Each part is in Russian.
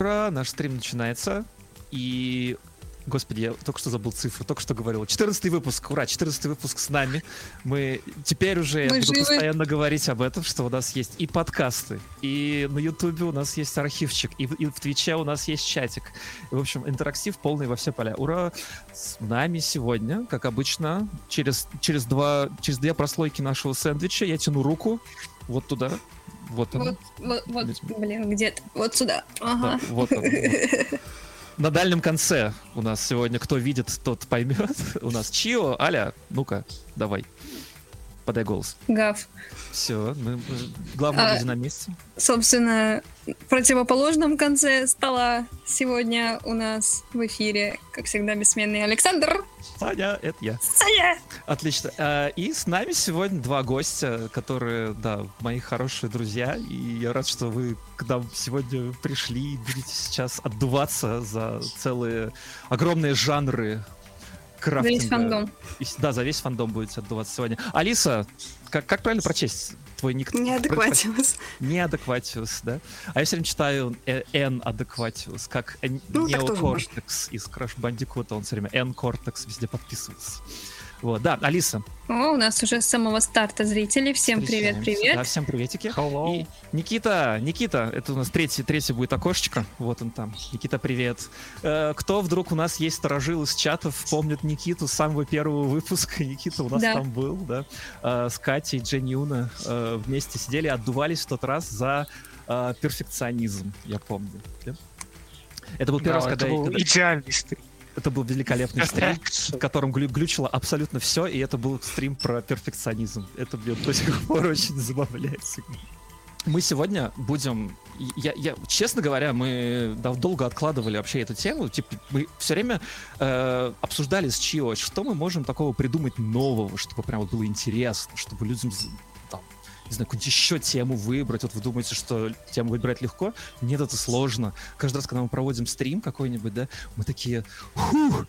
Ура, наш стрим начинается. И, господи, я только что забыл цифру, только что говорил. 14 выпуск, ура, 14 выпуск с нами. Мы теперь уже Мы буду живы. постоянно говорить об этом, что у нас есть и подкасты, и на Ютубе у нас есть архивчик, и в, и в Твиче у нас есть чатик. И, в общем, интерактив полный во все поля. Ура! С нами сегодня, как обычно, через, через, два, через две прослойки нашего сэндвича я тяну руку вот туда. Вот. Вот, вот, вот, блин, где-то. Вот сюда. Да, Ага. вот он. вот. На дальнем конце у нас сегодня, кто видит, тот поймет. У нас Чио. Аля, ну-ка, давай. Подай голос. Гав. Все, мы, главные А, люди на месте. Собственно, в противоположном конце стола сегодня у нас в эфире, как всегда, бессменный Александр. Саня, это я. Саня! Отлично. А, И с нами сегодня два гостя, которые, да, мои хорошие друзья. И я рад, что вы к нам сегодня пришли и будете сейчас отдуваться за целые огромные жанры крафтинга. Весь фандом. Да, за весь фандом будете отдуваться сегодня. Алиса, как, как правильно прочесть твой ник? Неадекватиус. Неадекватиус, да? А я все время читаю э, N адекватиус, как Ну, Неокортекс из Crash Bandicoot, он все время N Cortex везде подписывается. Вот, да, Алиса. О, у нас уже с самого старта зрители. Всем встречаемся. привет-привет. Да, всем приветики. И Никита, Никита, это у нас третий, третий будет окошечко. Вот он там. Никита, привет. Э, кто вдруг у нас есть старожил из чатов, помнит Никиту с самого первого выпуска. Никита у нас Да. там был, да. Э, с Катей, Дженни Юна э, вместе сидели, отдувались в тот раз за э, перфекционизм, я помню. да? Это был первый раз, Да, когда, это я- был когда- идеальный стрим. Это был великолепный стрим, в котором глю- глючило абсолютно все, и это был стрим про перфекционизм. Это меня до сих пор очень забавляет всегда. Мы сегодня будем... Я, я- честно говоря, мы долго откладывали вообще эту тему. Типа, мы все время э, обсуждали с Чио, что мы можем такого придумать нового, чтобы прям было интересно, чтобы людям не знаю, какую-нибудь еще тему выбрать. Вот вы думаете, что тему выбирать легко? Нет, это сложно. Каждый раз, когда мы проводим стрим какой-нибудь, да, мы такие, «Фух,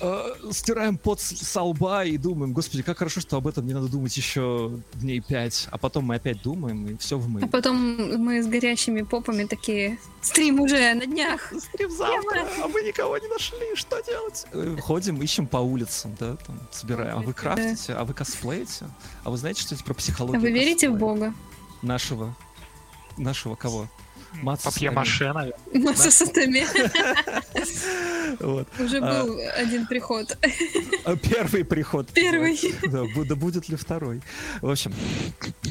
э, стираем пот с, со лба и думаем, господи, как хорошо, что об этом не надо думать еще дней пять. А потом мы опять думаем, и все в А мы. потом мы с горящими попами такие, стрим уже на днях. Стрим завтра, а мы никого не нашли, что делать? Э, Ходим, ищем по улицам, да, там, собираем. А вы крафтите, а вы косплеите? А вы знаете что-нибудь про А психологию вы верите в? Бога? Нашего. Нашего кого? Папье-маше, наверное. Масса Сатаме. Уже А. был один приход. А, Первый приход. Первый. Да, бу- да будет ли второй? В общем,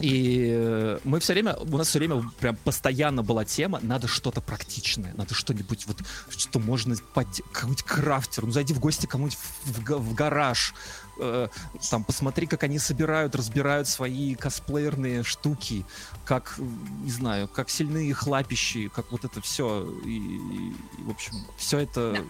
и э, мы все время, у нас все время прям постоянно была тема, надо что-то практичное, надо что-нибудь вот, что можно, под- какой-нибудь крафтер, ну зайди в гости кому-нибудь в, в га- в гараж, э, там посмотри, как они собирают, разбирают свои косплеерные штуки, как, не знаю, как сильные их лапищи, как вот это все, и, и, в общем, все это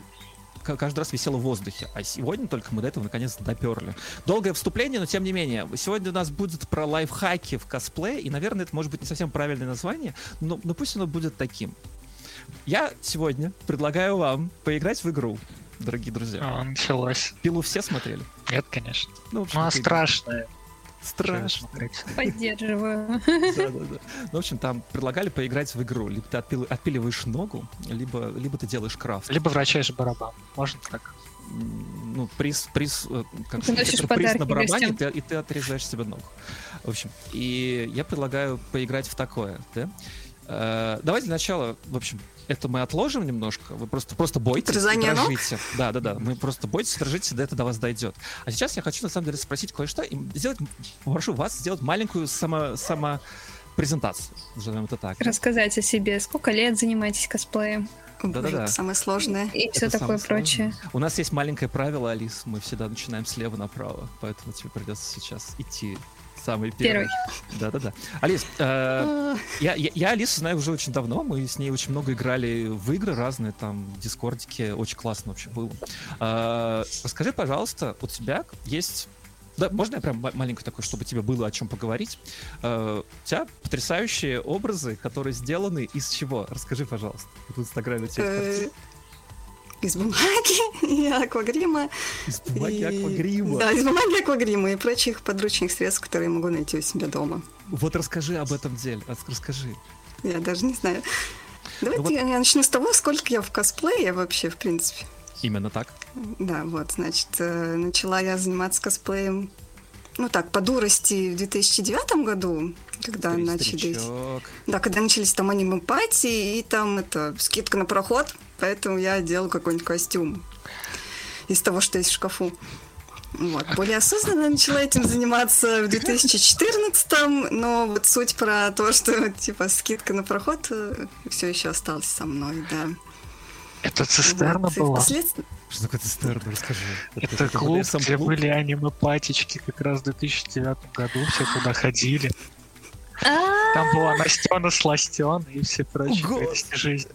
ка- каждый раз висело в воздухе. А сегодня только мы до этого наконец доперли. Долгое вступление, но тем не менее. Сегодня у нас будет про лайфхаки в косплее, и, наверное, это может быть не совсем правильное название, но, но пусть оно будет таким. Я сегодня предлагаю вам поиграть в игру, дорогие друзья. А, началось. Пилу все смотрели? Нет, конечно. Ну, в общем, Ну, а страшное. Страшно. Поддерживаю. Да-да-да. Ну, в общем, там предлагали поиграть в игру. Либо ты отпил- отпиливаешь ногу, либо, либо ты делаешь крафт. Либо врачаешь барабан. Можно так. ну, приз, приз, э, как Ты приз на барабане, гостям. ты- и ты отрезаешь себе ногу. В общем, и я предлагаю поиграть в такое, да? Э, Давайте для начала, в общем, это мы отложим немножко. Вы просто, просто бойтесь, и Отрезание ног? дрожите. Да, да, да. Мы просто бойтесь, дрожите, до это до вас дойдет. А сейчас я хочу на самом деле спросить кое-что и сделать, прошу вас сделать маленькую само, само презентацию, назовем это так. Рассказать о себе. Сколько лет занимаетесь косплеем? Да-да-да. Самое сложное. И все Это такое самое прочее. сложное. У нас есть маленькое правило, Алис. Мы всегда начинаем слева направо, поэтому тебе придется сейчас идти самый первый. Да-да-да. Алис, э, я, я, я Алису знаю уже очень давно. Мы с ней очень много играли в игры разные, там, в Дискордике. Очень классно вообще было. Э, расскажи, пожалуйста, у тебя есть... Да, можно я прям ма- маленькую такой, чтобы тебе было о чем поговорить? Э, у тебя потрясающие образы, которые сделаны из чего? Расскажи, пожалуйста. В Инстаграме у Из бумаги и аквагрима. Из бумаги и- аквагрима. Да, из бумаги аквагрима и прочих подручных средств, которые я могу найти у себя дома. Вот расскажи об этом деле. Рас- Расскажи. Я даже не знаю. Давайте Ну вот- я, начну с того, сколько я в косплее вообще, в принципе. Именно так. Да, вот, значит, э, начала я заниматься косплеем, ну так, по дурости в 2009 году, когда Ты начались... старичок. Да, когда начались там аниме-пати, и там это скидка на проход, поэтому я делала какой-нибудь костюм из того, что есть в шкафу. Вот. Более осознанно начала этим заниматься в 2014 но вот суть про то, что типа скидка на проход все еще осталась со мной, да. Это цистерна Вот. Была. впоследствии- Что такое цистерна? Расскажи. Это клуб, BDSM где клуб? были аниме-патички как раз в 2009 году, все туда ходили. А, Там была Настена Сластен и все прочие жизни.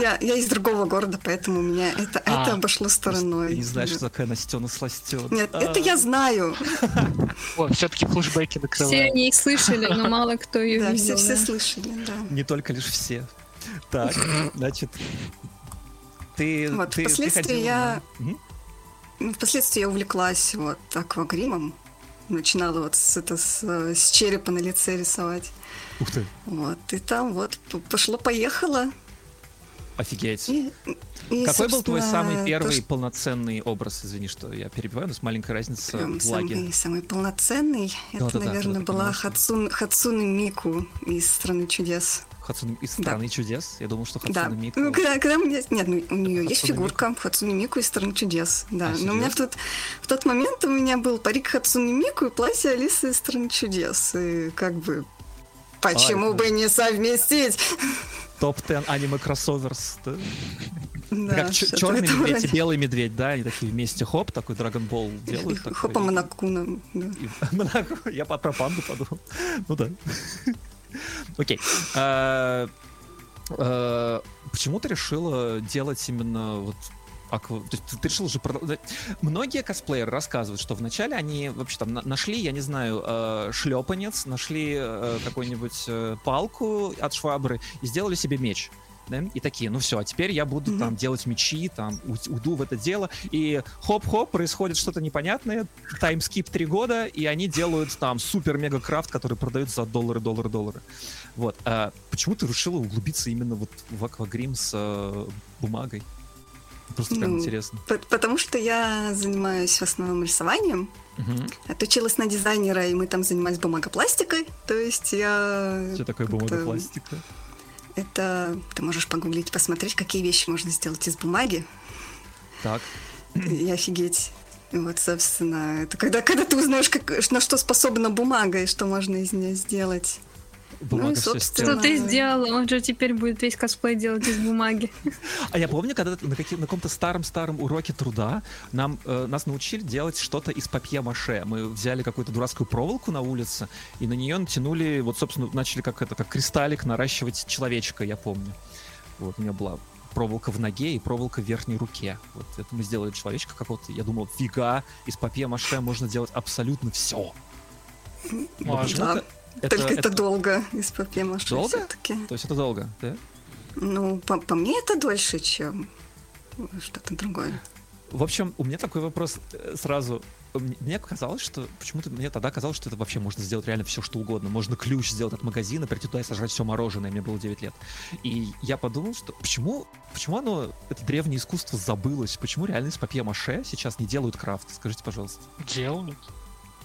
Я, я из другого города, поэтому у меня это, А, это обошло стороной. Ты не знаешь, что такое Настена сластен. Нет, это я знаю. Вот, все-таки флешбеки все о накрывают. ней слышали, но мало кто ее Да, все, видел. все да. слышали, да. Не только лишь все. Так, значит, ты, Вот, ты, ты впоследствии ходила я-. Ну, Впоследствии я увлеклась вот аквагримом. Начинала вот с, это, с, э, с черепа на лице рисовать. Ух ты, Вот. И там вот пошло-поехало. Офигеть. И, и, Какой был твой самый то, первый что полноценный образ? Извини, что я перебиваю, но с маленькой разницей прям в лаге. самый, самый полноценный, это, Да-да-да, наверное, ты была Хацун, Хацуны Мику из «Страны чудес». Хацуне из Да. страны чудес. Я думал, что Да. Хацуне Мико. Ну, когда, когда у меня... Нет, ну, у нее есть Хацуне фигурка Хацуны Мику из «Страны чудес». Да. А, Но у меня в тот, в тот момент у меня был парик Хацуны Мику и платье Алисы из «Страны чудес». И как бы... Почему это- бы не совместить? Топ-10 аниме кроссоверс. да? Да, как черный медведь и белый медведь, да, они такие вместе хоп, такой драгонбол делают. Хопа. И- Монако. Я про панду подумал. Ну да. Окей. А, а, Почему ты решила делать именно вот аква- то есть ты, ты решил же продолжать. Многие косплееры рассказывают, что вначале они вообще там на- нашли, я не знаю, э, шлепанец, нашли э, какую-нибудь э, палку от швабры и сделали себе меч. да, И такие, ну все, а теперь я буду Мгм. там делать мечи, там уйду в это дело, и хоп-хоп, происходит что-то непонятное, таймскип три года, и они делают там супер-мега-крафт, который продают за доллары, доллары, доллары. Вот. А почему ты решила углубиться именно вот в аквагрим с э, бумагой? Просто прям Ну, интересно. П- Потому что я занимаюсь в основном рисованием. Мгм. Отучилась на дизайнера, и мы там занимались бумагопластикой. То есть я... Что такое бумага-пластика? Это... Ты можешь погуглить, посмотреть, какие вещи можно сделать из бумаги. Так. И офигеть. Вот, собственно, это когда, когда ты узнаешь, как, на что способна бумага и что можно из нее сделать. Бумага все Ну собственно, Что ты сделала? Он же теперь будет весь косплей делать из бумаги. А я помню, когда на, каким- на каком-то старом-старом уроке труда нам, э, нас научили делать что-то из папье-маше. Мы взяли какую-то дурацкую проволоку на улице, и на нее натянули, вот, собственно, начали как это, как кристаллик наращивать человечка, я помню. Вот, у меня была проволока в ноге и проволока в верхней руке. Вот это мы сделали человечка какого-то. Я думал, фига, из папье-маше можно делать абсолютно все. Можно. Только это, долго из папье-маше Долго? все-таки. То есть это долго, да? Ну, по, по мне это дольше, чем что-то другое. В общем, у меня такой вопрос э, сразу. Мне казалось, что почему-то мне тогда казалось, что это вообще можно сделать реально все, что угодно. Можно ключ сделать от магазина, прийти туда и сожрать все мороженое. Мне было 9 лет. И я подумал, что почему, почему оно, это древнее искусство, забылось? Почему реально из папье-маше сейчас не делают крафт? Скажите, пожалуйста. Делают.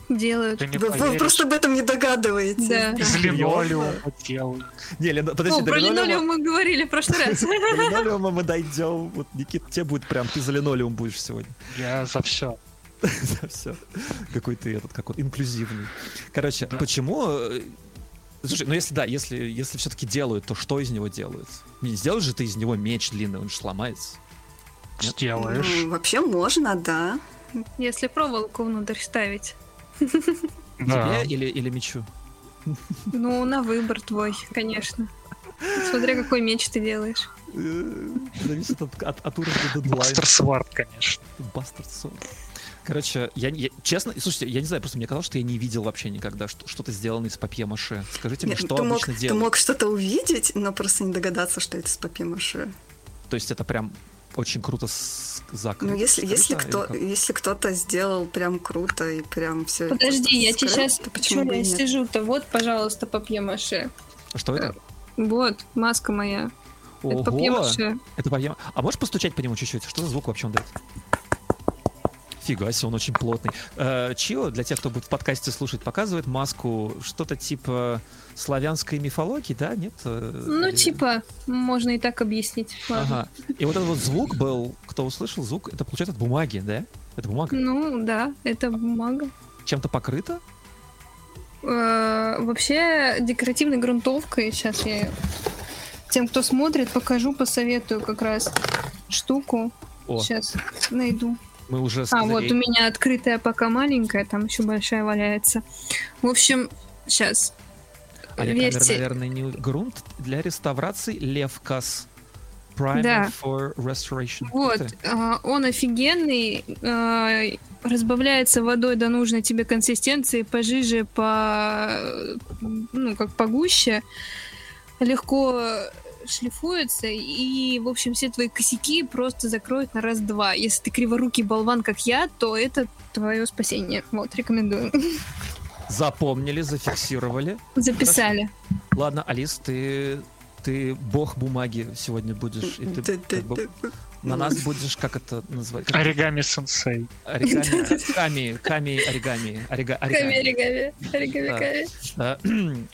Делают. Ты не Вы, просто об этом не догадываетесь. Да. Из линолеума делают. Не, Лена, подожди, О, до про линолеума- линолеум мы говорили в прошлый раз. до линолеума мы дойдем. Вот, Никит, тебе будет прям, ты за линолеум будешь сегодня. Я за все. все. Какой ты этот, как вот, инклюзивный. Короче, Да. почему... э, Слушай, ну если да, если, если все-таки делают, то что из него делают? Не сделаешь же ты из него меч длинный, он же сломается. Сделаешь. Ну, вообще можно, да. Если проволоку внутрь ставить. Да. Тебе или, или мечу? Ну, на выбор твой, конечно. Смотря какой меч ты делаешь. Зависит от, от, от уровня дедлайна. Мастер Свард, конечно. Бастард сон. Короче, я, я- честно, слушайте, я не знаю, просто мне казалось, что я не видел вообще никогда что, что-то сделано из папье-маше. Скажите мне, Нет, что ты, мог, обычно ты делают? мог что-то увидеть, но просто не догадаться, что это с папье-маше. То есть это прям очень круто с- закрыто. Ну, если, если, кто, если кто-то сделал прям круто и прям все Подожди, я тебе сейчас... то почему я сижу-то? Вот, пожалуйста, папье-маше. А Что это? Вот, маска моя. Это папье-маше. Это папье... А можешь постучать по нему чуть-чуть? Что за звук вообще он дает? Фига себе, он очень плотный. Э, Чио, для тех, кто будет в подкасте слушать, показывает маску что-то типа славянской мифологии, да? Нет? Э, Ну, Или- типа, можно и так объяснить. Ладно. Ага. И вот этот вот звук был, кто услышал звук, это получается от бумаги, да? Это бумага. Ну, да, это бумага. Чем-то покрыто? Э, Вообще, декоративной грунтовкой, сейчас я тем, кто смотрит, покажу, посоветую как раз штуку. О, Сейчас найду. Мы уже А, вот у меня открытая пока маленькая, там еще большая валяется. В общем, сейчас. А камера, Верьте, наверное, не грунт для реставрации Левкас. Primer Да. for restoration. Вот, а, он офигенный, а, разбавляется водой до нужной тебе консистенции, пожиже, по, ну, как погуще, легко шлифуется, и, в общем, все твои косяки просто закроют на раз-два. Если ты криворукий болван, как я, то это твое спасение. Вот, рекомендую. Запомнили, зафиксировали. Записали. Ладно, Алис, ты ты бог бумаги сегодня будешь. И ты как бы на нас будешь, как это назвать? Как- Оригами сенсей. Оригами, ками, ками, оригами, орига- Ками, оригами. оригами, оригами, ками. А,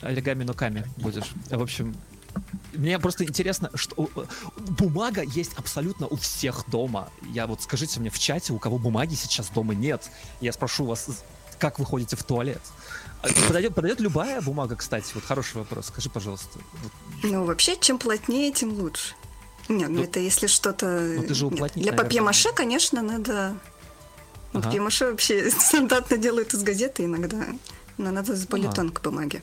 Оригами, но ками будешь. В общем, мне просто интересно, что у- бумага есть абсолютно у всех дома. Я вот скажите мне в чате, у кого бумаги сейчас дома нет. Я спрошу вас, как вы ходите в туалет. А Подойдет, подойдет любая бумага, кстати. Вот хороший вопрос. Скажи, пожалуйста. Ну, вообще, чем плотнее, тем лучше. Нет, ну, Ну, это если что-то... ну, ты же Нет, уплотнить, Для папье-маше, не- конечно, надо... Ага. Папье-маше вообще стандартно делают из газеты иногда. Но надо с более Ага. тонкой бумаги.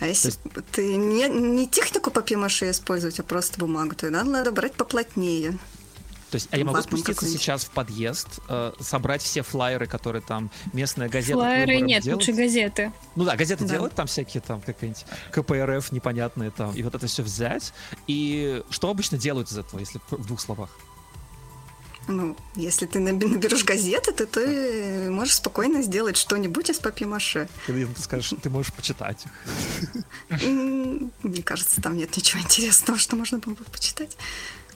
А если есть- ты не, не технику папье-маше использовать, а просто бумагу, тогда надо брать поплотнее. То есть, а я могу Ватман спуститься сейчас в подъезд, э, собрать все флайеры, которые там местная газета. Флайеры нет, делает? лучше газеты. Ну да, газеты Да. делают там всякие там какие-нибудь КПРФ непонятные там, и вот это все взять. И что обычно делают из этого, если в двух словах? Ну, если ты наберешь газеты, то ты можешь спокойно сделать что-нибудь из папье-маше. Ты скажешь, ты можешь почитать их. Мне кажется, там нет ничего интересного, что можно было бы почитать.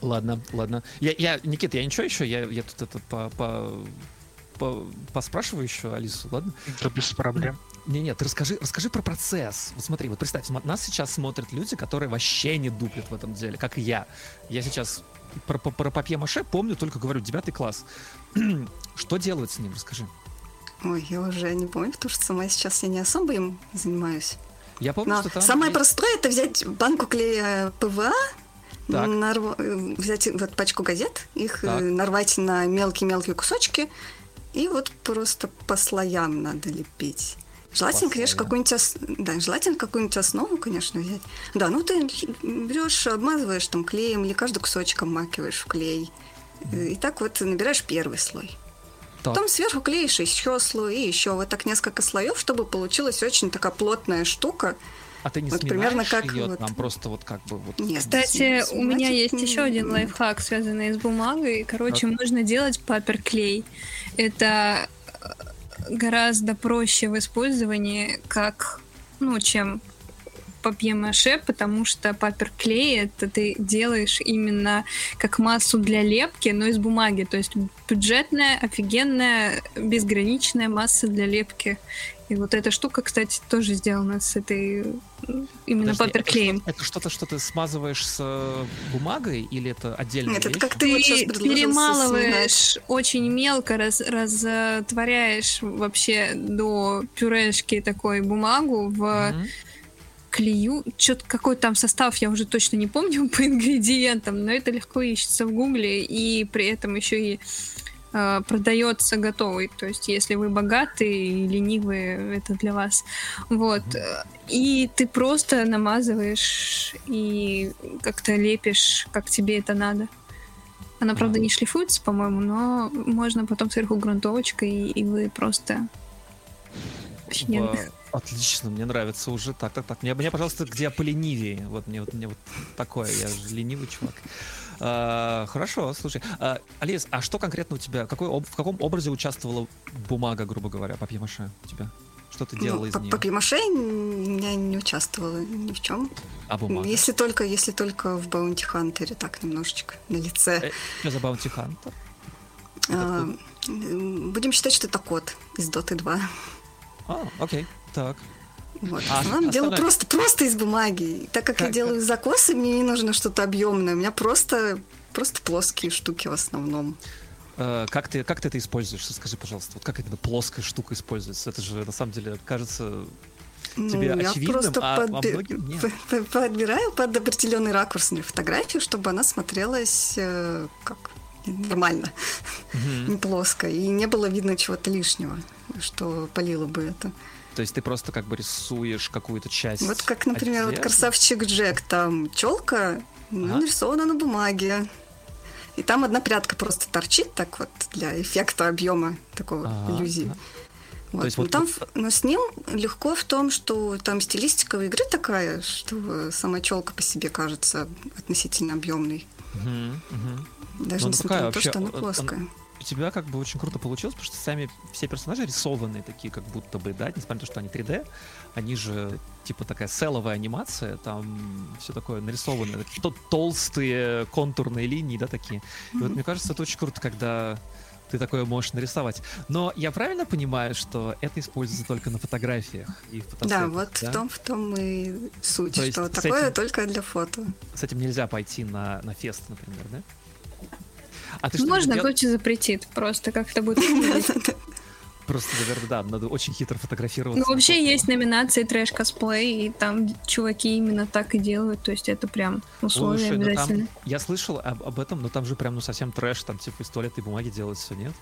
Ладно, ладно. Я, я, Никита, я ничего еще, я, я тут это по, по, по- поспрашиваю еще Алису, ладно? Да без проблем. Не, нет, ты расскажи, расскажи про процесс. Вот смотри, вот представь, нас сейчас смотрят люди, которые вообще не дуплят в этом деле, как и я. Я сейчас про, про, про папье-маше помню, только говорю, девятый класс. Что делают с ним, расскажи. Ой, я уже не помню, потому что сама сейчас я не особо им занимаюсь. Я помню, Но что там... самое есть- простое это взять банку клея ПВА, Так. нарва- э, взять вот пачку газет, их э, Так. нарвать на мелкие-мелкие кусочки, и вот просто по слоям надо лепить. Желательно, конечно, какую-нибудь ос- да, желательно какую-нибудь основу, конечно, взять. Да, ну ты берешь, обмазываешь там клеем или каждый кусочек обмакиваешь в клей. И так вот набираешь первый слой. Так. Потом сверху клеишь еще слой, и еще вот так несколько слоев, чтобы получилась очень такая плотная штука. А ты не вот примерно как её вот- там просто вот как бы вот... Нет, Кстати, у меня есть не- еще один лайфхак, связанный с бумагой. Короче, можно делать паперклей. Это э, гораздо проще в использовании, как, ну, чем папье-маше, потому что паперклей это ты делаешь именно как массу для лепки, но из бумаги. То есть бюджетная, офигенная, безграничная масса для лепки. И вот эта штука, кстати, тоже сделана с этой именно Подожди, паперклеем. Это что-то, что ты смазываешь с э, бумагой или это отдельно? Нет, это как ты, вот перемалываешь очень мелко, раз, растворяешь вообще до пюрешки такой бумагу в клею. Что-то какой там состав, я уже точно не помню по ингредиентам, но это легко ищется в гугле и при этом еще и э, продается готовый. То есть, если вы богатые и ленивые, это для вас. Вот. И ты просто намазываешь и как-то лепишь, как тебе это надо. Она, правда, не шлифуется, по-моему, но можно потом сверху грунтовочкой, и, вы просто... Офигенно. В- Отлично, мне нравится уже. Так, так, так. Мне, мне, пожалуйста, где я поленивее. Вот мне вот, мне вот такое. Я же ленивый чувак. А, хорошо, слушай. А, Алис, а что конкретно у тебя? Какой, в каком образе участвовала бумага, грубо говоря, папье-маше у тебя? Что ты делала Ну, из нее? Папье-маше я не участвовала ни в чем. А бумага? Если только, если только в Баунти Хантере, так немножечко на лице. Э, Что за Bounty Hunter? А, будем считать, что это код из Доты 2. А, окей, так. Вот. А основном делаю просто, просто из бумаги. И так как я Как- делаю закосы, мне не нужно что-то объемное. У меня просто, просто плоские штуки в основном. Э, Как ты, как ты это используешь? Скажи, пожалуйста, вот как именно плоская штука используется? Это же, на самом деле, кажется... Тебе Ну, я очевидным, просто а во подби- многим нет. подбираю под определенный ракурсную фотографию, чтобы она смотрелась э, как нормально, Мгм. не плоско, и не было видно чего-то лишнего, что полило бы это. То есть ты просто как бы рисуешь какую-то часть Вот как, например, вот одежды? красавчик Джек, там челка Ага. нарисована на бумаге. И там одна прядка просто торчит так вот для эффекта объема такого Ага, иллюзии. Вот. есть но, вот- там, вот- но с ним легко в том, что там стилистика у игры такая, что сама челка по себе кажется относительно объемной. Мгм, мгм. Даже Ну, несмотря на то, что она вообще, плоская. У тебя как бы очень круто получилось, потому что сами все персонажи рисованные такие, как будто бы, да, несмотря на то, что они 3D, они же типа такая селовая анимация, там все такое нарисованное, то- толстые контурные линии, да, такие. И вот мне кажется, это очень круто, когда ты такое можешь нарисовать. Но я правильно понимаю, что это используется только на фотографиях и в Да, вот да? в том в том и суть, То что такое этим- только для фото. С этим нельзя пойти на, на фест, например, да? А ты Можно, дел- Гочи запретит. Просто как это будет. Просто, наверное, да, надо очень хитро фотографироваться. Ну, вообще есть номинации трэш-косплей, и там чуваки именно так и делают. То есть это прям условие Слушай, ну там- обязательно. я слышал об, об этом, но там же прям ну совсем трэш, там типа из туалетной бумаги делают все, нет?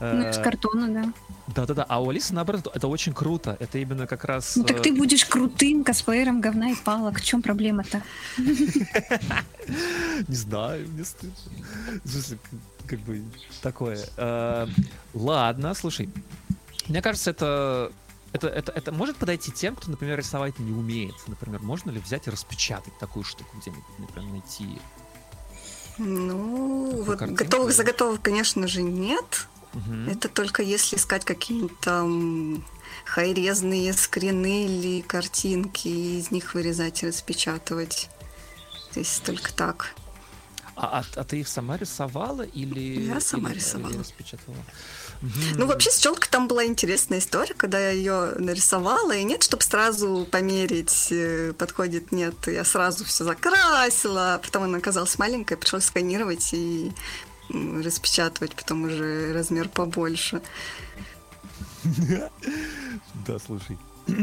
Ну, из Э, картона, да. Да-да-да, а у Алисы, наоборот, это очень круто. Это именно как раз... Ну так э, ты будешь крутым косплеером говна и палок. В чем проблема-то? Не знаю, мне стыдно. Как бы такое. Э, Ладно, слушай. Мне кажется, это... Это, это, это может подойти тем, кто, например, рисовать не умеет. Например, можно ли взять и распечатать такую штуку где-нибудь, например, найти? Ну, Такую вот картинку готовых заготовок, конечно же, нет. Мгм. Это только если искать какие-нибудь там хайрезные скрины или картинки, и из них вырезать и распечатывать. То есть только так. А, а, а ты их сама рисовала или... Я сама или- рисовала. или распечатывала? Ну, вообще, с челкой там была интересная история, когда я ее нарисовала, и нет, чтобы сразу померить, э, подходит, нет, я сразу все закрасила, а потом она оказалась маленькая, пришлось сканировать и распечатывать, потом уже размер побольше. Да, слушай.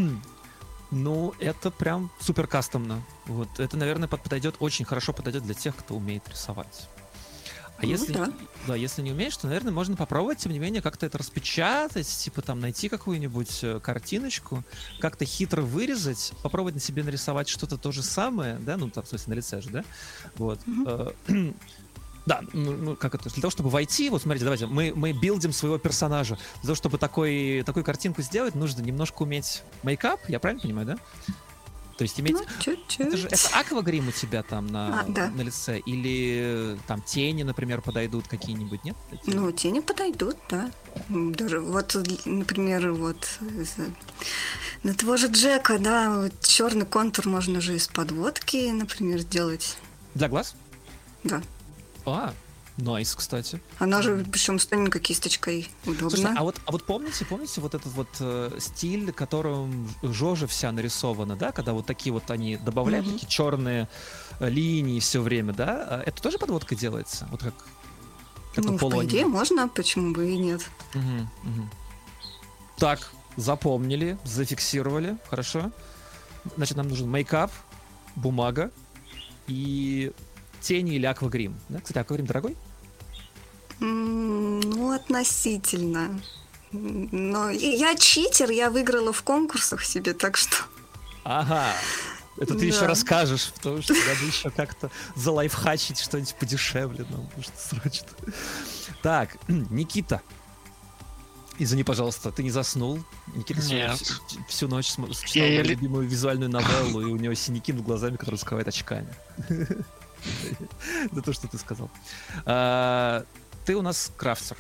Ну, это прям супер кастомно. Вот это, наверное, под- подойдет, очень хорошо подойдет для тех, кто умеет рисовать. А Ну если, да. да, если не умеешь, то, наверное, можно попробовать, тем не менее, как-то это распечатать, типа там найти какую-нибудь э, картиночку, как-то хитро вырезать, попробовать на себе нарисовать что-то то же самое, да, ну, там, в смысле, на лице же, да, вот. Э, Да, ну, ну, как это, для того, чтобы войти, вот смотрите, давайте, мы, мы билдим своего персонажа. Для того, чтобы такой, такую картинку сделать, нужно немножко уметь мейкап, я правильно понимаю, да? То есть иметь... Ну, чуть-чуть. Это же это аквагрим у тебя там на, А, да. на лице? Или э, там тени, например, подойдут какие-нибудь, нет? Ну, тени подойдут, да. Даже вот, например, вот э, на того же Джека, да, вот черный контур можно же из подводки, например, сделать. Для глаз? Да. А, найс, кстати. Она же, причем с тоненькой кисточкой удобно. Слушай, а вот, а вот помните, помните вот этот вот э, стиль, которым Жожа вся нарисована, да, когда вот такие вот они добавляют Мгм. такие черные э, линии все время, да? А Это тоже подводка делается? Вот как, как ну, по идее, можно, почему бы и нет. Мгм, мгм. Так, запомнили, зафиксировали, хорошо. Значит, нам нужен мейкап, бумага и тени или аквагрим. Да? Кстати, аквагрим дорогой? Ну, относительно. Но я читер, я выиграла в конкурсах себе, так что... Ага. Это ты Да. еще расскажешь, потому что надо еще как-то залайфхачить что-нибудь подешевле нам, потому что срочно. Так, Никита. Извини, пожалуйста, ты не заснул? Никита сегодня Нет. всю, всю ночь см- читал Я любимую визуальную новеллу, и у него синяки над глазами, которые скрывают очками. Это то, что ты сказал. А, Ты у нас крафтер.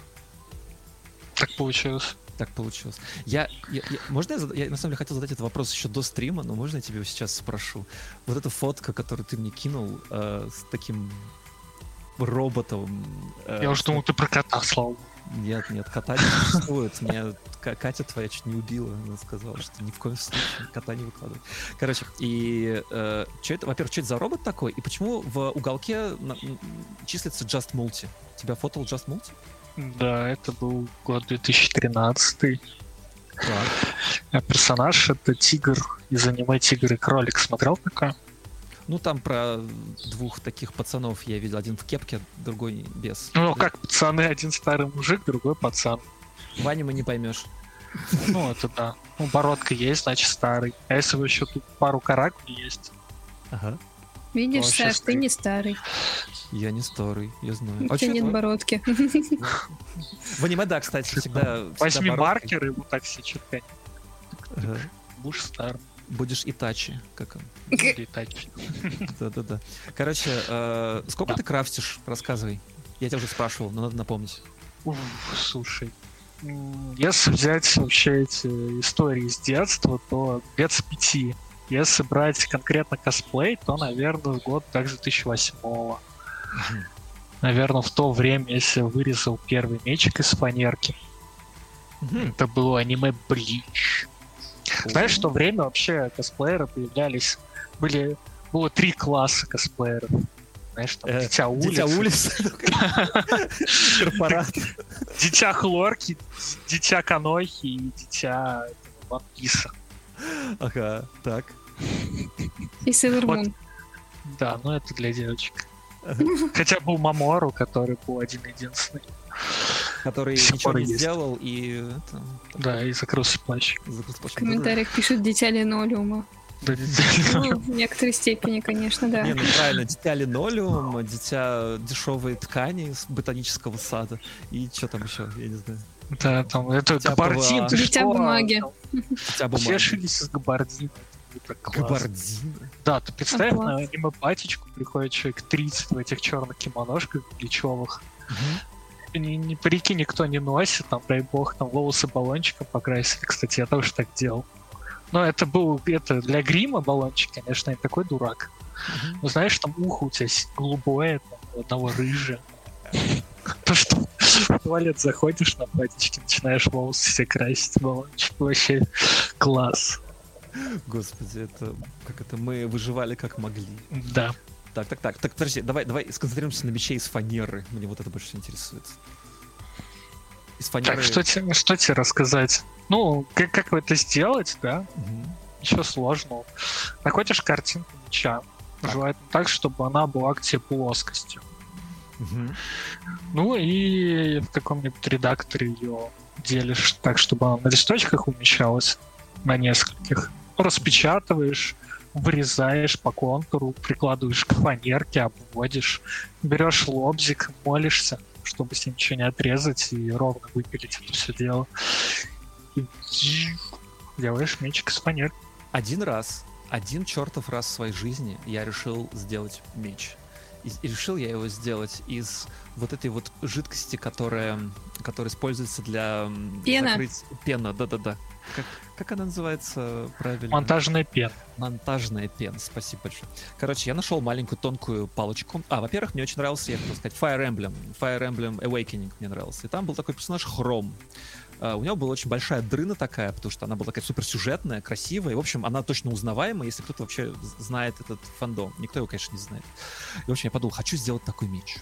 Так получилось. Так получилось. Я, я, я- можно я, зада- я на самом деле хотел задать этот вопрос еще до стрима, но можно я тебе его сейчас спрошу? Вот эта фотка, которую ты мне кинул э, с таким роботом. э, Я уже думал, ты про кота, богу. Нет, нет, кота не существует. Ка- Катя твоя чуть не убила. Она сказала, что ни в коем случае кота не выкладывай. Короче, и что это, во-первых, что это за робот такой? И почему в уголке числится Just Multi? Тебя фотал Just Multi? Да, это был год 2013. Так. А персонаж это тигр из аниме «Тигр и кролик». Смотрел такое? Ну, там про двух таких пацанов я видел. Один в кепке, другой без. Ну, как пацаны, один старый мужик, другой пацан. В аниме не поймешь. Ну, это да. Ну, бородка есть, значит, старый. А если бы еще тут пару каракулей есть? Ага. Видишь, Вообще Саш, ты не старый. Я не старый, я знаю. У А тебя нет это? бородки. В аниме, да, кстати, всегда... Возьми маркер и вот так все черкать. Ага. Будешь старым. Будешь Итачи, как он. Так. Да-да-да. Короче, э, сколько Да. ты крафтишь? Рассказывай. Я тебя уже спрашивал, но надо напомнить. Уф, слушай. Если взять вообще эти истории с детства, то лет с пяти. Если брать конкретно косплей, то, наверное, год также 2008 Наверное, в то время, если вырезал первый мечик из фанерки, это было аниме Блич. Знаешь, в то время вообще косплееры появлялись, были, было три класса косплееров. Знаешь, там Э, Дитя улиц, Дитя улиц. Корпорат. Дитя Хлорки, Дитя Канохи и Дитя Piece. Ага, так. И. Moon. Да, ну это для девочек. Хотя был Мамору, который был один-единственный. Который ничего не есть. сделал и... это, Да, и закрылся плащ. закрыл плащ. В комментариях пишут дитя линолеума. Да, Ну, в некоторой степени, конечно, да. Не, ну правильно, дитя линолеум, дитя дешевой ткани с ботанического сада. И что там еще, я не знаю. Да, там, это Дитя габардин, ты Дитя что? бумаги. Там Дитя Все бумаги. шились из габардина. Классно. Габардин. Да, ты представь, на аниме патечку приходит человек 30 в этих черных кимоношках плечевых. Ни, ни парики никто не носит, там, дай бог, там волосы баллончиком покрасили. Кстати, я тоже так делал. Но это был, это для грима баллончик, конечно, я такой дурак. Мгм. Ну, знаешь, там ухо у тебя голубое, там, у одного рыжее. То, что в туалет заходишь на патечке, начинаешь волосы все красить, баллончик. Вообще класс. Господи, это... Как это? Мы выживали как могли. Да. Так, так, так. Так, подожди, давай, давай сконцентрируемся на мече из фанеры. Мне вот это больше всего интересует. Из фанеры... Так, что тебе, что тебе рассказать? Ну, как, как это сделать, да? Мгм. Ничего сложного. Находишь картинку меча, желательно так, чтобы она была к тебе плоскостью. Мгм. Ну и в каком-нибудь редакторе ее делишь так, чтобы она на листочках умещалась, на нескольких. Распечатываешь, вырезаешь по контуру, прикладываешь к фанерке, обводишь, берешь лобзик, молишься, чтобы с ним ничего не отрезать и ровно выпилить это все дело. И делаешь мечик из фанерки. Один раз, один чертов раз в своей жизни я решил сделать меч. И, решил я его сделать из вот этой вот жидкости, которая, которая используется для Пена. закрыть... Пена, да-да-да. Как, как она называется правильно? Монтажная пена. Монтажная пена, спасибо большое. Короче, я нашел маленькую тонкую палочку. А, во-первых, мне очень нравился, я хотел сказать, Fire Emblem. Fire Emblem Awakening мне нравился. И там был такой персонаж Хром. А, у него была очень большая дрына такая, потому что она была такая суперсюжетная, красивая. И, в общем, она точно узнаваемая, если кто-то вообще знает этот фандом. Никто его, конечно, не знает. И, в общем, я подумал, хочу сделать такой меч.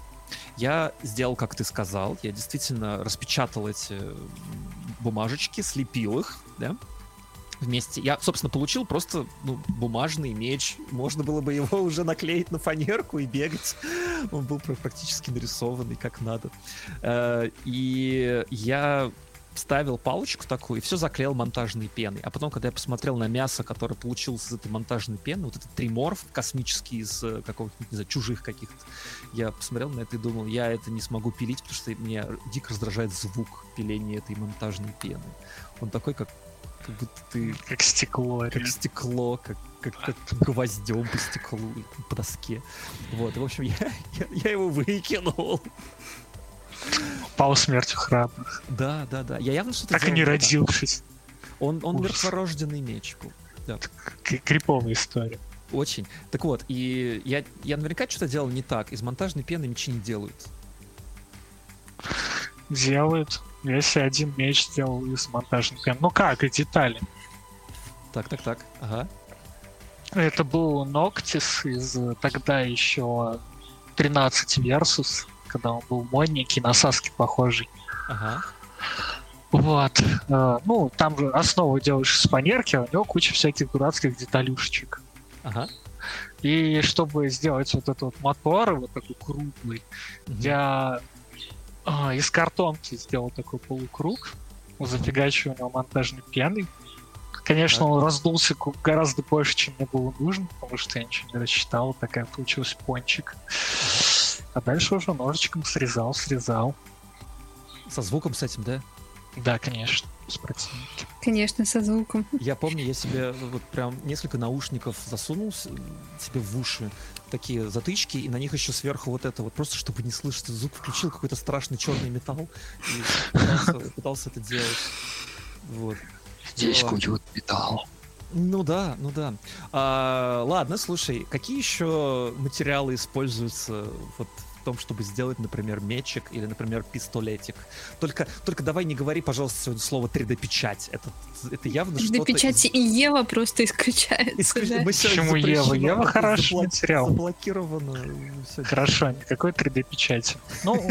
Я сделал, как ты сказал. Я действительно распечатал эти бумажечки, слепил их, да, вместе. Я, собственно, получил просто ну, бумажный меч. Можно было бы его уже наклеить на фанерку и бегать. Он был пр- практически нарисованный как надо. Э, И я вставил палочку такую и все заклеил монтажной пеной. А потом, когда я посмотрел на мясо, которое получилось из этой монтажной пены, вот этот триморф космический из э, какого-то, не знаю, чужих каких-то, я посмотрел на это и думал, я это не смогу пилить, потому что меня дико раздражает звук пиления этой монтажной пены. Он такой, как, как будто ты Как стекло. как реально. стекло, как, как, как гвоздем по стеклу, по доске. Вот, и, в общем, я, я, я его выкинул. Пал смертью храбрых. Да, да, да. Я явно что-то Так и не родившись. Он, он Ужас. мертворожденный меч был. Да, Криповая история. очень. Так вот, и я, я наверняка что-то делал не так. Из монтажной пены мечи не делают. Делают. Себе один меч сделал из монтажных пен. Ну как, и детали. Так, так, так. Ага. Это был Ноктис из э, тогда еще 13 Versus, когда он был модненький, на Саски похожий. Ага. Вот. Э, Ну, там же основу делаешь из фанерки, а у него куча всяких дурацких деталюшечек. Ага. И чтобы сделать вот этот вот мотор, вот такой круглый, Мгм. я а, из картонки сделал такой полукруг, зафигачиваю его монтажной пеной. Конечно, он раздулся гораздо больше, чем мне было нужно, потому что я ничего не рассчитал, такая получилась пончик. А дальше уже ножичком срезал, срезал. Со звуком с этим, да? Да, конечно, с противники. Конечно, со звуком. Я помню, я себе вот прям несколько наушников засунул себе в уши, такие затычки, и на них еще сверху вот это вот, просто чтобы не слышать звук, включил какой-то страшный черный металл и пытался, пытался это делать. Вот. Здесь куют металл. Ну да, ну да. А, ладно, слушай, какие еще материалы используются вот в том, чтобы сделать, например, мечик или, например, пистолетик? Только, только давай не говори, пожалуйста, сегодня слово 3D-печать. Это, это явно До что-то... печати и Ева просто исключается. Исключ- да. мы Почему Ева? Ева хороший заблок- материал. Заблокировано. Хорошо, никакой 3D-печати. Ну,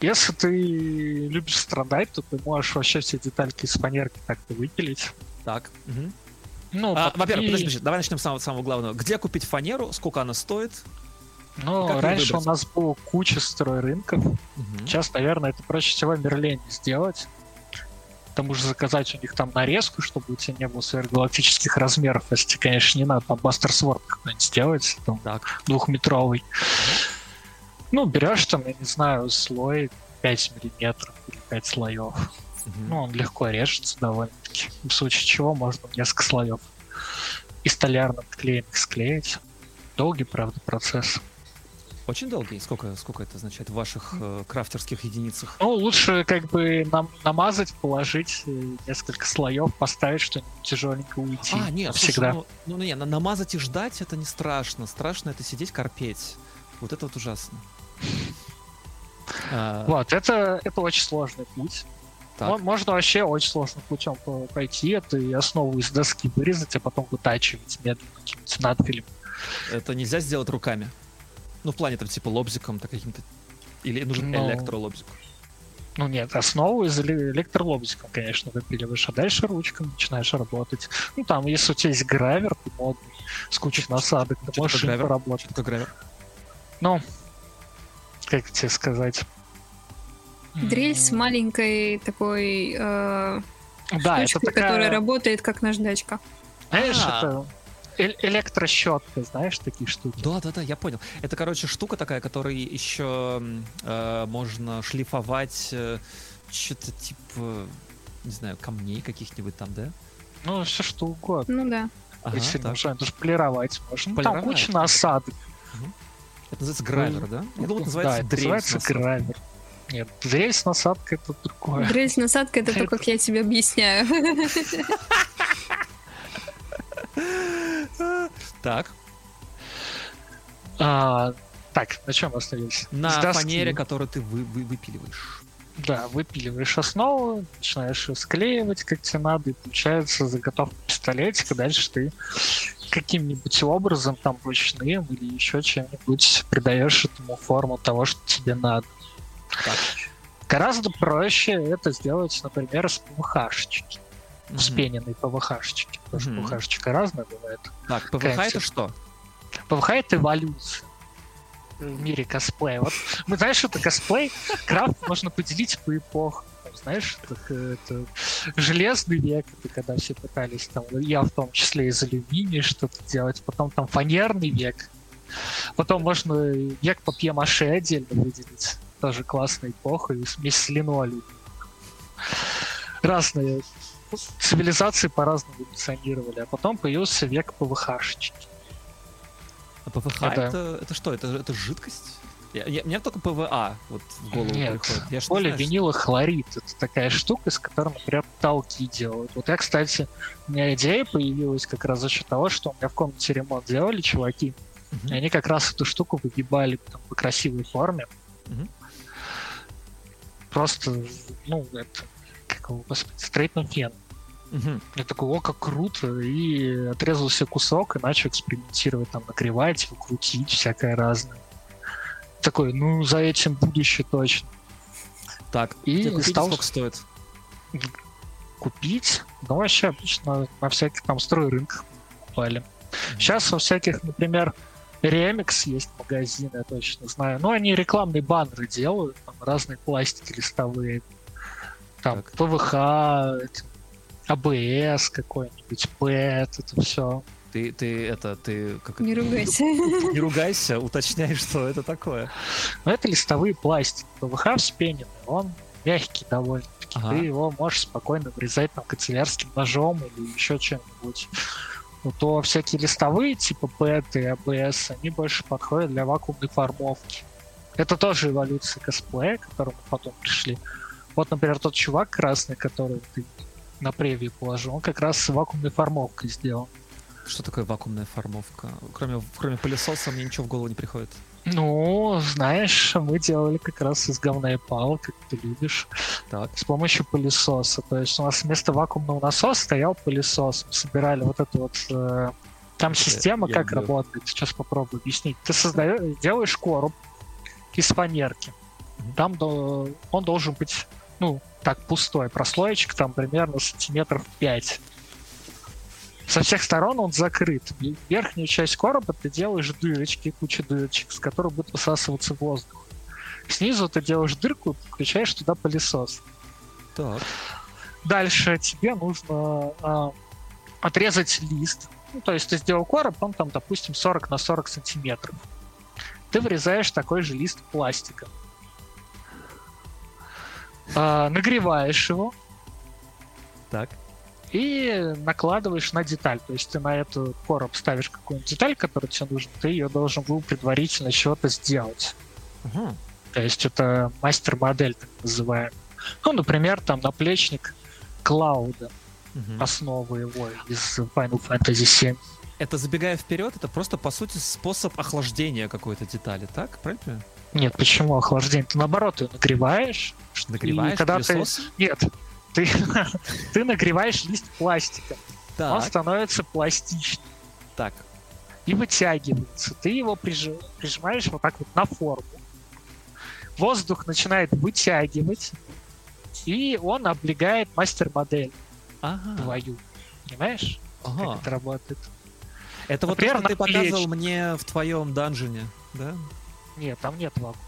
если ты любишь страдать, то ты можешь вообще все детальки из фанерки так-то выпилить. Так. мгм. Ну, А, потом во-первых, подожди, подожди, давай начнем с самого, самого главного. Где купить фанеру, сколько она стоит? Ну, раньше у нас было куча стройрынков. Мгм. Сейчас, наверное, это проще всего в Мерлене сделать. К тому же заказать у них там нарезку, чтобы у тебя не было сверхгалактических размеров. Если тебе, конечно, не надо там Бастер Сворд какой-нибудь сделать, там, Так. двухметровый. Ну, берешь там, я не знаю, слой 5 миллиметров или 5 слоев. Ну, он легко режется довольно-таки. В случае чего можно несколько слоев и столярным клеем их склеить. Долгий, правда, процесс. Очень долгий? Сколько, сколько это означает в ваших э, крафтерских единицах? Ну, лучше как бы нам намазать, положить э, несколько слоев, поставить что-нибудь тяжеленько уйти. А, нет, слушай, всегда. ну, ну, ну, не, на- намазать и ждать это не страшно. Страшно это сидеть корпеть. Вот это вот ужасно. Вот, это, это очень сложный путь. Так. Мо- Можно вообще очень сложным путем по- пойти, это и основу из доски вырезать, а потом вытачивать медленно каким-нибудь надфилем. Это нельзя сделать руками. Ну, в плане там типа лобзиком, так каким-то. Или нужен Ну, электролобзик. Ну нет, основу из эле- электролобзиком, конечно, выпиливаешь, а дальше ручкой начинаешь работать. Ну там, если у тебя есть гравер, ты модный, с кучей насадок, ты можешь такое им гравер? поработать. Что такое гравер? Ну, как тебе сказать? Дрель с маленькой такой э, Да, это штучкой, такая, которая работает как наждачка. знаешь, А. это э- электрощетка, знаешь, такие штуки. Да, да, да, я понял. Это, короче, штука такая, которой еще э, можно шлифовать э, что-то типа, не знаю, камней каких-нибудь там, да? Ну, все что угодно. Ну да. Ага, Если так. нужно, даже полировать можно. Ну, Там Полировать. куча насадок. Это называется гравер, да? Я думал, это да, называется это дрель. называется гравер. Нет, дрель с насадкой это другое. Дрель с насадкой это то, как я тебе объясняю. Так, А, так, на чем мы остановились? на доски. фанере, которую ты вы- вы- выпиливаешь. Да, выпиливаешь основу, начинаешь её склеивать, как тебе надо, и получается заготовка пистолетика. Дальше ты каким-нибудь образом, там, ручным или еще чем-нибудь придаешь этому форму того, что тебе надо. Так. Гораздо проще это сделать, например, с ПВХ-шечки. Мгм. Вспененной ПВХ-шечки. Потому что Мгм. ПВХ-шечка разная бывает. Так, ПВХ Какая это что? ПВХ — это эволюция в мире косплея. Вот мы знаешь, что это косплей? Крафт можно поделить по эпохам. Знаешь, это, это железный век, это когда все пытались там, я в том числе из алюминия что-то делать, потом там фанерный век, потом можно век папье-маше отдельно выделить, тоже классная эпоха, и смесь с линолеумом. Разные цивилизации по-разному эволюционировали, а потом появился век ПВХ-шечки. А ПВХ Это- это, это что? Это, это жидкость? Я, я, мне только ПВА вот в голову Нет, приходит. Я Более знаю, что- винилохлорид. Это такая штука, из которой, например, потолки делают. Вот я, кстати, у меня идея появилась как раз за счет того, что у меня в комнате ремонт делали чуваки. Мгм. И они как раз эту штуку выгибали там, по красивой форме. Мгм. Просто, ну, это, как его, господи, стрейтный фен. Мгм. Я такой, о, как круто, и отрезал себе кусок и начал экспериментировать, там, нагревать его, крутить, всякое разное. Такой, ну, за этим будущее точно. Так, И купить, стал- сколько стоит? Купить, ну, вообще обычно на всяких там стройрынках покупали. Сейчас во всяких, например, Remix есть магазины, я точно знаю. Ну, они рекламные баннеры делают, там разные пластики листовые. Там Так. ПВХ, АБС какой-нибудь, ПЭТ, это все. Ты, ты это, ты как Не ругайся. Не ругайся, уточняй, что это такое. Но это листовые пластики. ПВХ вспененный, он мягкий довольно-таки. Ага. Ты его можешь спокойно вырезать там канцелярским ножом или еще чем-нибудь. То всякие листовые, типа ПЭТ и АБС, они больше подходят для вакуумной формовки. Это тоже эволюция косплея, к которому потом пришли. Вот, например, тот чувак красный, который ты на превью положил, он как раз с вакуумной формовкой сделан. Что такое вакуумная формовка? Кроме, кроме пылесоса мне ничего в голову не приходит. Ну, знаешь, мы делали как раз из говна и пала, как ты любишь. Так. с помощью пылесоса. То есть у нас вместо вакуумного насоса стоял пылесос. Мы собирали вот это вот... э, там система я как люблю. работает. Сейчас попробую объяснить. Ты создаешь, делаешь короб из фанерки. Там до- он должен быть, ну, так, пустой. Прослоечка там примерно сантиметров 5. Со всех сторон он закрыт. Верхнюю часть короба ты делаешь дырочки, куча дырочек, с которых будет высасываться воздух. Снизу ты делаешь дырку, включаешь туда пылесос. Так. Дальше тебе нужно а, отрезать лист. Ну, то есть ты сделал короб, он там, допустим, 40 на 40 сантиметров. Ты вырезаешь такой же лист пластика. А, нагреваешь его Так. И накладываешь на деталь. То есть ты на эту короб ставишь какую-нибудь деталь, которая тебе нужна, ты ее должен был предварительно чего-то сделать. Ага. То есть это мастер-модель, так называемая. Ну, например, там наплечник Клауда, Мгм. основа его из Final Fantasy VII. Это забегая вперед, это просто по сути способ охлаждения какой-то детали, так? Правильно? Нет, почему охлаждение? Ты наоборот ее нагреваешь. Нагреваешь И когда ты-? Нет, ты, ты нагреваешь лист пластика. Он Так, становится пластичным так. и вытягивается. Ты его прижи- прижимаешь вот так вот на форму. Воздух начинает вытягивать, и он облегает мастер-модель Ага. твою. Понимаешь, Ага. как это работает? Это вот то, Например, что ты показывал мне в твоем данжене, да? Нет, там нет формовки.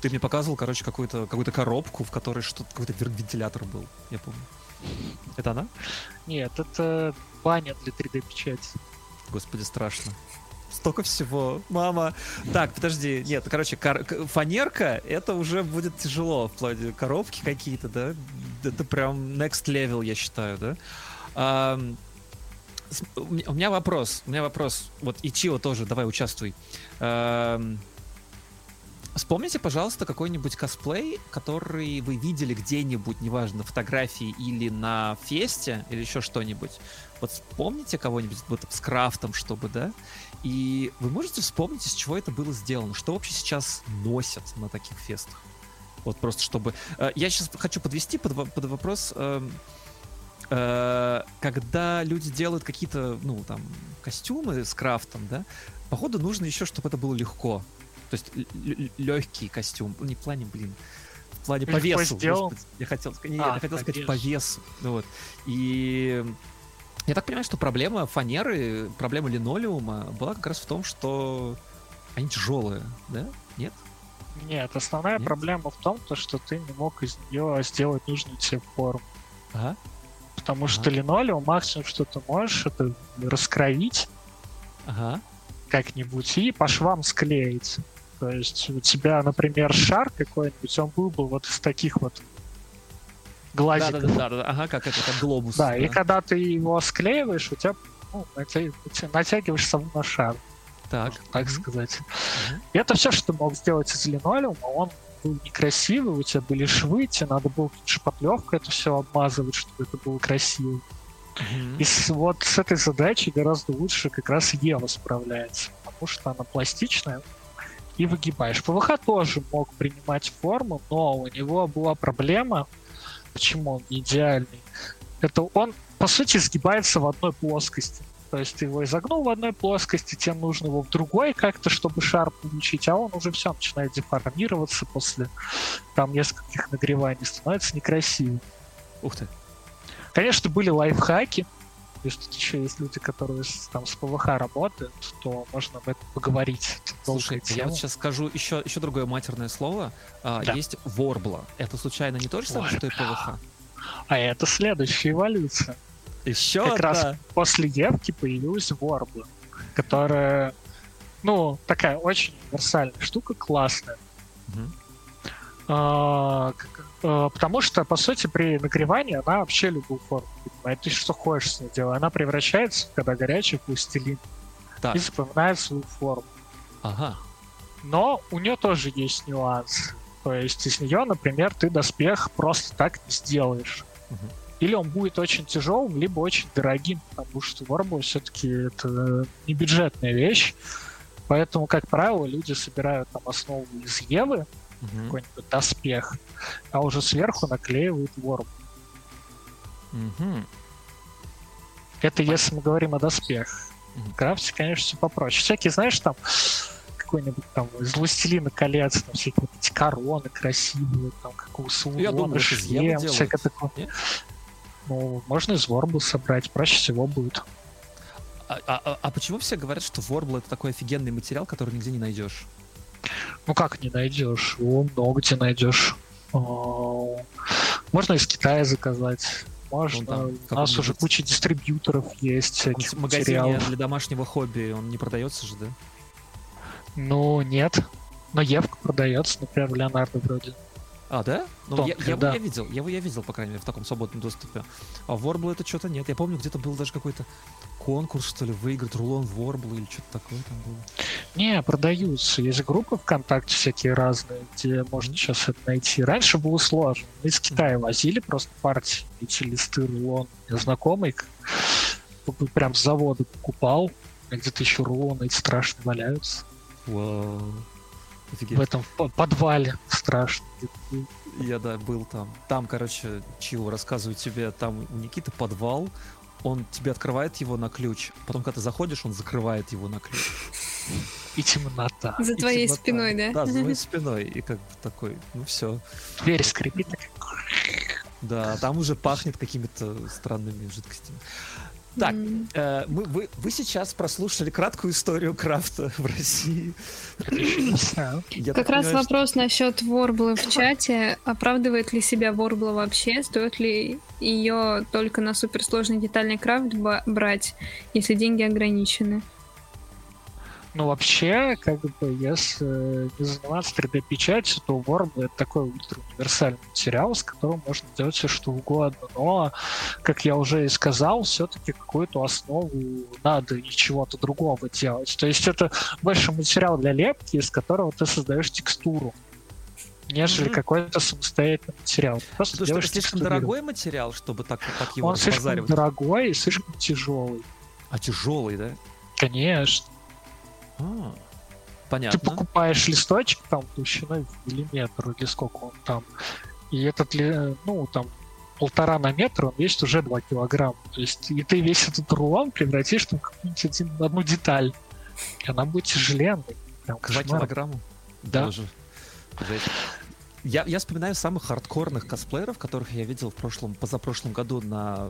Ты мне показывал, короче, какую-то какую коробку, в которой что-то какой-то вентилятор был, я помню. Это она? Нет, это баня для 3D-печати. Господи, страшно. Столько всего. Мама. Так, подожди. Нет, короче, кор- к- фанерка, это уже будет тяжело в плане коробки какие-то, да? Это прям next level, я считаю, да? С- у меня- вопрос. У меня вопрос. Вот Ичио тоже, давай участвуй. Ам, Вспомните, пожалуйста, какой-нибудь косплей, который вы видели где-нибудь, неважно, фотографии или на фесте, или еще что-нибудь. Вот вспомните кого-нибудь вот с крафтом, чтобы, да? И вы можете вспомнить, из чего это было сделано? Что вообще сейчас носят на таких фестах? Вот просто чтобы... Э, Я сейчас хочу подвести под, под вопрос, эм, э, когда люди делают какие-то, ну, там, костюмы с крафтом, да, походу нужно еще, чтобы это было легко. То есть легкий костюм. Ну, не в плане, блин, в плане по весу. Я хотел, не, А, я хотел по сказать по весу. весу. Ну Вот. И я так понимаю, что проблема фанеры, проблема линолеума была как раз в том, что они тяжелые, да? Нет? Нет, основная Нет? проблема в том, то, что ты не мог из нее сделать нужную тебе форму. Ага. Потому Ага. что линолеум максимум, что ты можешь, это раскроить Ага. как-нибудь и по швам склеить. То есть у тебя, например, шар какой-нибудь, он был бы вот из таких вот Да, глазиков. да, да, да, да, ага, как это, как глобус. Да, и когда ты его склеиваешь, у тебя ну, натя- натя- натягиваешь сам на шар. Так. так сказать. И это все, что ты мог сделать из линолеума. Он был некрасивый, у тебя были швы, тебе надо было шпатлевкой это все обмазывать, чтобы это было красиво. Мгм. И с- вот с этой задачей гораздо лучше как раз Ева справляется, потому что она пластичная и выгибаешь. ПВХ тоже мог принимать форму, но у него была проблема, почему он не идеальный. Это он, по сути, сгибается в одной плоскости. То есть ты его изогнул в одной плоскости, тебе нужно его в другой как-то, чтобы шар получить, а он уже все начинает деформироваться после там нескольких нагреваний, становится некрасивым. Ух ты. Конечно, были лайфхаки. Если тут еще есть люди, которые там с ПВХ работают, то можно об этом поговорить. Слушай, я тема. вот сейчас скажу еще, еще другое матерное слово. А, Да. Есть ворбла. Это случайно не то же самое, что и ПВХ? А это следующая эволюция. Еще как раз одна. после Евки появилась Ворбла, которая, ну, такая очень универсальная штука, классная. Мгм. А, как- а, потому что, по сути, при нагревании она вообще любую форму принимает. Ты что хочешь с ней делай. Она превращается, когда горячий, в пластилин Так, и запоминает свою форму. ага. Но у нее тоже есть нюансы. То есть из нее, например, ты доспех просто так не сделаешь. Мгм. Или он будет очень тяжелым, либо очень дорогим, потому что Warble все-таки это не бюджетная вещь. Поэтому, как правило, люди собирают там основу из Евы, Мгм. какой-нибудь доспех, а уже сверху наклеивают Warble. Мгм. Это если мы говорим о доспехах. Мгм. В крафте, конечно, все попроще. Всякие, знаешь, там какой-нибудь там из «Властелина колец», там всякие вот эти короны красивые, там как у Евы шлем, всякое такое. Не? Ну, можно из Ворбла собрать, проще всего будет. А, а- а- а почему все говорят, что ворбл это такой офигенный материал, который нигде не найдешь? Ну как не найдешь? Его много где найдешь. А, Можно из Китая заказать. Можно. там У нас уже куча дистрибьюторов есть Он в магазине материалов. для домашнего хобби он не продается же, да? Ну, нет. Но Евка продается, например, Леонардо вроде. А, да? Ну, я, Тонкая, я, да. я видел, я, я видел, по крайней мере, в таком свободном доступе. А в Warble это что-то нет. Я помню, где-то был даже какой-то конкурс, что ли, выиграть рулон Warble или что-то такое там было. Не, продаются. Есть группы ВКонтакте всякие разные, где можно сейчас это найти. Раньше было сложно. Мы из Китая возили просто партии, эти листы рулон. Я знакомый прям с завода покупал. Где-то еще рулоны эти страшные валяются. Вау. Офигеть. В этом по- подвале страшно. Я, да, был там. Там, короче, чего рассказываю тебе, там у Никиты подвал, он тебе открывает его на ключ, потом, когда ты заходишь, он закрывает его на ключ. И темнота. За И твоей темнота. спиной, да? Да, за твоей спиной. И как бы такой, ну все. Дверь скрипит. Да, там уже пахнет какими-то странными жидкостями. Так, э, мы, вы, вы сейчас прослушали краткую историю крафта в России. Я Как раз понимаю, что- вопрос насчет Ворбла в чате. Оправдывает ли себя Ворбла вообще? Стоит ли ее только на суперсложный детальный крафт брать, если деньги ограничены? Ну, вообще, как бы, если не заниматься 3D-печатью, то Worm — это такой ультра-универсальный материал, с которым можно делать все что угодно. Но, как я уже и сказал, все-таки какую-то основу надо и чего-то другого делать. То есть это больше материал для лепки, из которого ты создаешь текстуру, нежели Мгм. какой-то самостоятельный материал. Просто Потому что слишком дорогой материал, чтобы так, так его Он слишком дорогой и слишком тяжелый. А тяжелый, да? Конечно. А, Ты понятно. покупаешь листочек там толщиной в миллиметр или сколько он там, и этот, ну, там, полтора на метр, он весит уже 2 килограмма. То есть, и ты весь этот рулон превратишь там в какую-нибудь одну деталь. И она будет тяжеленной. Прям Два кошмар. килограмма? Да. Боже. Я, я вспоминаю самых хардкорных косплееров, которых я видел в прошлом, позапрошлом году на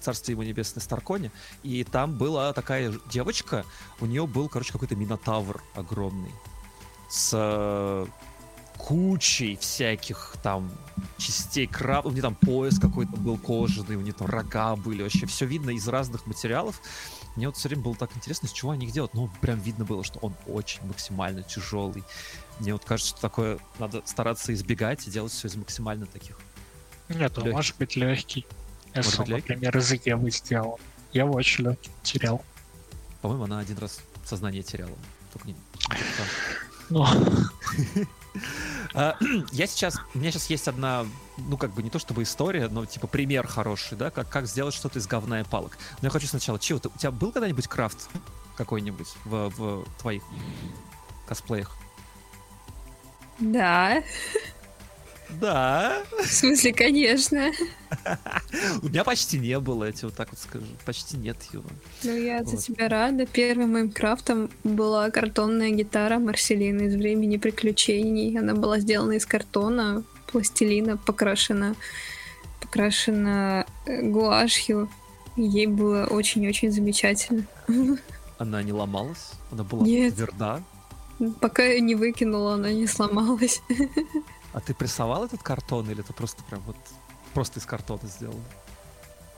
Царстве ему небесной Старконе. И там была такая девочка, у нее был, короче, какой-то минотавр огромный. С э, кучей всяких там частей краб. У нее там пояс какой-то был кожаный, у нее там рога были. Вообще все видно из разных материалов. Мне вот все время было так интересно, из чего они их делают. Ну, прям видно было, что он очень максимально тяжелый. Мне вот кажется, что такое надо стараться избегать и делать все из максимально таких. Нет, он Лёгкий. может быть легкий. Может быть, например, из Евы сделан. Ева очень легкий материал. По-моему, она один раз сознание теряла. Только не... Ну, А, Я сейчас, у меня сейчас есть одна, ну как бы не то чтобы история, но типа пример хороший, да, как, как сделать что-то из говна и палок. Но я хочу сначала, Чио, ты- у тебя был когда-нибудь крафт какой-нибудь в, в твоих косплеях? Да, Да. в смысле, конечно. У меня почти не было, я тебе вот так вот скажу. Почти нет его. Ну, я за Вот. тебя рада. Первым моим крафтом была картонная гитара Марселины из «Времени приключений». Она была сделана из картона, пластилина, покрашена, покрашена э, гуашью. Ей было очень-очень замечательно. Она не ломалась? Она была Нет. тверда? Пока я не выкинула, она не сломалась. А ты прессовал этот картон или ты просто прям вот просто из картона сделал?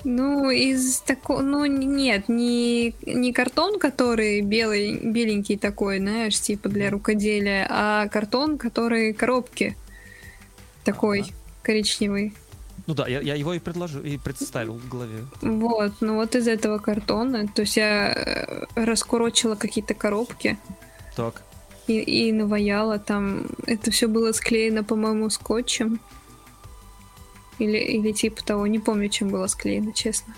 Ну, из такого... Ну, нет, не, не картон, который белый, беленький такой, знаешь, типа для рукоделия, а картон, который коробки. Такой Ага. коричневый. Ну да, я, я его и предложил, и представил в голове. Вот, ну вот из этого картона. То есть я э, раскурочила какие-то коробки Так. И, и наваяла там. Это все было склеено, по-моему, скотчем. Или, или типа того, не помню, чем было склеено, честно.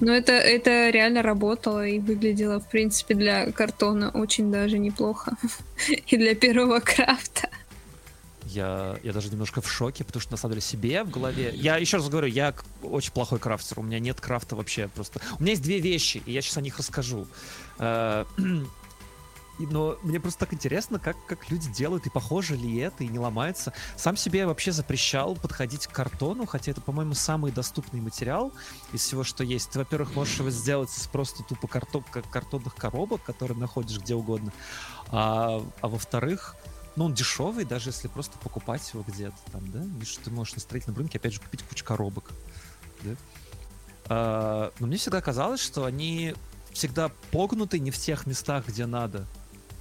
Но это, это реально работало и выглядело, в принципе, для картона очень даже неплохо. И для первого крафта. Я, я даже немножко в шоке, потому что на самом деле себе в голове. Я еще раз говорю, я очень плохой крафтер. У меня нет крафта вообще просто. У меня есть две вещи, и я сейчас о них расскажу. Но мне просто так интересно, как, как люди делают, и похоже ли это, и не ломается. Сам себе я вообще запрещал подходить к картону, хотя это, по-моему, самый доступный материал из всего, что есть. Ты, во-первых, можешь его сделать из просто тупо карто- как картонных коробок, которые находишь где угодно. А, а во-вторых, ну, он дешевый, даже если просто покупать его где-то там, да? Что ты можешь на строительном рынке, опять же, купить кучу коробок. да? А, но мне всегда казалось, что они всегда погнуты не в тех местах, где надо.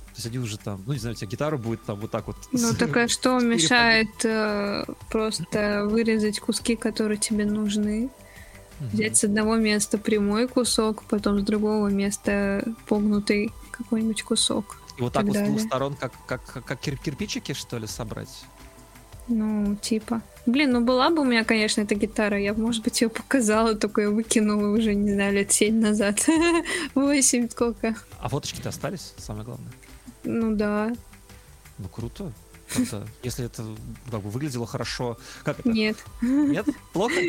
То есть они уже там, ну, не знаю, у тебя гитара будет там вот так вот. Ну так а что мешает э, просто вырезать куски, которые тебе нужны? Взять с одного места прямой кусок, потом с другого места погнутый какой-нибудь кусок. И вот так вот с двух сторон, как, как, как кир- кирпичики, что ли, собрать? Ну, типа. Блин, ну была бы у меня, конечно, эта гитара, я, может быть, ее показала, только ее выкинула уже, не знаю, лет семь назад. Восемь сколько. А фоточки-то остались, самое главное. Ну да. Ну, круто. Круто. Если это как бы выглядело хорошо. Как это? Нет. Нет? Плохо?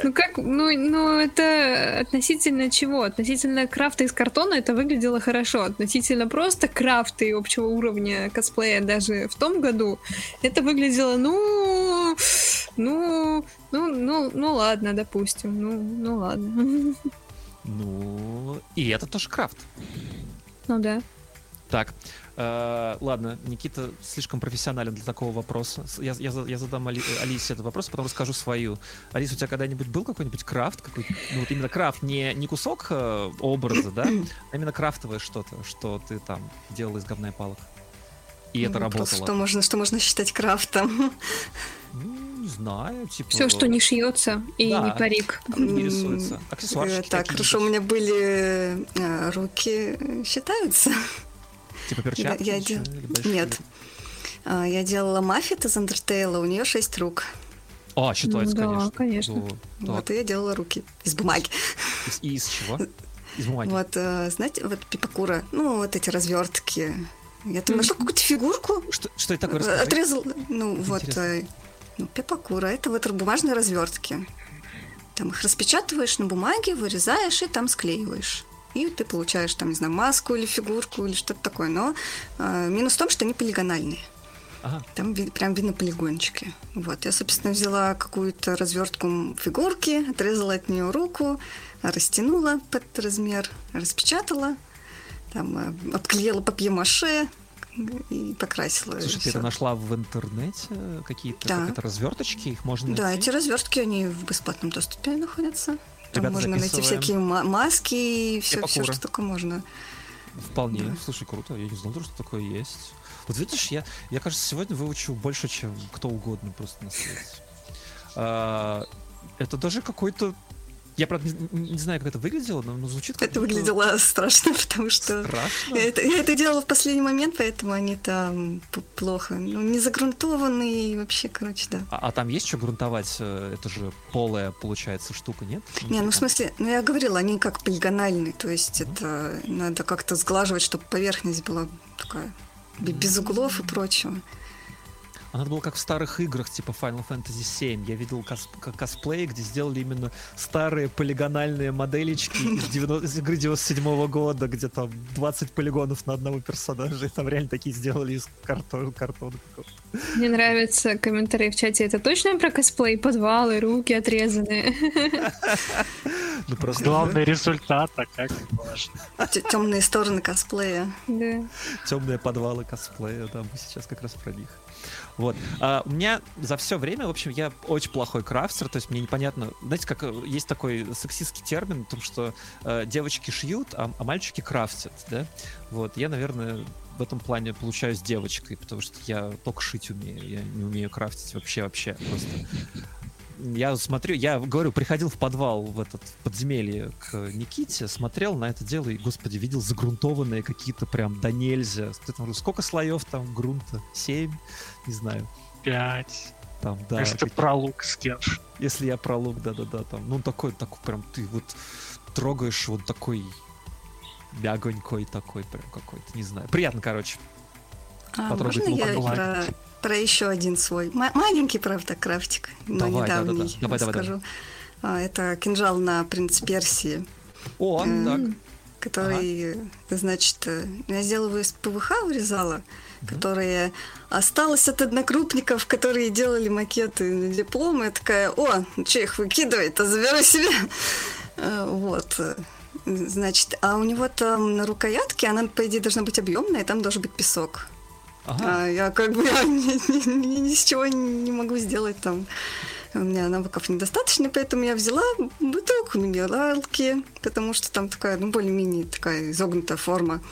Ну как, ну, ну это относительно чего? Относительно крафта из картона это выглядело хорошо. Относительно просто крафта и общего уровня косплея даже в том году это выглядело, ну, ну, ну, ну, ну ладно, допустим, ну, ну ладно. Ну, и это тоже крафт. Ну да. Так, э, ладно, Никита слишком профессионален для такого вопроса. Я, я, я задам Али- Алисе этот вопрос, потом расскажу свою. Алиса, у тебя когда-нибудь был какой-нибудь крафт? Какой, ну, вот именно крафт, не, не кусок э, образа, да, а именно крафтовое что-то, что ты там делал из говна и палок. И это Вопрос, работало. Что можно, что можно считать крафтом? Ну, не знаю, типа... Все, что не шьется и Да. не парик. не М, рисуется. Э, Аксессуарчики Так, хорошо, у меня были э, руки, э, считаются? Типа перчатки? я еще дел-? Нет. А, Я делала Маффит из Андертейла, у нее шесть рук. А, считается, Ну да, конечно. конечно. Да, Вот, я делала руки из бумаги. Из- из чего? Из бумаги. Вот, э, знаете, вот пипакура, ну, вот эти развертки. Я там нашла какую-то фигурку, Что, что это такое? э, Расскажи. отрезала, ну, вот, Интересно. э, ну, пипакура, это вот бумажные развертки. Там их распечатываешь на бумаге, вырезаешь и там склеиваешь. И ты получаешь, там, не знаю, маску или фигурку или что-то такое. Но э, минус в том, что они полигональные. Ага. Там ви- прям видно полигончики. Вот, я, собственно, взяла какую-то развертку фигурки, отрезала от нее руку, растянула под размер, распечатала, там э, обклеила папье-маше и покрасила. Слушай, ты это нашла в интернете какие-то Да. разверточки? Их можно Да, найти? эти развертки, они в бесплатном доступе находятся. Там Ребята, можно найти записываем. всякие ма- маски и все, все, что только можно. Вполне. Да. Слушай, круто. Я не знал, что такое есть. Вот видишь, я, я кажется, сегодня выучил больше, чем кто угодно просто на свете. А, это даже какой-то Я, правда, не, не знаю, как это выглядело, но ну, звучит как Это выглядело страшно, потому что... Страшно? Это, я это делала в последний момент, поэтому они там плохо. Ну, не загрунтованные и вообще, короче, да. А, а там есть что грунтовать? Э, это же полая, получается, штука, нет? Не, ну в смысле, ну я говорила, они как полигональные, то есть mm-hmm. это надо как-то сглаживать, чтобы поверхность была такая без углов и прочего. А надо было как в старых играх, типа Final Fantasy VII. Я видел кос косплей, где сделали именно старые полигональные моделечки из, 90, из игры 97 -го года, где там 20 полигонов на одного персонажа. И там реально такие сделали из картона. картона Мне нравятся комментарии в чате. Это точно про косплей? Подвалы, руки отрезанные. Ну, просто главный результат, а как важно. Темные стороны косплея. Да. Темные подвалы косплея, да, мы сейчас как раз про них. Вот. А, у меня за все время, в общем, я очень плохой крафтер, то есть мне непонятно, знаете, как э, есть такой сексистский термин о том, что э, девочки шьют, а, а мальчики крафтят, да? Вот, я, наверное, в этом плане получаюсь девочкой, потому что я только шить умею, я не умею крафтить вообще-вообще, просто я смотрю, я говорю, приходил в подвал в этот подземелье к Никите, смотрел на это дело и, господи, видел загрунтованные какие-то прям до нельзя. Сколько слоев там грунта? Семь? Не знаю. Пять. Там, да. Если ты про лук скинешь. Если я про лук, да-да-да. Там, ну, такой, такой прям ты вот трогаешь вот такой мягонькой такой прям какой-то, не знаю. Приятно, короче. А, Потрогать можно я про про еще один свой. М- маленький, правда, крафтик, но давай, недавний, да, да, да. Давай, давай, скажу. Давай. Это кинжал на принц Персии. О, э, так. Который, ага. значит, э, я сделала из ПВХ, вырезала, угу. которая осталась от однокрупников, которые делали макеты на диплом. Я такая, о, что их выкидывает, а заберу себе. Э, вот. Значит, а у него там на рукоятке, она, по идее, должна быть объемная, и там должен быть песок. Ага. А я как бы я ни, ни, ни, ни с чего не могу сделать там. У меня навыков недостаточно, поэтому я взяла бутылку минералки, потому что там такая, ну, более-менее такая изогнутая форма.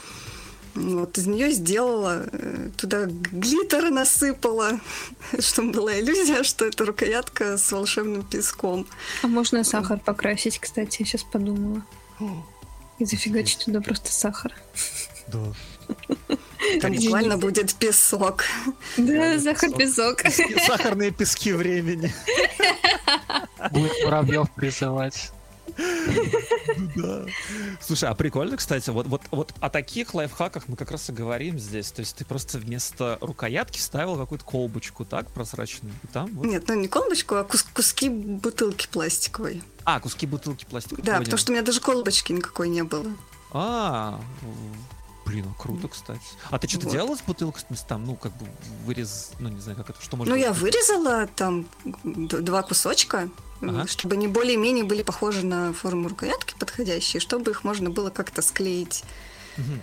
Вот из нее сделала, э, туда глиттера насыпала, чтобы была иллюзия, что это рукоятка с волшебным песком. А можно сахар покрасить, кстати, я сейчас подумала. И зафигачить туда просто сахар. Да. Там буквально будет песок. Да, сахар-песок. Сахарные пески времени. Будет муравьев призывать. Да. Слушай, а прикольно, кстати, вот, вот, вот о таких лайфхаках мы как раз и говорим здесь. То есть ты просто вместо рукоятки вставил какую-то колбочку, так, прозрачную? И там вот... Нет, ну не колбочку, а кус куски бутылки пластиковой. А, куски бутылки пластиковой. Да, потому что у меня даже колбочки никакой не было. А, Блин, ну круто, кстати. А ты что-то вот. делала с бутылкой? Там, ну, как бы вырез, ну, не знаю, как это, что можно... Ну, я вырезала там два кусочка, ага. чтобы они более-менее были похожи на форму рукоятки подходящие, чтобы их можно было как-то склеить угу.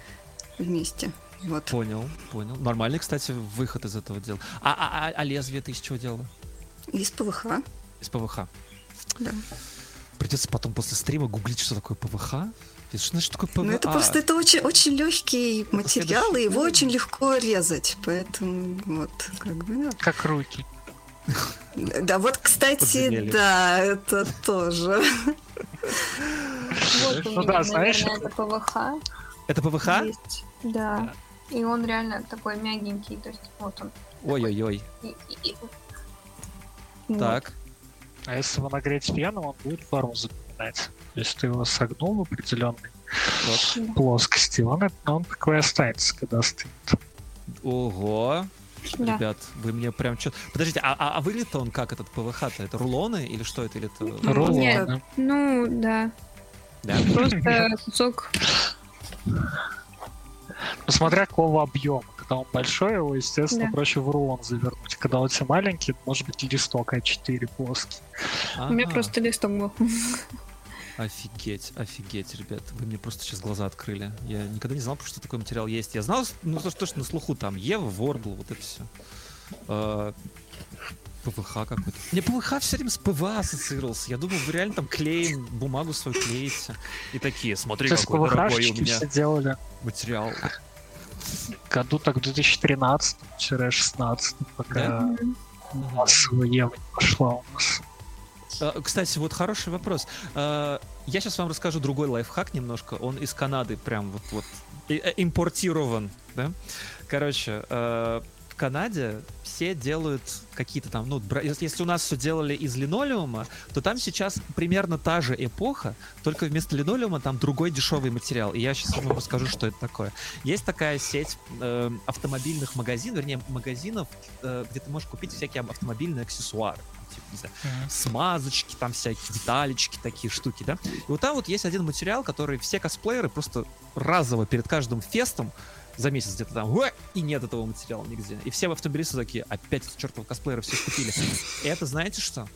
вместе. Вот. Понял, понял. Нормальный, кстати, выход из этого дела. А, а, а, а лезвие ты из чего делала? Из ПВХ. Из ПВХ. Да. Придется потом после стрима гуглить, что такое ПВХ. Что значит такое ПВА? Ну, это просто это очень, очень легкий материал, и его очень легко резать. Поэтому вот, как бы, да. Как руки. Да, вот, кстати, да, это тоже. Вот ну да, знаешь, это ПВХ. Это ПВХ? Да. И он реально такой мягенький, то есть вот он. Ой-ой-ой. Так. А если его нагреть пену, он будет форму запоминать. Если ты его согнул в определенной вот, плоскости, он, он такой останется, когда стынет. Ого! Да. Ребят, вы мне прям что... Подождите, а, а, а выглядит он как этот ПВХ-то? Это рулоны или что это? Или это... Рулоны. Нет, ну, да. Да? Просто кусок... Ну, смотря какого объема. Когда он большой, его, естественно, да. проще в рулон завернуть. Когда он все маленький, может быть листок А4 плоский. У меня просто листок был. Офигеть, офигеть, ребят. Вы мне просто сейчас глаза открыли. Я никогда не знал, что такой материал есть. Я знал, ну, то, что на слуху там EVA, Worbla, вот это все. А, ПВХ какой-то. Мне ПВХ все время с ПВА ассоциировался. Я думал, вы реально там клеим, бумагу свою клеите. И такие, смотри, То какой дорогой у меня все делали. материал. Году так 2013-16, пока да? массовая Ева не пошла у нас. А, Кстати, вот хороший вопрос. Я сейчас вам расскажу другой лайфхак немножко. Он из Канады прям вот, вот э, импортирован, да? Короче, э, Канаде все делают какие-то там, ну, если у нас все делали из линолеума, то там сейчас примерно та же эпоха, только вместо линолеума там другой дешевый материал. И я сейчас вам расскажу, что это такое. Есть такая сеть э, автомобильных магазинов, вернее, магазинов, э, где ты можешь купить всякие автомобильные аксессуары. Типа, не знаю, смазочки, там всякие деталечки, такие штуки, да. И вот там вот есть один материал, который все косплееры просто разово перед каждым фестом за месяц где-то там, и нет этого материала нигде. И все автомобилисты такие, опять эти чертовы косплееры все купили. И это знаете что?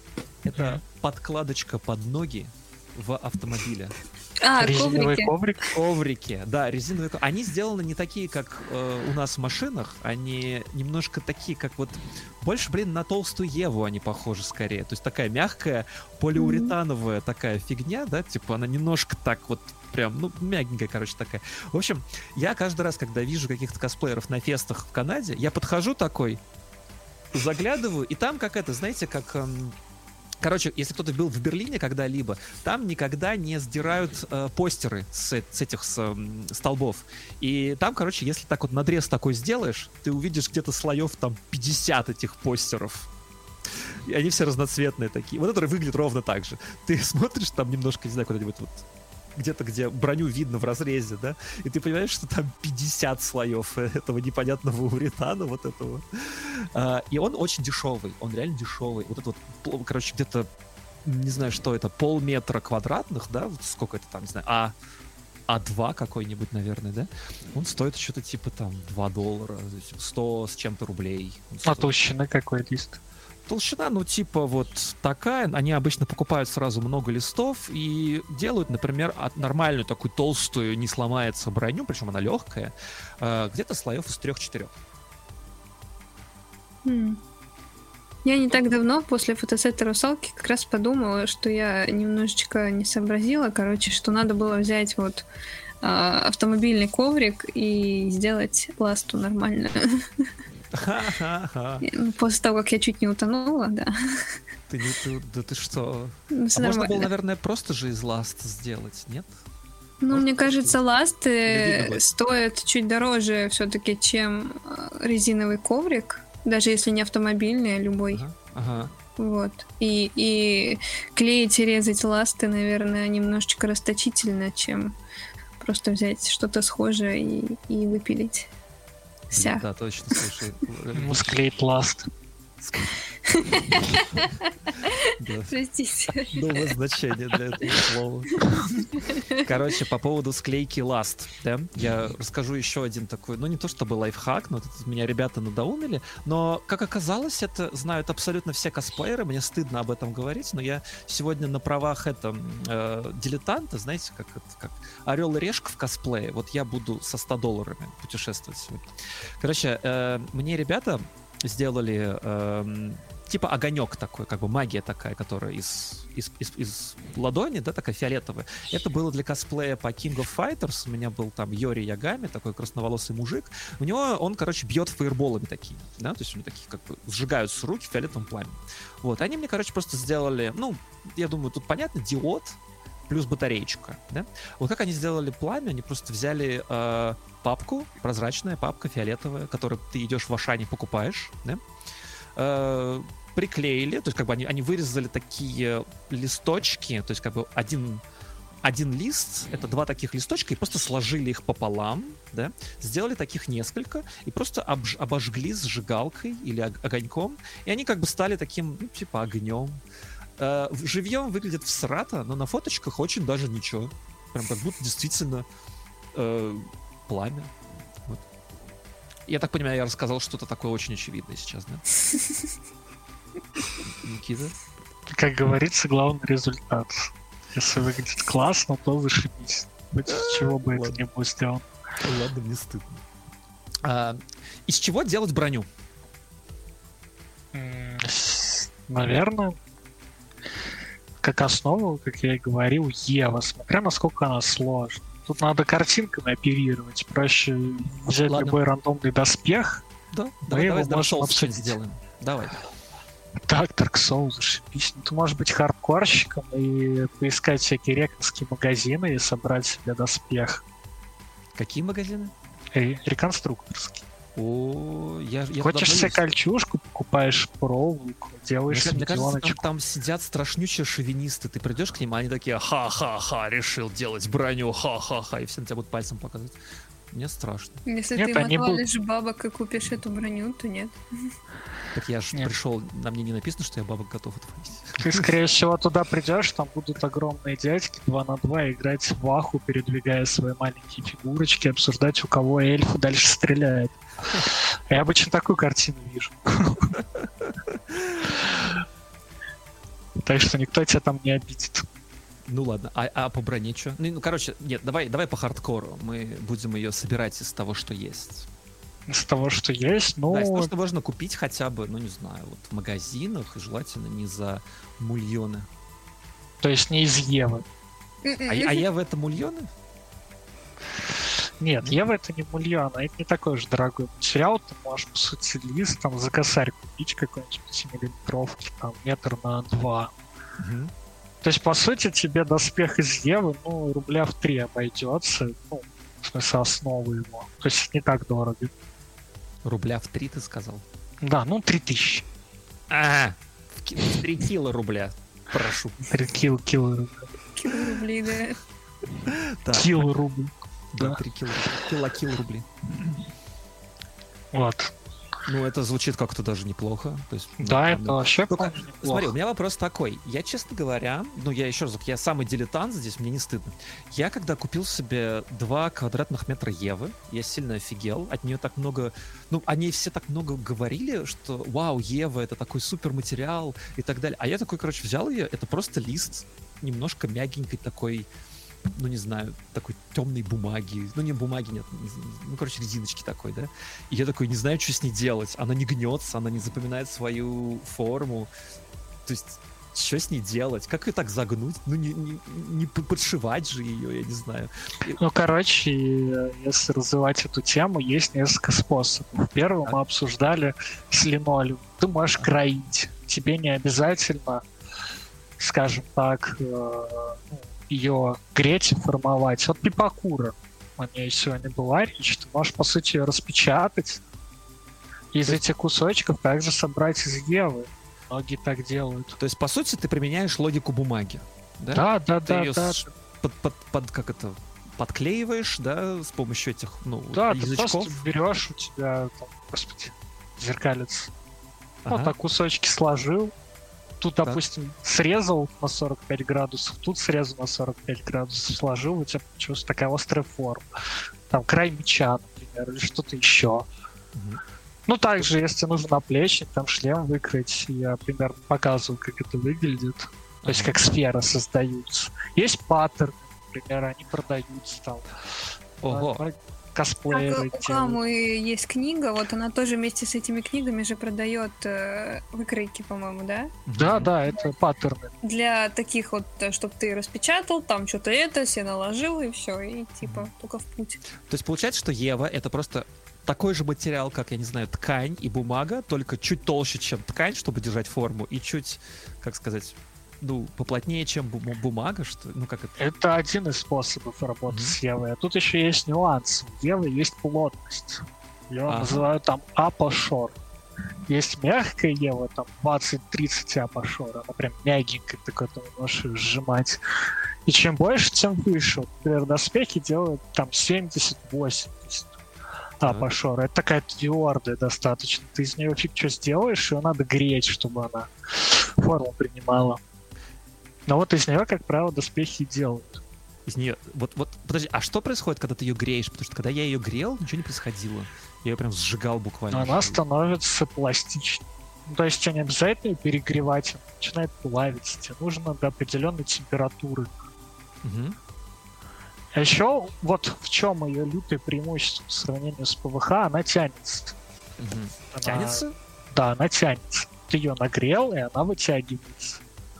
Это подкладочка под ноги в автомобиле. А, Резиновый коврики. коврик. Коврики, да, резиновые коврики. Они сделаны не такие, как э, у нас в машинах, они немножко такие, как вот... Больше, блин, на толстую Еву они похожи скорее. То есть такая мягкая, полиуретановая такая фигня, да, типа она немножко так вот прям, ну, мягенькая, короче, такая. В общем, я каждый раз, когда вижу каких-то косплееров на фестах в Канаде, я подхожу такой, заглядываю, и там как это, знаете, как... эм, Короче, если кто-то был в Берлине когда-либо, там никогда не сдирают э, постеры с, э- с этих с, эм, столбов. И там, короче, если так вот надрез такой сделаешь, ты увидишь где-то слоев там 50 этих постеров. И они все разноцветные такие. Вот это выглядит ровно так же. Ты смотришь там немножко, не знаю, куда-нибудь вот где-то, где броню видно в разрезе, да, и ты понимаешь, что там 50 слоев этого непонятного уретана, вот этого. А, и он очень дешевый, он реально дешевый. Вот это вот, короче, где-то, не знаю, что это, полметра квадратных, да, вот сколько это там, не знаю, а а2 какой-нибудь, наверное, да? Он стоит что-то типа там 2 доллара, то есть 100 с чем-то рублей. А стоит. толщина какой лист? Толщина, ну, типа вот такая. Они обычно покупают сразу много листов и делают, например, от нормальную такую толстую, не сломается броню, причем она легкая, э, где-то слоев из трех-четырех. М. Я не так давно после фотосета русалки как раз подумала, что я немножечко не сообразила, короче, что надо было взять вот а, автомобильный коврик и сделать ласту нормально. Ха-ха-ха. Ну, После того, как я чуть не утонула, да. Ты не ты, да ты что? Ну, А можно было, наверное, просто же из ласт сделать, нет? Ну, Может, мне кажется, ласты стоят чуть дороже все-таки, чем э, резиновый коврик, даже если не автомобильный, а любой. Ага. ага. Вот. И, и клеить и резать ласты, наверное, немножечко расточительно, чем просто взять что-то схожее и, и выпилить. Вся. Да, точно, слушай. Склеить ласт. Простите. Новое значение для этого слова. Короче, по поводу склейки ласт, да, я расскажу еще один такой, ну не то чтобы лайфхак, но тут меня ребята надоумили, но, как оказалось, это знают абсолютно все косплееры, мне стыдно об этом говорить, но я сегодня на правах это э, дилетанта, знаете, как, это, как орел и решка в косплее, вот я буду со 100 долларами путешествовать сегодня. Короче, э, мне ребята сделали эм, типа огонек такой, как бы магия такая, которая из, из, из, из ладони, да, такая фиолетовая. Это было для косплея по King of Fighters. У меня был там Йори Ягами, такой красноволосый мужик. У него он, короче, бьет фаерболами такие, да, то есть у него такие как бы сжигаются руки фиолетовым пламенем. Вот, они мне, короче, просто сделали, ну, я думаю, тут понятно, диод плюс батареечка, да. Вот как они сделали пламя, они просто взяли э, папку, прозрачная папка фиолетовая, которую ты идешь в Ашане покупаешь, да, э, приклеили, то есть как бы они, они вырезали такие листочки, то есть как бы один один лист, это два таких листочка, и просто сложили их пополам, да, сделали таких несколько, и просто обж- обожгли сжигалкой или ог- огоньком, и они как бы стали таким, ну, типа, огнем. Э, в- живьем выглядит всрато, но на фоточках очень даже ничего. Прям как будто действительно э, пламя. Вот. Я так понимаю, я рассказал что-то такое очень очевидное сейчас, да? Никита? Как говорится, главный результат. Если выглядит классно, то зашибись. Хоть с чего бы это ни было сделано. Ладно, мне стыдно. А, из чего делать броню? Наверное, как основу, как я и говорил, Ева, смотря насколько она сложна. Тут надо картинками оперировать. Проще взять Ладно. любой рандомный доспех. Да, Мы давай, его давай Dark Souls обсудить. сделаем. Давай. Так, Dark Souls, зашибись. Ну, ты можешь быть хардкорщиком и поискать всякие реконские магазины и собрать себе доспех. Какие магазины? Э, реконструкторский. О, я, я Хочешь себе кольчушку, покупаешь проволоку, делаешь Мне, мне кажется, там, там сидят страшнючие шовинисты. Ты придешь к ним, а они такие, ха-ха-ха, решил делать броню, ха-ха-ха, и все на тебя будут пальцем показывать. Мне страшно. Если Нет, ты им будут- отвалишь бабок и купишь эту броню, то нет. Так я же пришел, на мне не написано, что я бабок готов отвалить. Ты, скорее всего, туда придешь, там будут огромные дядьки 2 на 2 играть в аху, передвигая свои маленькие фигурочки, обсуждать, у кого эльф дальше стреляет. Я обычно такую картину вижу. Так что никто тебя там не обидит. Ну ладно, а, а по броне что? Ну, ну, короче, нет, давай, давай по хардкору. Мы будем ее собирать из того, что есть. Из того, что есть, ну, Да, из того, что можно купить хотя бы, ну не знаю, вот в магазинах, и желательно не за мульоны. то есть не из Евы. А, а я в это мульоны? Нет, Ева это не мульон, а это не такой же дорогой материал. Ты можешь, по сути, лист там за косарь купить какой-нибудь 5-миллиметровки, там метр на два. То есть, по сути, тебе доспех из Евы, ну, рубля в три обойдется. Ну, в смысле, основы его. То есть, не так дорого. Рубля в три ты сказал? Да, ну, 3000. А, в ки- в три кило рубля. Прошу. 3 кил, кил, Кило рублей, да. Так, кил рубль. да, три кило. Кило рублей. Вот. Ну, это звучит как-то даже неплохо. То есть, ну, Да, там, это ну, вообще по-моему, неплохо. Смотри, у меня вопрос такой. Я, честно говоря, ну, я еще раз, я самый дилетант здесь, мне не стыдно. Я когда купил себе два квадратных метра Евы, я сильно офигел. От нее так много... Ну, они все так много говорили, что вау, Ева, это такой супер материал и так далее. А я такой, короче, взял ее, это просто лист немножко мягенькой такой ну, не знаю, такой темной бумаги. Ну, не бумаги, нет. Ну, короче, резиночки такой, да. И я такой, не знаю, что с ней делать. Она не гнется, она не запоминает свою форму. То есть, что с ней делать? Как ее так загнуть? Ну, не, не, не подшивать же ее, я не знаю. Ну, короче, э, если развивать эту тему, есть несколько способов. Первый мы обсуждали с линолеум. Ты можешь кроить. Тебе не обязательно, скажем так, ее греть и формовать. Вот пипакура. У нее сегодня была речь. Ты можешь, по сути, ее распечатать. Из этих кусочков также собрать из Евы. Многие так делают. То есть, по сути, ты применяешь логику бумаги. Да? Да, да, Ты да, её да. под, под, под- как это, подклеиваешь, да, с помощью этих, ну, Да, ты язычков. просто берешь у тебя, там, господи, зеркалец. Вот Ага. так кусочки сложил. Тут, Так. допустим, срезал на 45 градусов, тут срезал на 45 градусов, сложил, у тебя получилась такая острая форма. Там край меча, например, или что-то еще. Мгм. Ну, также, если нужен наплечник, там шлем выкрыть, я примерно показываю, как это выглядит. То есть, как сферы создаются. Есть паттерны, например, они продаются там. Ого. Косплееры Так, у. Камы есть книга, вот она тоже вместе с этими книгами же продает э, выкройки, по-моему, да? Да, да, это паттерны. Для таких вот, чтобы ты распечатал, там что-то это, себе наложил, и все, и типа только в путь. То есть получается, что Ева это просто такой же материал, как, я не знаю, ткань и бумага, только чуть толще, чем ткань, чтобы держать форму, и чуть, как сказать, ну, поплотнее, чем бу- бумага, что ну как это. Это один из способов работы Мгм. с Евой. А тут еще есть нюанс. У Евы есть плотность. Ее Ага. называют там апошор. Есть мягкая Ева, там 20-30 апошор. Она прям мягенькая, такой ты можешь сжимать. И чем больше, тем выше. Например, доспехи делают там 70-80 апошор. Это такая твердая достаточно. Ты из нее фиг что сделаешь, ее надо греть, чтобы она форму принимала. Но вот из нее, как правило, доспехи делают. Из нее. Вот, вот, подожди, а что происходит, когда ты ее греешь? Потому что когда я ее грел, ничего не происходило. Я ее прям сжигал буквально. Но она становится пластичной. Ну, то есть тебе не обязательно ее перегревать, она начинает плавиться. Тебе нужно до определенной температуры. Мгм. А еще вот в чем ее лютое преимущество по сравнению с ПВХ, она тянется. Мгм. Она- Тянется? Да, она тянется. Ты ее нагрел, и она вытягивается.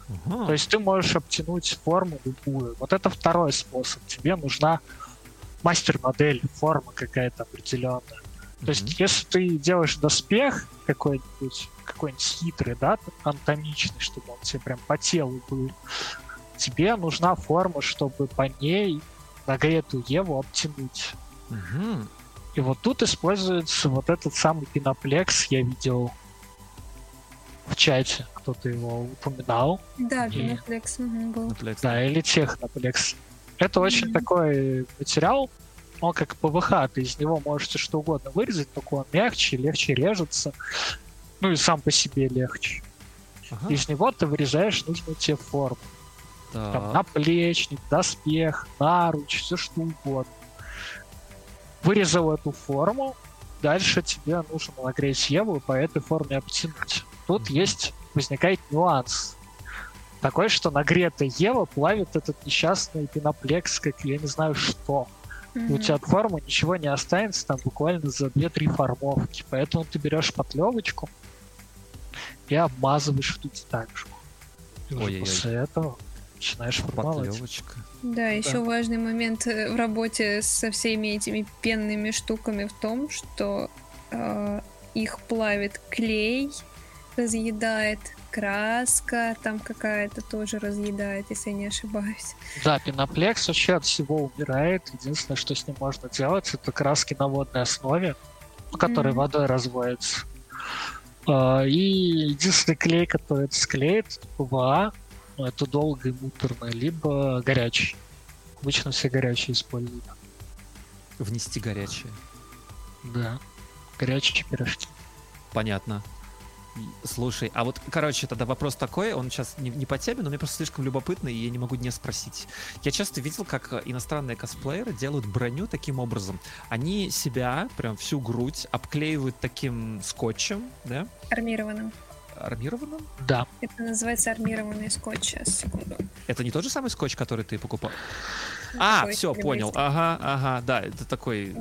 То есть ты можешь обтянуть форму любую. Вот это второй способ. Тебе нужна мастер-модель, форма какая-то определенная. То есть, если ты делаешь доспех какой-нибудь, какой-нибудь хитрый, да, анатомичный, чтобы он тебе прям по телу был, тебе нужна форма, чтобы по ней нагретую Еву обтянуть. Мгм. И вот тут используется вот этот самый пеноплекс, я видел в чате, кто-то его упоминал. Да, И- мгм, был. Netflix. Да, или техноплекс. Это очень Мгм. такой материал, он как ПВХ, ты из него можете что угодно вырезать, только он мягче, легче режется, ну и сам по себе легче. Ага. Из него ты вырезаешь нужную тебе форму. Там Так. наплечник, доспех, наруч, все что угодно. Вырезал эту форму, дальше тебе нужно нагреть Еву и по этой форме обтянуть. Тут есть, возникает нюанс. Такой, что нагретая Ева плавит этот несчастный пеноплекс, как я не знаю что. И у тебя от формы ничего не останется там буквально за 2-3 формовки. Поэтому ты берешь потлевочку и обмазываешь эту детальку. И Ой-ой-ой. после этого начинаешь формовать. Потлевочка. Да, еще важный момент э, в работе со всеми этими пенными штуками в том, что э, их плавит клей, разъедает краска, там какая-то тоже разъедает, если я не ошибаюсь. Да, пеноплекс вообще от всего умирает. Единственное, что с ним можно делать, это краски на водной основе, которые Мгм. водой разводятся. А, И единственный клей, который это склеит, это ПВА, это долго и муторно, либо горячий. Обычно все горячие используют. Внести горячее. Да. Горячие пирожки. Понятно. Слушай, а вот, короче, тогда вопрос такой, он сейчас не, не по теме, но мне просто слишком любопытно, и я не могу не спросить. Я часто видел, как иностранные косплееры делают броню таким образом. Они себя, прям всю грудь, обклеивают таким скотчем, да, Армированным. армированным. Да. Это называется армированный скотч. Сейчас, секунду. Это не тот же самый скотч, который ты покупал? А, все, понял. Ага, ага, да, это такой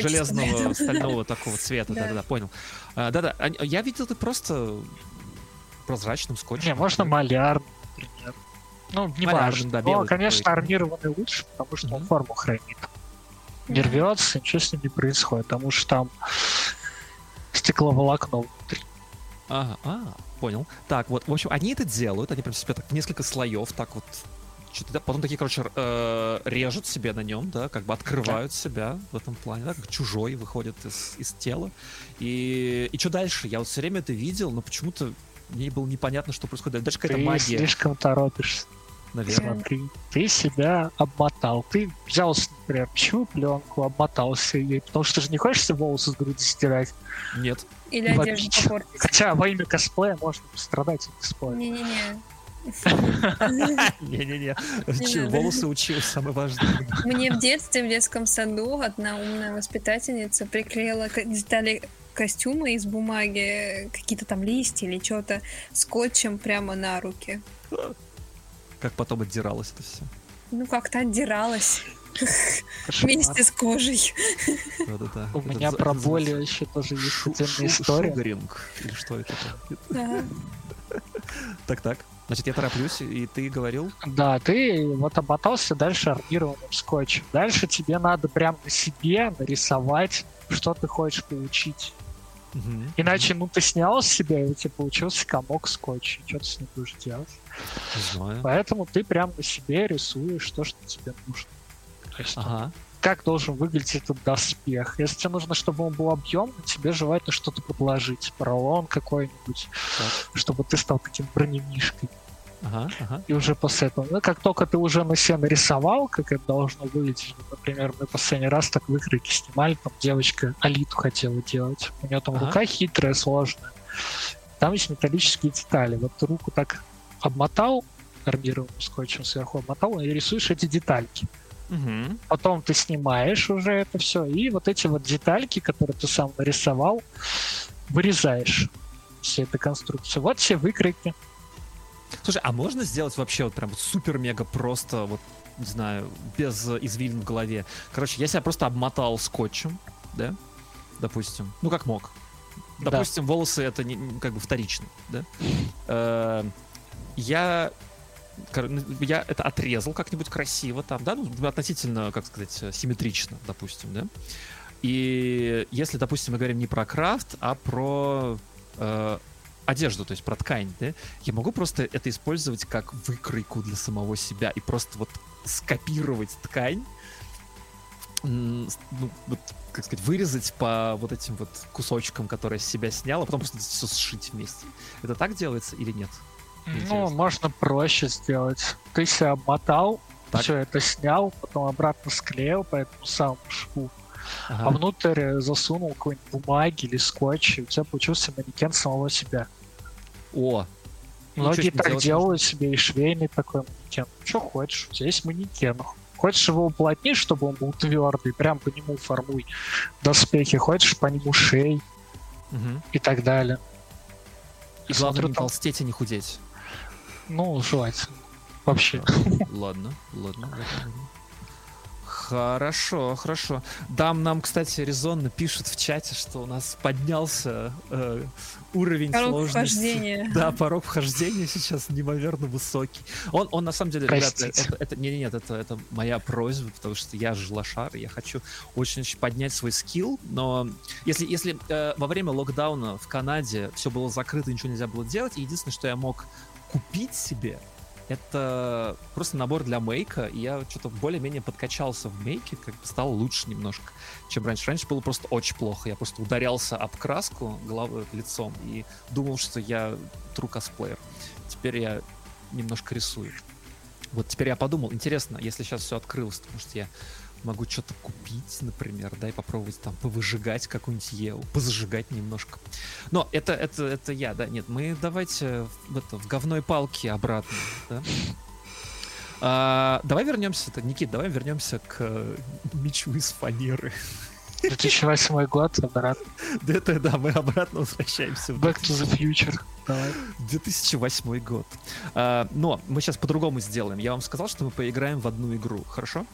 железного, стального такого цвета, Да. да-да-да, понял. А, Да-да, а- я видел ты просто прозрачным скотчем. Не, можно малярным, например. Ну, не важно. да, Но, белый конечно, армированный лучше, потому что он форму хранит. Не Да. рвется, ничего с ним не происходит, потому что там стекловолокно внутри. Ага, а, понял. Так, вот, в общем, они это делают, они прям себе так несколько слоев, так вот, что-то, да, потом такие, короче, э, режут себе на нем, да, как бы открывают себя в этом плане, да, как чужой выходит из, из тела. И, и что дальше? Я вот все время это видел, но почему-то мне было непонятно, что происходит. Дальше какая-то Ты магия, слишком торопишься. наверное. Смотри, ты себя обмотал. Ты взял, например, пищевую пленку, обмотался ей, потому что ты же не хочешь себе волосы с груди стирать. Нет. Или одежду попортить. Хотя во имя косплея можно пострадать от косплея. Не-не-не. Не-не-не. Волосы учил, самое важное. Мне в детстве в детском саду одна умная воспитательница приклеила детали костюма из бумаги, какие-то там листья или что-то, скотчем прямо на руки. Как потом отдиралось это все. Ну, как-то отдиралась Кошмар. вместе с кожей. Да-да-да. У Это меня за- про боли еще тоже есть отдельная история. Шугаринг. Или что это? Так-так. Значит, я тороплюсь, и ты говорил? Да, ты вот обмотался дальше армированным скотчем. Дальше тебе надо прям на себе нарисовать, что ты хочешь получить. Мгм. Иначе, ну, ты снял с себя, и у тебя получился комок скотча. Что ты с ним будешь делать? Не знаю. Поэтому ты прям на себе рисуешь то, что тебе нужно. То есть, Ага. Как должен выглядеть этот доспех. Если тебе нужно, чтобы он был объемный, тебе желательно что-то подложить. Поролон какой-нибудь, Так. чтобы ты стал таким бронемишкой. Ага, ага. И уже после этого, ну, как только ты уже на себе нарисовал, как это должно выглядеть, вот, например, мы последний раз так выкройки снимали, там девочка Алиту хотела делать. У нее там Ага. рука хитрая, сложная. Там есть металлические детали. Вот ты руку так обмотал, армированным скотчем сверху обмотал, и рисуешь эти детальки. Мгм. Потом ты снимаешь уже это все, и вот эти вот детальки, которые ты сам нарисовал, вырезаешь все этой конструкции. Вот все выкройки. Слушай, а можно сделать вообще вот прям супер-мега просто, вот, не знаю, без извилин в голове? Короче, я себя просто обмотал скотчем, да, допустим, ну как мог. Да. Допустим, волосы это не, как бы вторично, да. Э, Я я это отрезал как-нибудь красиво там, да, ну, относительно, как сказать, симметрично, допустим, да. И если, допустим, мы говорим не про крафт, а про э, одежду, то есть про ткань, да, я могу просто это использовать как выкройку для самого себя и просто вот скопировать ткань, ну, вот, как сказать, вырезать по вот этим вот кусочкам, которые с себя снял, а потом просто все сшить вместе. Это так делается или нет? Ну, можно проще сделать. Ты себя обмотал, так. все это снял, потом обратно склеил по этому самому шву, ага. а внутрь засунул какой-нибудь бумаги или скотч, и у тебя получился манекен самого себя. О! Многие так делают можно. себе и швейный такой манекен. Что хочешь, у тебя есть манекен. Хочешь его уплотнить, чтобы он был твердый, прям по нему формуй доспехи. Хочешь по нему шей угу. и так далее. И главное не толстеть и не худеть. Ну, желательно. Вообще. Ладно, ладно. Хорошо, хорошо. Дам нам, кстати, резонно пишут в чате, что у нас поднялся э, уровень порог сложности. Вхождения. Да, порог вхождения сейчас неимоверно высокий. Он, он на самом деле, ребята, это, это, нет, нет, это, это моя просьба, потому что я же лошар, и я хочу очень-очень поднять свой скилл, но если, если э, во время локдауна в Канаде все было закрыто, ничего нельзя было делать, единственное, что я мог купить себе, это просто набор для мейка, и я что-то более-менее подкачался в мейке, как бы стало лучше немножко, чем раньше. Раньше было просто очень плохо. Я просто ударялся об краску головой, лицом и думал, что я true косплеер. Теперь я немножко рисую. Вот теперь я подумал, интересно, если сейчас все открылось, потому что я могу что-то купить, например, да, и попробовать там повыжигать какую-нибудь Еву, позажигать немножко. Но это, это, это я, да, нет, мы давайте в, это, в говной палке обратно, да. А, давай вернемся, это, Никит, давай вернемся к э, мечу из фанеры. 2008 год, обратно. Да, это, да, мы обратно возвращаемся. В Back to the Future. Давай. 2008 год. А, но мы сейчас по-другому сделаем. Я вам сказал, что мы поиграем в одну игру, хорошо?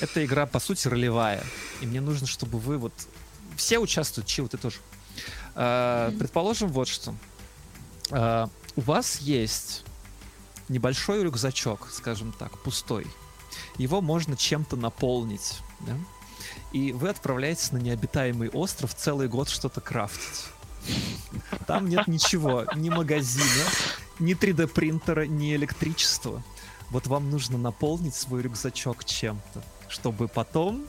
Эта игра, по сути, ролевая. И мне нужно, чтобы вы вот... Все участвуют, Чил, ты тоже. А, предположим, вот что. А, у вас есть небольшой рюкзачок, скажем так, пустой. Его можно чем-то наполнить. Да? И вы отправляетесь на необитаемый остров целый год что-то крафтить. Там нет ничего, ни магазина, ни 3D принтера, ни электричества вот вам нужно наполнить свой рюкзачок чем-то, чтобы потом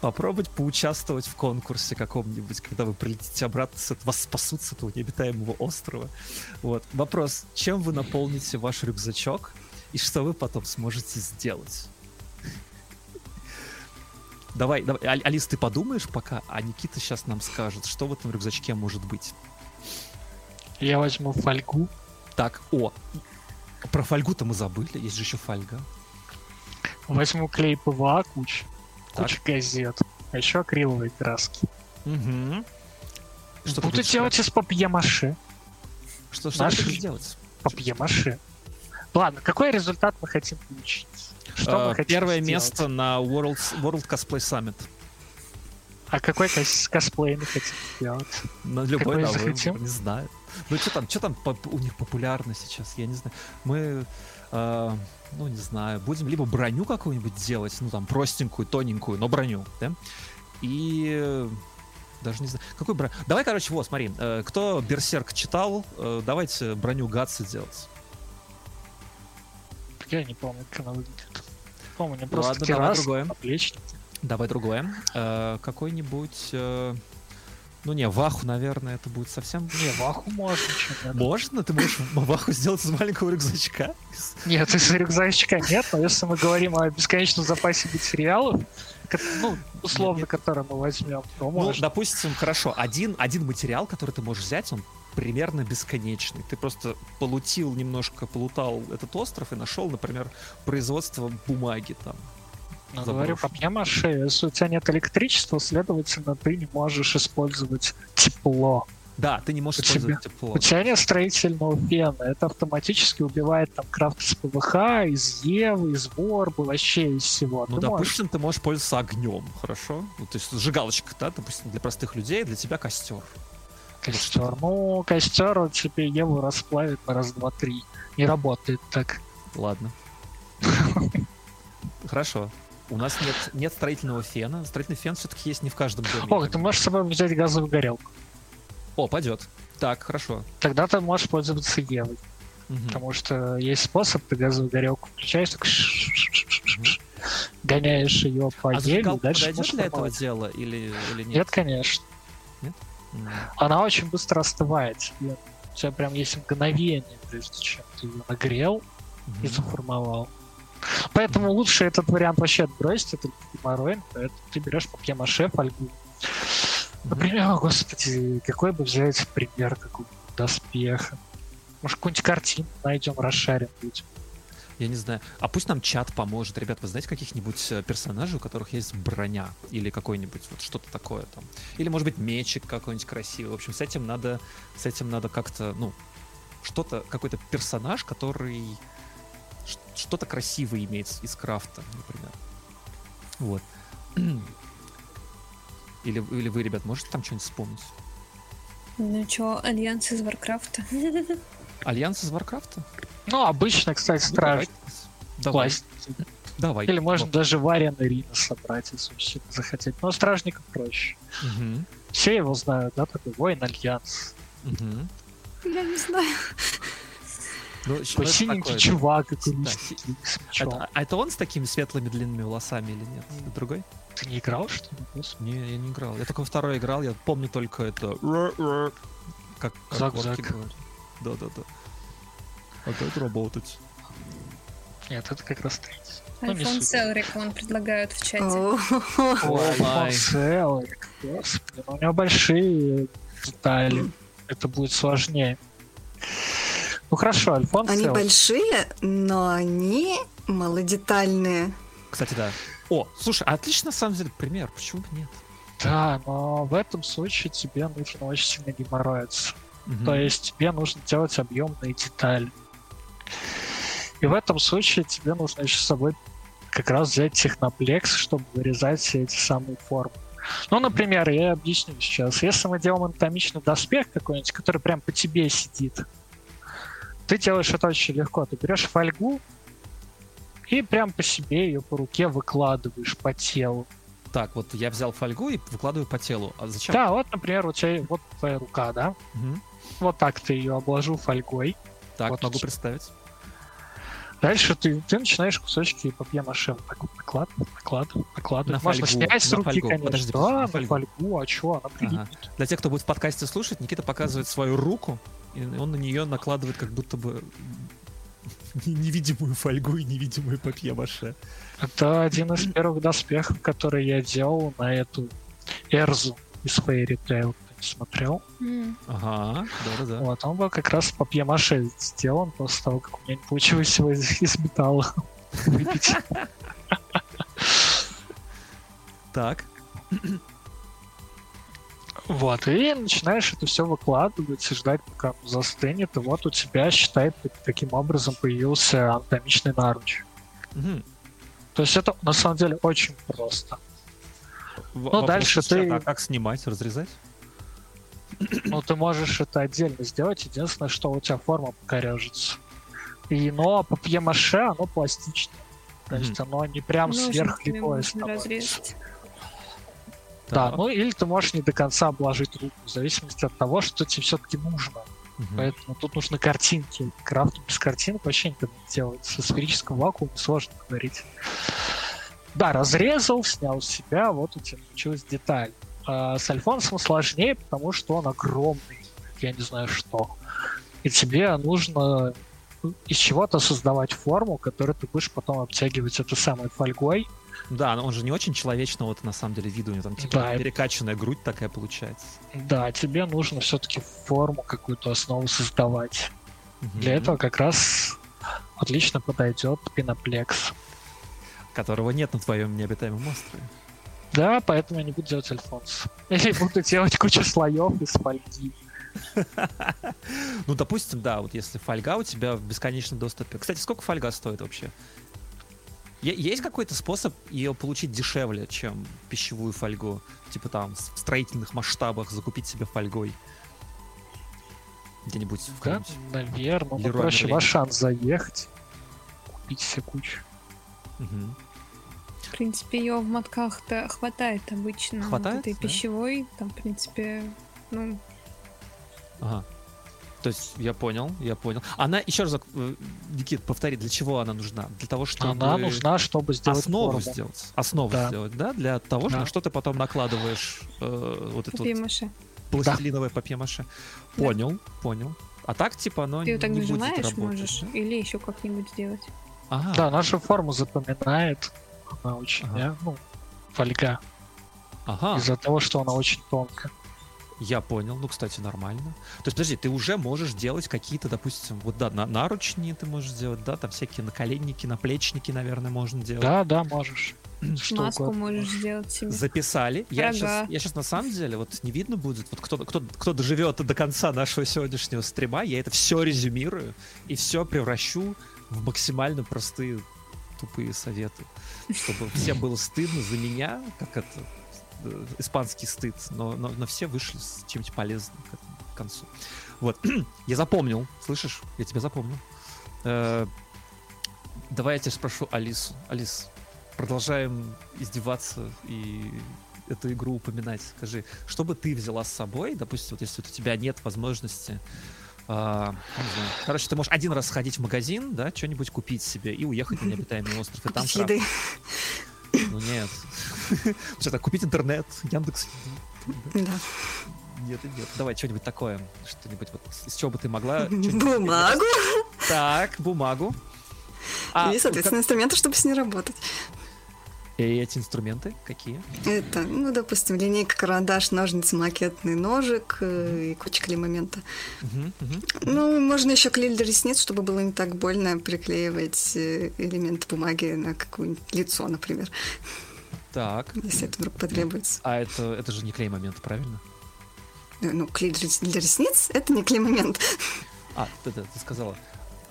попробовать поучаствовать в конкурсе каком-нибудь, когда вы прилетите обратно, с, вас спасут с этого необитаемого острова. Вот. Вопрос, чем вы наполните ваш рюкзачок и что вы потом сможете сделать? Давай, давай, Алис, ты подумаешь пока, а Никита сейчас нам скажет, что в этом рюкзачке может быть. Я возьму фольгу. Так, о, про фольгу-то мы забыли, есть же еще фольга. Возьму клей ПВА, куча, куча газет, а еще акриловые краски. Угу. Что Буду делать из папье-маше. Что, что Наш... ты делать? Папье-маше. Ладно, какой результат мы хотим получить? Что uh, мы хотим Первое сделать? место на World, World Cosplay Summit. А какой кос косплей мы хотим сделать? На любой какой на не знаю. Ну что там, что там у них популярно сейчас, я не знаю. Мы, э, ну не знаю, будем либо броню какую-нибудь делать, ну там простенькую, тоненькую, но броню, да? И даже не знаю, какой броню. Давай, короче, вот, смотри, э, кто Берсерк читал, э, давайте броню Гатса делать. Я не помню, как она выглядит. Помню, просто Ладно, давай другое. Давай другое. Э, какой-нибудь... Э, ну не, ваху, наверное, это будет совсем... Не, ваху можно. Можно? Ты можешь ваху сделать из маленького рюкзачка? Нет, из рюкзачка нет, но если мы говорим о бесконечном запасе материалов, ну, условно, который мы возьмем, то Ну, допустим, хорошо, один, один материал, который ты можешь взять, он примерно бесконечный. Ты просто полутил немножко, полутал этот остров и нашел, например, производство бумаги там, ну, говорю, папье-маше, если у тебя нет электричества, следовательно, ты не можешь использовать тепло. Да, ты не можешь у использовать тебя, тепло. У тебя нет строительного фена. Это автоматически убивает там крафт из ПВХ, из Евы, из Ворбы, вообще из всего. Ну, ты допустим, можешь... ты можешь пользоваться огнем, хорошо? Ну, то есть сжигалочка, да, допустим, для простых людей, для тебя костер. Костер. Ну, костер он тебе Еву расплавит на раз, два, три. Не работает так. Ладно. Хорошо У нас нет, нет строительного фена. Строительный фен все-таки есть не в каждом доме. О, ты можешь с собой взять газовую горелку. О, пойдет. Так, хорошо. Тогда ты можешь пользоваться Евой. Мгм. Потому что есть способ, ты газовую горелку включаешь, так гоняешь ее по А и дальше можешь для этого дела или, или нет? Нет, конечно. М. Она очень быстро остывает. У тебя прям есть мгновение, прежде чем ты ее нагрел и заформовал. Поэтому лучше этот вариант вообще отбросить, это поэтому ты берешь папье-маше, фольгу. Например, о, господи, какой бы взять пример какого доспеха? Может, какую-нибудь картину найдем, расшарим. Я не знаю. А пусть нам чат поможет. Ребят, вы знаете каких-нибудь э, персонажей, у которых есть броня? Или какой-нибудь вот что-то такое там? Или, может быть, мечик какой-нибудь красивый? В общем, с этим надо, с этим надо как-то, ну, что-то, какой-то персонаж, который что-то красивое имеет из- крафта, например. Вот. Или, или вы, ребят, можете там что-нибудь вспомнить? Ну чё, Альянс из Варкрафта. Альянс из Варкрафта? Ну, обычно, кстати, Ну, страж. Давай. Класть. Давай. Или можно Вот. даже Вариана Ринна собрать, если сильно захотеть. Но стражников проще. Мгм. Все его знают, да, такой воин Альянс. Мгм. Я не знаю. Ну, это да. чувак. Это, а это он с такими светлыми длинными волосами или нет? Это другой? Ты не играл, что ли? Не, я не играл. Я только во второй играл, я помню только это... Как, как орки говорят. Да-да-да. А как работать? Нет, это как раз третий. Ну, суть. Селрик вон предлагают в чате. О. Альфон Селрик, господи, у него большие детали. Это будет сложнее. Ну хорошо, Альфон Они Селрик. большие, но они малодетальные. Кстати, да. О, слушай, отлично, на самом деле, пример. Почему бы нет? Да, но в этом случае тебе нужно очень сильно геморроиться. Мгм. То есть тебе нужно делать объемные детали. И в этом случае тебе нужно еще с собой как раз взять техноплекс, чтобы вырезать все эти самые формы. Ну, например, я объясню сейчас. Если мы делаем анатомичный доспех какой-нибудь, который прям по тебе сидит, ты делаешь это очень легко. Ты берешь фольгу и прям по себе ее по руке выкладываешь по телу. Так, вот я взял фольгу и выкладываю по телу. А зачем? Да, вот, например, у тебя вот твоя рука, да? Мгм. Вот так ты ее обложу фольгой. Так, Вот могу представить. Дальше ты, ты начинаешь кусочки папье-маше так вот накладывать. На Можно фольгу, снять с руки, фольгу. конечно. Подожди, да, на на фольгу. фольгу, а чё, она прилипнет. Для тех, кто будет в подкасте слушать, Никита показывает свою руку, и он на нее накладывает как будто бы невидимую фольгу и невидимую папье-маше. Это один из первых доспехов, который я делал на эту Эрзу из Fairy Tail. Смотрел? М. Ага, да-да-да. Вот, он был как раз в папье-маше сделан после того, как у меня не получилось его из, из металла выпить. Так. Вот, и начинаешь это все выкладывать и ждать, пока оно застынет. И вот у тебя, считай, так- таким образом появился анатомичный наруч. Мгм. То есть это на самом деле очень просто. В- Ну, дальше ты- а как снимать, разрезать? Ну, ты можешь это отдельно сделать. Единственное, что у тебя форма покорежится. И, но папье-маше, оно пластичное. То есть оно не прям Ножницами сверхлипое становится. разрезать. Да, ну или ты можешь не до конца обложить руку, в зависимости от того, что тебе все-таки нужно. Мгм. Поэтому тут нужны картинки. Крафт без картинок вообще никогда не делается. Со сферическим вакуумом сложно говорить. Да, разрезал, снял с себя, вот у тебя получилась деталь. А с Альфонсом сложнее, потому что он огромный, я не знаю что. И тебе нужно из чего-то создавать форму, которую ты будешь потом обтягивать этой самой фольгой. Да, но он же не очень человечного вот, на самом деле вида, у него там типа Да. перекачанная грудь такая получается. Да, тебе нужно все-таки форму, какую-то основу создавать. Мгм. Для этого как раз отлично подойдет пеноплекс. Которого нет на твоем необитаемом острове. Да, поэтому я не буду делать Альфонс. Или буду делать кучу слоев из фольги. Ну, допустим, да, вот если фольга у тебя в бесконечном доступе. Кстати, сколько фольга стоит вообще? Есть какой-то способ ее получить дешевле, чем пищевую фольгу? Типа там в строительных масштабах закупить себе фольгой? Где-нибудь в Да, наверное. Ну, проще в. Ашан заехать, купить себе кучу. Мгм. В принципе, ее в мотках-то хватает обычно. Хватает, Вот этой да? пищевой, там, в принципе, ну, Ага. То есть я понял, я понял. Она, еще раз, э, Никит, повтори, для чего она нужна? Для того, чтобы Она нужна, чтобы сделать основу форму. сделать. Основу Да. сделать, да? Для того, Да. на что ты потом накладываешь э, вот это вот папье-маше. пластилиновое папье-маше. Да. Понял, понял. А так, типа, оно Ты ее так не будет нажимаешь, работать, можешь, да? или еще как-нибудь сделать. Ага. Да, наша форму запоминает. Она очень, Ага. э, ну, фольга. Ага. Из-за того, что она очень тонкая. Я понял, ну, кстати, нормально. То есть, подожди, ты уже можешь делать какие-то, допустим, вот, да, на, наручни ты можешь сделать, да, там всякие наколенники, наплечники, наверное, можно делать. Да, да, можешь. Что Маску угодно. можешь сделать себе. Записали. Я сейчас, я сейчас на самом деле, вот не видно будет, вот кто, кто, кто доживет до конца нашего сегодняшнего стрима, я это все резюмирую и все превращу в максимально простые тупые советы, чтобы всем было стыдно за меня, как это испанский стыд, но, но, но все вышли с чем-то полезным к этому к концу. Вот, я запомнил, слышишь? Я тебя запомнил. Э, давай я тебя спрошу Алису. Алис, продолжаем издеваться и эту игру упоминать. Скажи, что бы ты взяла с собой, допустим, вот если вот у тебя нет возможности а. Короче, ты можешь один раз сходить в магазин, да, что-нибудь купить себе и уехать на необитаемый остров. И там Купить еды. Ну нет. Что-то купить интернет, Яндекс. Да. Нет, и нет. Давай что-нибудь такое. Что-нибудь вот из чего бы ты могла... Бумагу Так, бумагу. А, и, соответственно, инструменты, чтобы с ней работать. И эти инструменты какие? Это, ну, допустим, линейка, карандаш, ножницы, макетный ножик э, и куча клей-момента. Ну, можно еще клей для ресниц, чтобы было не так больно приклеивать э, элементы бумаги на какое-нибудь лицо, например, Так. если это вдруг потребуется. А это, это же не клей момент, правильно? Э, Ну, клей для ресниц — это не клей-момент. А, ты, ты, ты сказала.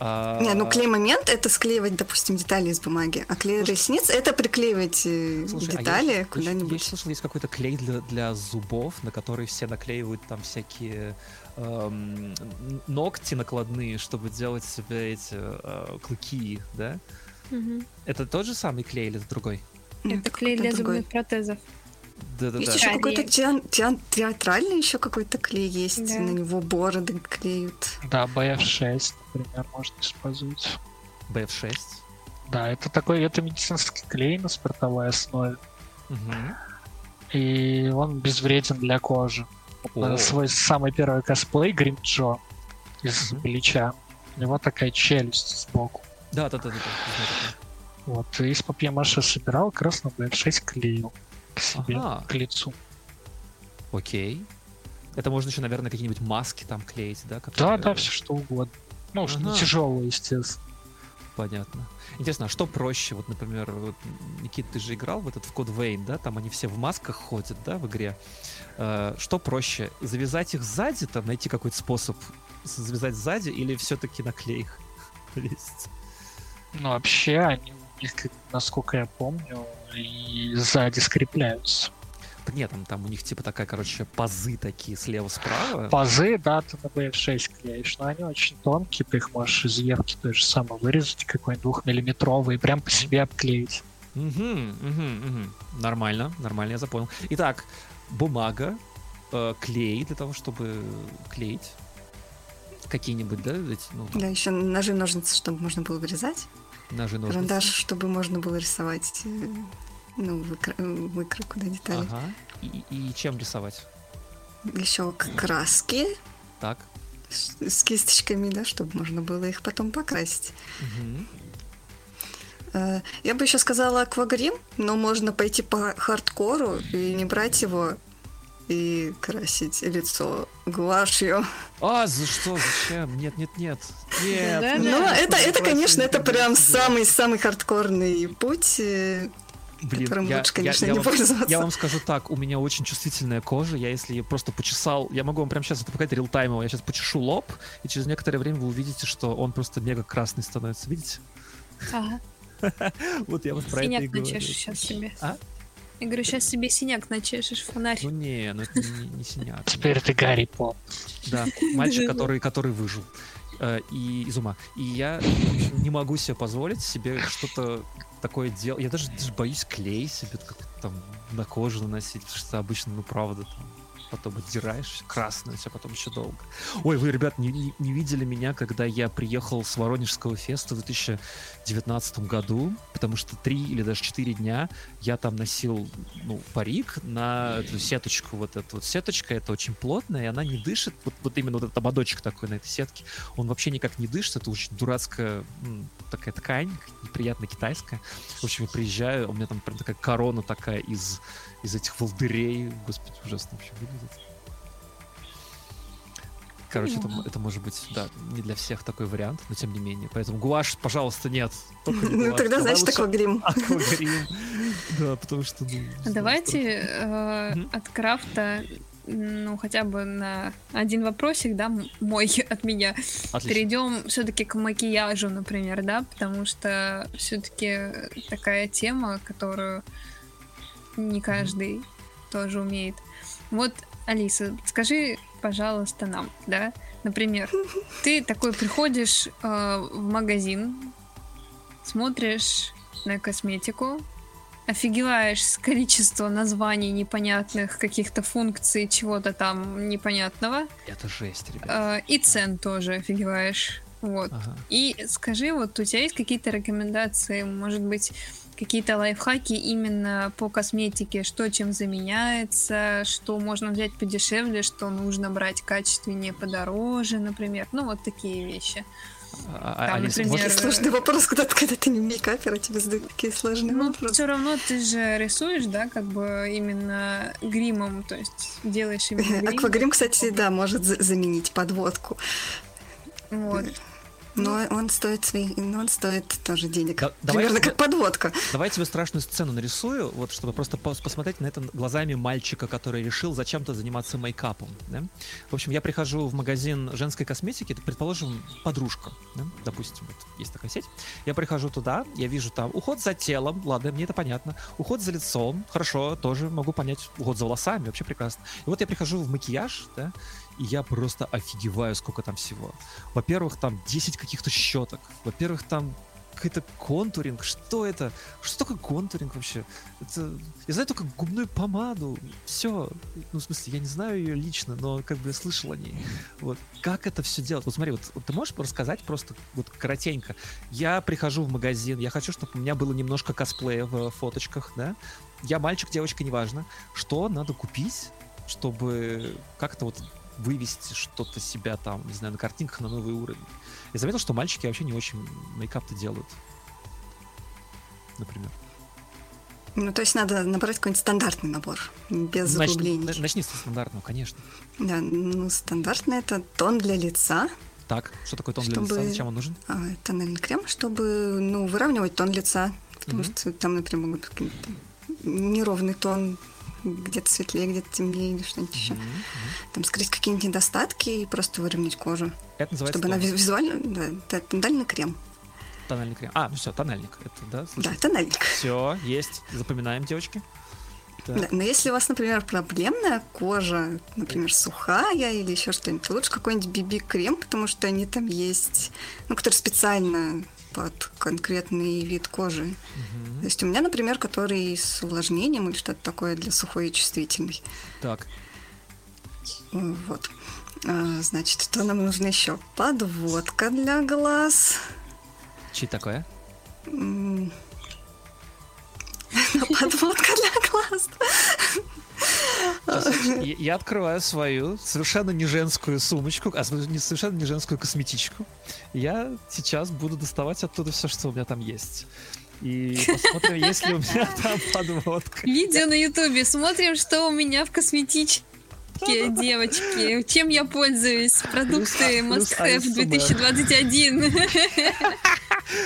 А, Не, ну клей-момент — это склеивать, допустим, детали из бумаги, а клей Слушай, ресниц — это приклеивать э, а я детали ещё- Я куда-нибудь. слышал, есть какой-то клей для, для зубов, на который все наклеивают там всякие эм, ногти накладные, чтобы делать себе эти э, клыки, да? Это тот же самый клей или это другой? Это клей для другой. зубных протезов. Да-да-да. Есть еще Да. какой-то теан- теан- театральный еще какой-то клей есть, Да. на него бороды клеют. Да, BF6, например, можно использовать. BF6. Да, это такой, это медицинский клей на спиртовой основе. Мгм. И он безвреден для кожи. О. Свой самый первый косплей Грим Джо из Мгм. Блича. У него такая челюсть сбоку. Да-да-да. да, знаю такое. Вот, и из папье-маше собирал, как раз на BF6 клеил к себе, Ага. к лицу. Окей. Это можно еще, наверное, какие-нибудь маски там клеить, да? Да, которые- да, все что угодно. Ну, не Ага. тяжелое, естественно. Понятно. Интересно, а что проще? Вот, например, вот, Никит, ты же играл в этот в код Вейн, да? Там они все в масках ходят, да, в игре. Э, что проще? Завязать их сзади, там найти какой-то способ завязать сзади, или все-таки на клей их повесить? Ну, вообще, они насколько я помню, и сзади скрепляются. Да нет, там, там у них типа такая, короче, пазы такие слева-справа. Пазы, да, ты на BF6 клеишь, но они очень тонкие, ты их можешь из евки той же самой вырезать, какой-нибудь двухмиллиметровый, и прям по себе обклеить. Мгм, мгм, мгм. Нормально, нормально, я запомнил. Итак, бумага, э, клей для того, чтобы клеить. Какие-нибудь, да, эти, ну, там, Да, еще ножи, ножницы, чтобы можно было вырезать. Ножи, ножницы. Карандаш, чтобы можно было рисовать, э, ну, выкр- э, выкройку, да, деталей. Ага. И, и чем рисовать? Еще краски Так. с, с кисточками, да, чтобы можно было их потом покрасить. Э, Я бы еще сказала аквагрим, но можно пойти по хардкору и не брать его и красить лицо гуашью. А, за что? Зачем? Нет, нет, нет. Нет. Да, нет, Но да. это, это, конечно, это прям самый самый-самый хардкорный путь, э, Блин, которым я, лучше, я- конечно, я не вам, пользоваться. я вам скажу так, у меня очень чувствительная кожа, я если ее просто почесал, я могу вам прямо сейчас это показать реалтаймово, я сейчас почешу лоб, и через некоторое время вы увидите, что он просто мега красный становится, видите? Ага. Вот я вот про это и Синяк говорю. сейчас себе. А? Я говорю, сейчас себе синяк начешешь, фонарь. Ну не, ну это не, не синяк. Теперь ты Гарри Поттер. Да, мальчик, который, который выжил. Э, И из ума. И я не могу себе позволить себе что-то такое дело. Я даже, даже боюсь клей себе как там на кожу наносить, потому что обычно, ну правда, там, потом отдираешь, красное, все потом еще долго. Ой, вы, ребят, не, не, видели меня, когда я приехал с Воронежского феста в 2019 году, потому что три или даже четыре дня я там носил, ну, парик на эту сеточку, вот эту вот сеточка, это очень плотная, и она не дышит, вот, вот именно вот этот ободочек такой на этой сетке, он вообще никак не дышит, это очень дурацкая такая ткань, неприятно китайская. В общем, я приезжаю, у меня там прям такая корона такая из из этих волдырей. Господи, ужасно вообще выглядит. Короче, это, это может быть, да, не для всех такой вариант, но тем не менее. Поэтому гуашь, пожалуйста, нет. Ну, тогда, значит, аквагрим. Аквагрим. Да, потому что... Ну, Давайте э, от крафта ну, хотя бы на один вопросик, да, мой от меня. Отлично. Перейдем все-таки к макияжу, например, да, потому что все-таки такая тема, которую не каждый mm тоже умеет. Вот, Алиса, скажи, пожалуйста, нам, да, например, ты такой приходишь э, в магазин, смотришь на косметику, офигеваешь с количества названий непонятных, каких-то функций, чего-то там непонятного. Это жесть, ребят. Э, и цен тоже офигеваешь. Вот. Ага. И скажи, вот у тебя есть какие-то рекомендации, может быть, какие-то лайфхаки именно по косметике, что чем заменяется, что можно взять подешевле, что нужно брать качественнее, подороже, например. Ну, вот такие вещи. А, Там, Алис, например... Может, сложный вопрос, когда, когда ты не мейкапер, а тебе задают такие сложные ну, вопросы. все равно ты же рисуешь, да, как бы именно гримом, то есть делаешь именно грим. Аквагрим, кстати, да, может заменить подводку. Вот. Но ну, он стоит свои, но он стоит тоже денег. Да, Примерно как подводка. Давайте тебе страшную сцену нарисую, вот чтобы просто посмотреть на это глазами мальчика, который решил зачем-то заниматься мейкапом. Да? В общем, я прихожу в магазин женской косметики, предположим, подружка, да? допустим, вот есть такая сеть. Я прихожу туда, я вижу там уход за телом, ладно, мне это понятно. Уход за лицом, хорошо, тоже могу понять. Уход за волосами, вообще прекрасно. И вот я прихожу в макияж, да, и я просто офигеваю, сколько там всего. Во-первых, там 10 каких-то щеток. Во-первых, там какой-то контуринг. Что это? Что такое контуринг вообще? Это... Я знаю только губную помаду. Все. Ну, в смысле, я не знаю ее лично, но как бы я слышал о ней. Вот. Как это все делать? Вот смотри, вот, вот ты можешь рассказать просто вот коротенько. Я прихожу в магазин, я хочу, чтобы у меня было немножко косплея в фоточках, да? Я мальчик, девочка, неважно. Что надо купить, чтобы как-то вот вывести что-то себя там, не знаю, на картинках на новый уровень. Я заметил, что мальчики вообще не очень мейкап-то делают. Например. Ну, то есть надо набрать какой-нибудь стандартный набор, без заглублений. Начни, начни с стандартного, конечно. Да, ну, стандартный это тон для лица. Так, что такое тон чтобы... для лица? Зачем он нужен? А, тональный крем, чтобы, ну, выравнивать тон лица. Потому mm-hmm. что там, например, могут неровный тон где-то светлее, где-то темнее или что-нибудь еще. Mm-hmm. Там скрыть какие-нибудь недостатки и просто выровнять кожу. Это называется Чтобы она визуально... Да, это тональный крем. Тональный крем. А, ну все, тональник. Это, да? Да, тональник. Все, есть. Запоминаем, девочки. Да, но если у вас, например, проблемная кожа, например, сухая или еще что-нибудь, лучше какой-нибудь BB-крем, потому что они там есть, ну, который специально под конкретный вид кожи. Угу. То есть у меня, например, который с увлажнением или что-то такое для сухой и чувствительной. Так. Вот. А, значит, что нам нужно еще? Подводка для глаз. Чи такое? Подводка для глаз. Я открываю свою совершенно не женскую сумочку, а совершенно не женскую косметичку. Я сейчас буду доставать оттуда все, что у меня там есть. И посмотрим, есть ли у меня там подводка. Видео на ютубе. Смотрим, что у меня в косметичке. Девочки, чем я пользуюсь? Продукты Must Have 2021.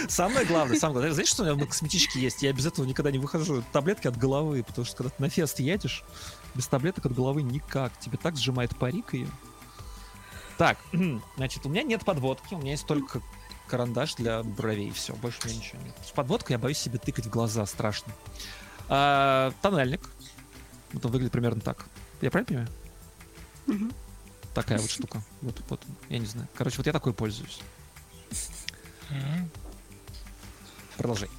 Самое главное, самое главное, знаешь, что у меня на косметичке есть? Я без этого никогда не выхожу. Таблетки от головы, потому что когда ты на фест едешь, без таблеток от головы никак. Тебе так сжимает парик ее. Так, значит, у меня нет подводки, у меня есть только карандаш для бровей, все, больше у меня ничего нет. С подводкой я боюсь себе тыкать в глаза, страшно. А, тональник. Вот он выглядит примерно так. Я правильно понимаю? Такая вот штука. Вот, вот, я не знаю. Короче, вот я такой пользуюсь. Продолжай.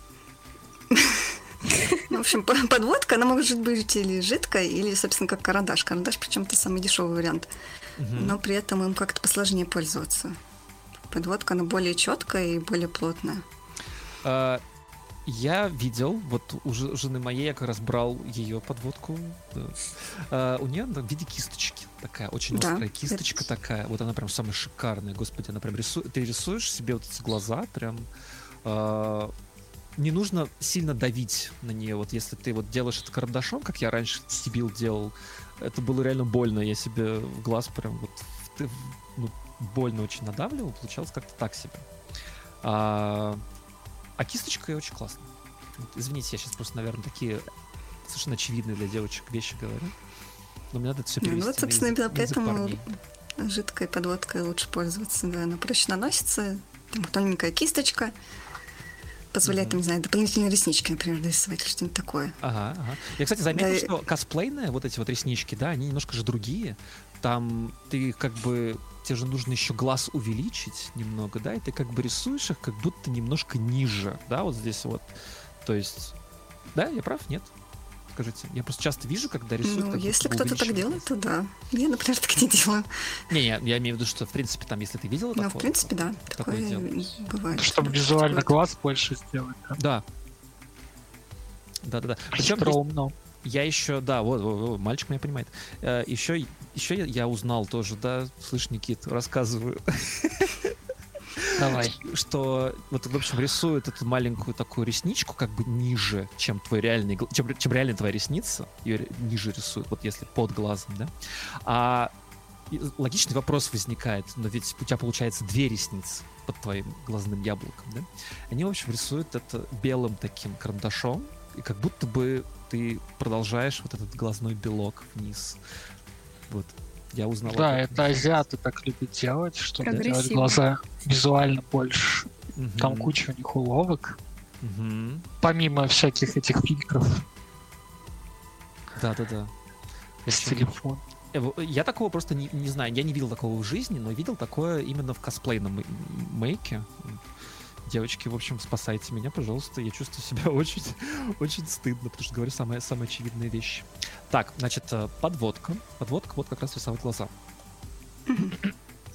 В общем, по- подводка, она может быть или жидкой, или, собственно, как карандаш. Карандаш, причем это самый дешевый вариант. Но при этом им как-то посложнее пользоваться. Подводка, она более четкая и более плотная. А, Я видел, вот у же- у жены моей я как раз брал ее подводку. да. А, У нее в виде кисточки такая, очень Да, острая кисточка это- такая. Вот она прям самая шикарная, господи, она прям рисует. Ты рисуешь себе вот эти глаза прям. а, Не нужно сильно давить на нее. Вот если ты вот делаешь это карандашом, как я раньше стебил делал, это было реально больно. Я себе в глаз прям вот ты- ну, больно очень надавливал, получалось как-то так себе. А, а кисточка очень классная. Вот, извините, я сейчас просто, наверное, такие совершенно очевидные для девочек вещи говорю. Но мне надо это все Ну, вот, собственно, язык- язык поэтому парней. жидкой подводкой лучше пользоваться. Да, она проще наносится. Там тоненькая кисточка. Позволяет, там, не знаю, дополнительные реснички, например, рисовать или что-нибудь такое. Ага, ага. Я, кстати, заметил, Да, что косплейные вот эти вот реснички, да, они немножко же другие. Там ты как бы тебе же нужно еще глаз увеличить немного, да, и ты как бы рисуешь их как будто немножко ниже, да, вот здесь вот. То есть, да, я прав, нет? Скажите, я просто часто вижу, когда рисуют. Ну, как если кто-то так делает, то да. Я, например, так не делаю. Не, не, я имею в виду, что в принципе там, если ты видела Но, такое, Ну, в принципе, да, такое такое бывает. Чтобы Что визуально такое. глаз больше сделать. Да. Да. Да, да, да. Причем Хитроумно. я еще, да, вот, вот, вот, мальчик меня понимает. Э, еще, еще я, я узнал тоже, да, слышь, Никит, рассказываю, Давай. что вот, в общем, рисуют эту маленькую такую ресничку как бы ниже, чем твой реальный, чем, чем реально твоя ресница, ее ниже рисуют, вот если под глазом, да. А логичный вопрос возникает, но ведь у тебя получается две ресницы под твоим глазным яблоком, да? Они, в общем, рисуют это белым таким карандашом, и как будто бы ты продолжаешь вот этот глазной белок вниз. Вот. Я узнал. Да, это азиаты так любят делать, чтобы делать глаза визуально больше. Мгм. Там куча у них уловок. Мгм. Помимо всяких этих фильтров Да-да-да. с Причем- телефона. Э, Я такого просто не, не знаю, я не видел такого в жизни, но видел такое именно в косплейном мейке. Девочки, в общем, спасайте меня, пожалуйста. Я чувствую себя очень, очень стыдно, потому что говорю самые, самые очевидные вещи. Так, значит, э, подводка. Подводка вот как раз рисовать глаза.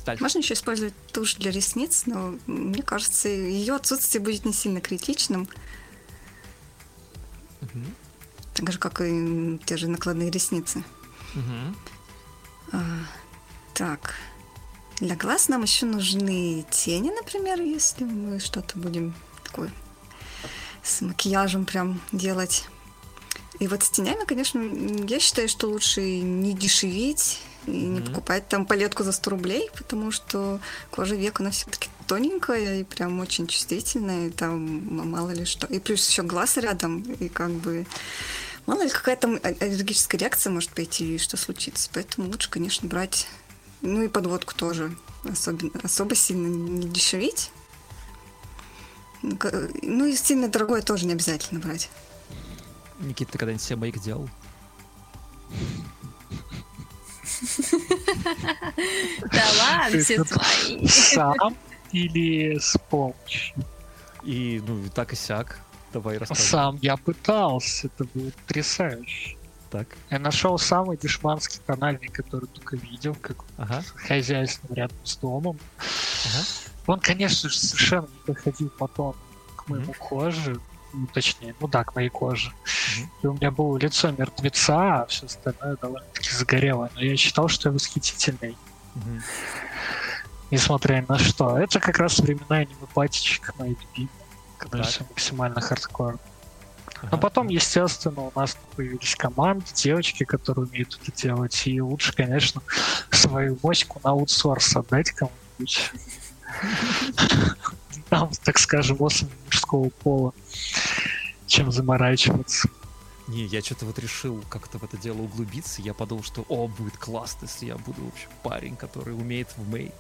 Дальше. Можно еще использовать тушь для ресниц, но мне кажется, ее отсутствие будет не сильно критичным, Мгм. так же, как и те же накладные ресницы. Мгм. А, так, для глаз нам еще нужны тени, например, если мы что-то будем такое с макияжем прям делать. И вот с тенями, конечно, я считаю, что лучше не дешевить и не Мгм. покупать там палетку за 100 рублей, потому что кожа век, она все-таки тоненькая и прям очень чувствительная, и там мало ли что. И плюс еще глаз рядом, и как бы мало ли какая там а- аллергическая реакция может пойти, и что случится. Поэтому лучше, конечно, брать, ну и подводку тоже особенно, особо сильно не дешевить. Ну, Ну и сильно дорогое тоже не обязательно брать. Никита, ты когда-нибудь себе мейк делал? Да ладно, все твои. Сам или с помощью? И, ну, и так и сяк. Давай рассказывай. Сам я пытался, это было потрясающе. Так. Я нашел самый дешманский тональный, который только видел, как Ага. хозяйство рядом с домом. Ага. Он, конечно же, совершенно не подходил по тону к моему Мгм. коже. Ну, точнее, ну да, к моей коже. Мгм. И у меня было лицо мертвеца, а все остальное довольно-таки загорелое. Но я считал, что я восхитительный, Мгм. несмотря ни на что. Это как раз времена аниме-патичек мои любимые, когда Так. все максимально хардкор. Но Ага. потом, естественно, у нас появились команды, девочки, которые умеют это делать. И лучше, конечно, свою моську на аутсорс отдать кому-нибудь. Там, так скажем, особенно мужского пола, чем заморачиваться. Не, я что-то вот решил как-то в это дело углубиться. Я подумал, что, о, будет классно, если я буду, в общем, парень, который умеет в мейк.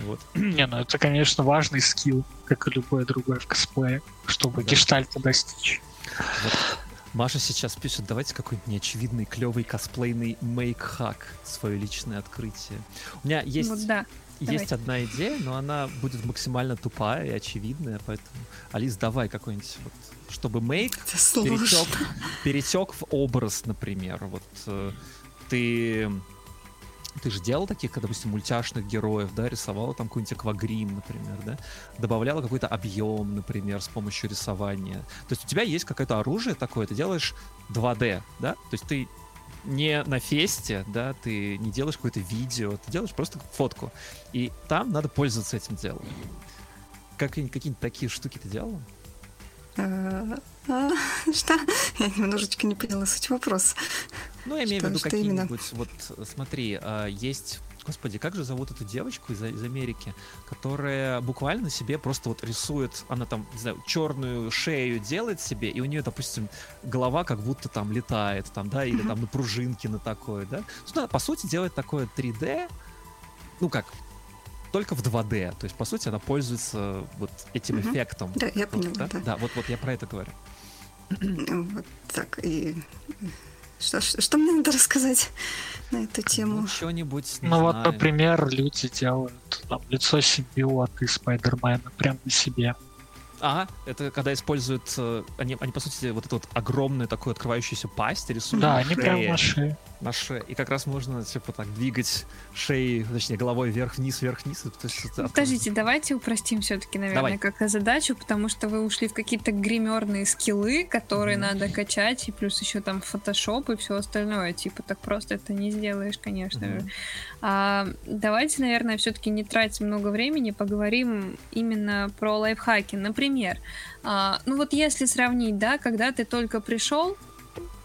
Вот. Не, ну это, конечно, важный скилл, как и любое другое в косплее, чтобы Да. гештальта достичь. Вот. Маша сейчас пишет, давайте какой-нибудь неочевидный, клевый косплейный мейк-хак, свое личное открытие. У меня есть... Вот да. есть одна идея, но она будет максимально тупая и очевидная, поэтому, Алис, давай какой-нибудь, вот, чтобы мейк перетек, перетек в образ, например. Вот э, ты ты же делал таких, допустим, мультяшных героев, да, рисовала там какой-нибудь аквагрим, например, да, добавляла какой-то объем, например, с помощью рисования. То есть у тебя есть какое-то оружие такое, ты делаешь 2D, да, то есть ты не на фесте, да, ты не делаешь какое-то видео, ты делаешь просто фотку. И там надо пользоваться этим делом. Как, какие-нибудь такие штуки ты делала? А, а, Что? Я немножечко не поняла суть вопроса. Ну, я имею в виду какие-нибудь, вот смотри, а, есть, господи, как же зовут эту девочку из, из Америки, которая буквально себе просто вот рисует, она там, не знаю, черную шею делает себе, и у нее, допустим, голова как будто там летает, там, да, или там на пружинке на такое, да. Она, по сути, делает такое 3D, ну как, только в 2D. То есть, по сути, она пользуется вот этим Мгм. эффектом. Да, я Вот, поняла, да? да. Да, вот, вот я про это говорю. Вот так, и... Что, ж- что мне надо рассказать на эту тему? Ну, что-нибудь, не Ну вот, знаю. например, люди делают там, лицо симбиота Спайдермена прямо на себе. А, это когда используют, э, они, они по сути вот эту вот огромную такую открывающуюся пасть рисуют Да, они прямо на шее. На шее. И как раз можно типа так двигать шеей, точнее головой вверх-вниз, вверх-вниз. То есть это Подождите, давайте упростим все-таки, наверное, Давай. как-то задачу, потому что вы ушли в какие-то гримерные скиллы, которые Мгм. надо качать, и плюс еще там фотошоп и все остальное. Типа так просто это не сделаешь, конечно же. А, давайте, наверное, все-таки не тратить много времени, поговорим именно про лайфхаки. Например, а, ну вот если сравнить, да, когда ты только пришел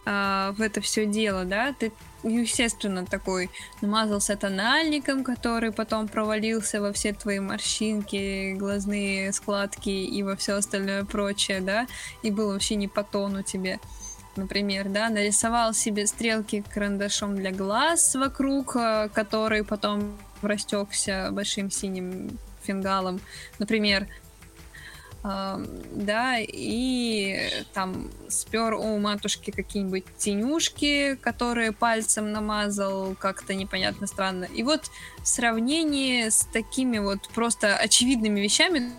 а, в это все дело, да, ты естественно, такой намазался тональником, который потом провалился во все твои морщинки, глазные складки и во все остальное прочее, да, и был вообще не по тону тебе. Например, да, нарисовал себе стрелки карандашом для глаз вокруг, э, который потом растекся большим синим фингалом, например, да, и там спер у матушки какие-нибудь тенюшки, которые пальцем намазал, как-то непонятно странно. И вот в сравнении с такими вот просто очевидными вещами,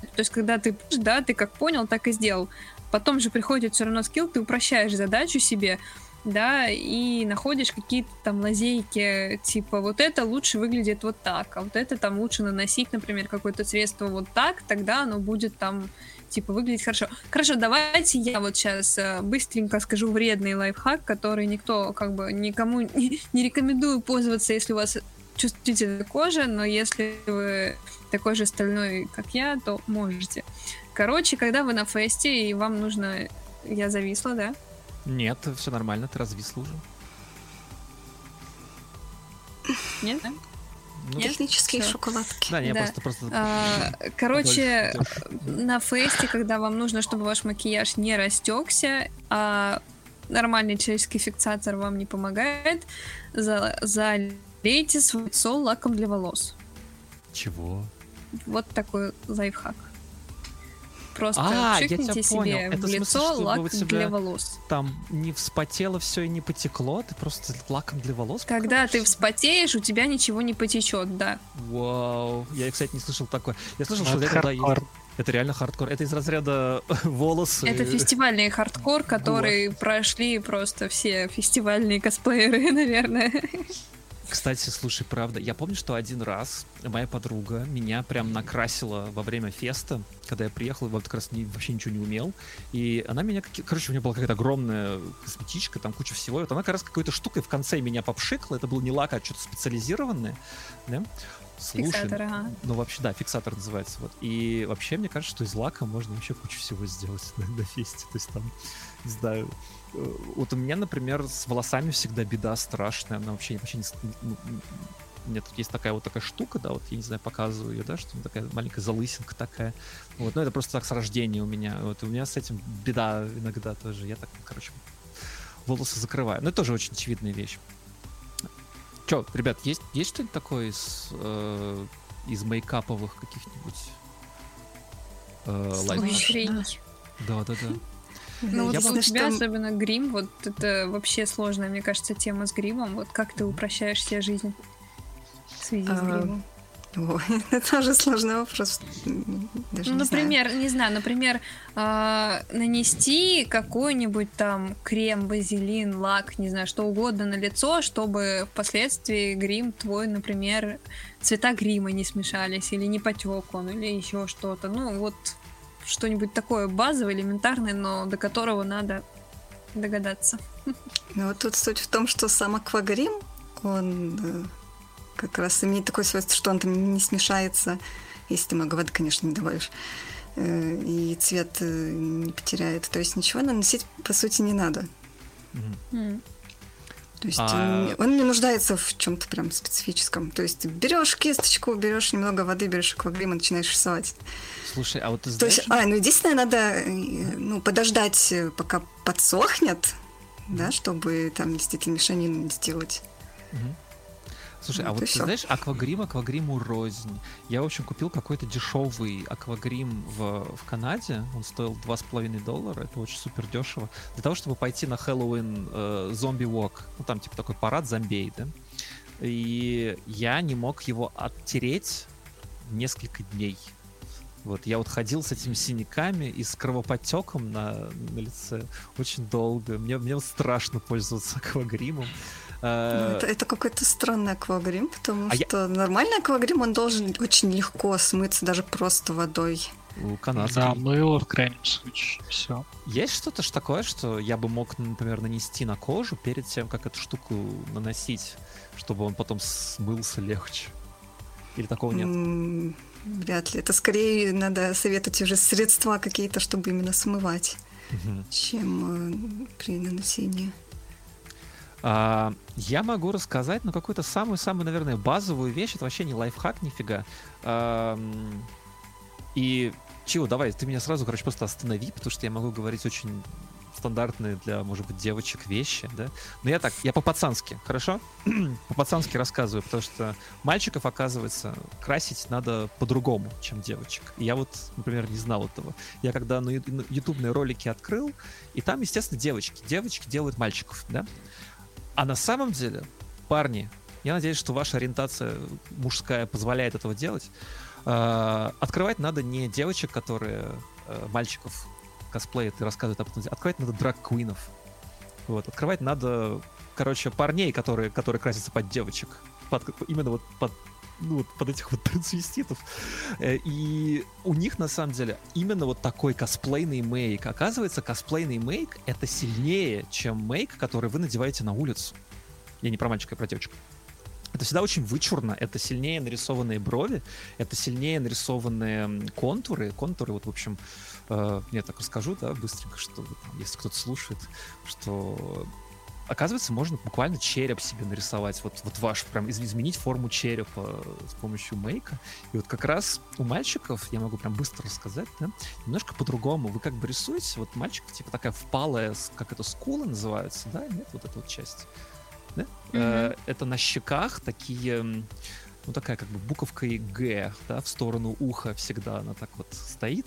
то есть когда ты, да, ты как понял, так и сделал. Потом же приходит все равно скилл, ты упрощаешь задачу себе, да, и находишь какие-то там лазейки, типа вот это лучше выглядит вот так, а вот это там лучше наносить, например, какое-то средство вот так, тогда оно будет там типа выглядеть хорошо. Хорошо, давайте я вот сейчас быстренько скажу вредный лайфхак, который никто как бы никому не, не рекомендую пользоваться, если у вас чувствительная кожа, но если вы такой же стальной, как я, то можете. Короче, когда вы на фесте и вам нужно... Я зависла, да? Нет, все нормально, ты развисла уже. Нет, да? Ну, Нет? Технические Всё. шоколадки. Да, не, Да. просто просто. А, короче, на фесте, когда вам нужно, чтобы ваш макияж не растекся, а нормальный человеческий фиксатор вам не помогает, за- залейте свое лицо лаком для волос. Чего? Вот такой лайфхак. Просто А, понял. себе Это в лицо чтобы лак у тебя- для волос. Там не вспотело все и не потекло, ты просто лаком для волос. Когда ты вспотеешь, у тебя ничего не потечет, да. Вау, я, кстати, не слышал такое. Я слышал, Ну, что это есть- хардкор. Это реально хардкор. Это из разряда волосы. Это фестивальный хардкор, который прошли просто все фестивальные косплееры, наверное. Кстати, слушай, правда, я помню, что один раз моя подруга меня прям накрасила во время феста, когда я приехал, вот как раз не, вообще ничего не умел, и она меня, короче, у меня была какая-то огромная косметичка, там куча всего, и вот она как раз какой-то штукой в конце меня попшикала, это был не лак, а что-то специализированное, да? Фиксатор, ага. ну вообще, да, фиксатор называется, вот, и вообще мне кажется, что из лака можно вообще кучу всего сделать на, на фесте, то есть там, не знаю, э, вот у меня, например, с волосами всегда беда страшная, она вообще, вообще не... ну, у меня тут есть такая вот такая штука, да, вот я не знаю, показываю ее, да, что такая маленькая залысинка такая. Вот, но это просто так с рождения у меня. Вот, у меня с этим беда иногда тоже. Я так, короче, волосы закрываю. Ну, это тоже очень очевидная вещь. Че, ребят, есть, есть что-нибудь такое из, э, из мейкаповых каких-нибудь э, лайфхаков? Да, да, да. Ну вот у тебя особенно грим, вот это вообще сложная, мне кажется, тема с гримом. Вот как ты упрощаешь себе жизнь в связи с А, гримом? Ой, это уже сложный вопрос. Даже Ну, не например, не знаю, например, э, нанести какой-нибудь там крем, базилин, лак, не знаю, что угодно на лицо, чтобы впоследствии грим твой, например, цвета грима не смешались, или не потек он, или еще что-то. Ну, вот что-нибудь такое базовое, элементарное, но до которого надо догадаться. Ну вот тут суть в том, что сам аквагрим, он э, как раз имеет такое свойство, что он там не смешается, если ты много воды, конечно, не добавишь, э, и цвет э, не потеряет. То есть ничего наносить, по сути, не надо. М. То есть А- он, он не нуждается в чем-то прям специфическом. То есть берешь кисточку, берешь немного воды, берешь аквагрим и начинаешь рисовать. Слушай, а вот ты То знаешь... есть, а, ну единственное, надо э, ну, подождать, пока подсохнет, да, чтобы там действительно мешанину не сделать. Мгм. Слушай, а Вот ты всё. знаешь, аквагрим аквагриму рознь. Я, в общем, купил какой-то дешевый аквагрим в, в Канаде. Он стоил 2,5 доллара. Это очень супер дешево. Для того, чтобы пойти на Хэллоуин э, зомби вок. Ну, там типа такой парад зомбей, да? И я не мог его оттереть несколько дней. Вот, я вот ходил с этими синяками и с кровоподтеком на, на лице очень долго. Мне, мне страшно пользоваться аквагримом. Ну, Э, это, это какой-то странный аквагрим, потому А я- что нормальный аквагрим, он должен очень легко смыться даже просто водой. у канадских. Да, мыло в крайнем случае. Все. Есть что-то ж такое, что я бы мог, например, нанести на кожу перед тем, как эту штуку наносить, чтобы он потом смылся легче? Или такого нет? М, Вряд ли. Это скорее надо советовать уже средства какие-то, чтобы именно смывать, Мгм. чем э, при нанесении. А, я могу рассказать, ну, какую-то самую-самую, наверное, базовую вещь. Это вообще не лайфхак нифига. И, Чио, давай, ты меня сразу, короче, просто останови, потому что я могу говорить очень стандартные для, может быть, девочек вещи, да? Но я так, я по-пацански, хорошо? по-пацански рассказываю, потому что мальчиков, оказывается, красить надо по-другому, чем девочек. И я вот, например, не знал этого. Я когда на ютубные ролики открыл, и там, естественно, девочки. Девочки делают мальчиков, да? А на самом деле, парни, я надеюсь, что ваша ориентация мужская позволяет этого делать. Э, Открывать надо не девочек, которые э, мальчиков косплеят и рассказывают об этом. Открывать надо драг-квинов. Вот. Открывать надо, короче, парней, которые, которые красятся под девочек. Под, именно вот под ну, вот под этих вот трансвеститов. Э, И у них, на самом деле, именно вот такой косплейный мейк. Оказывается, косплейный мейк — это сильнее, чем мейк, который вы надеваете на улицу. Я не про мальчика, я про девочку. Это всегда очень вычурно, это сильнее нарисованные брови, это сильнее нарисованные контуры. Контуры, вот, в общем, э, я так расскажу, да, быстренько, что если кто-то слушает, что оказывается, можно буквально череп себе нарисовать, вот, вот ваш, прям из- изменить форму черепа с помощью мейка. И вот как раз у мальчиков, я могу прям быстро рассказать, да, немножко по-другому. Вы как бы рисуете, вот мальчик, типа такая впалая, как это, скула называется, да, нет, вот эта вот часть. Да? Э, это на щеках такие, ну такая как бы буковка и Г, да, в сторону уха всегда она так вот стоит.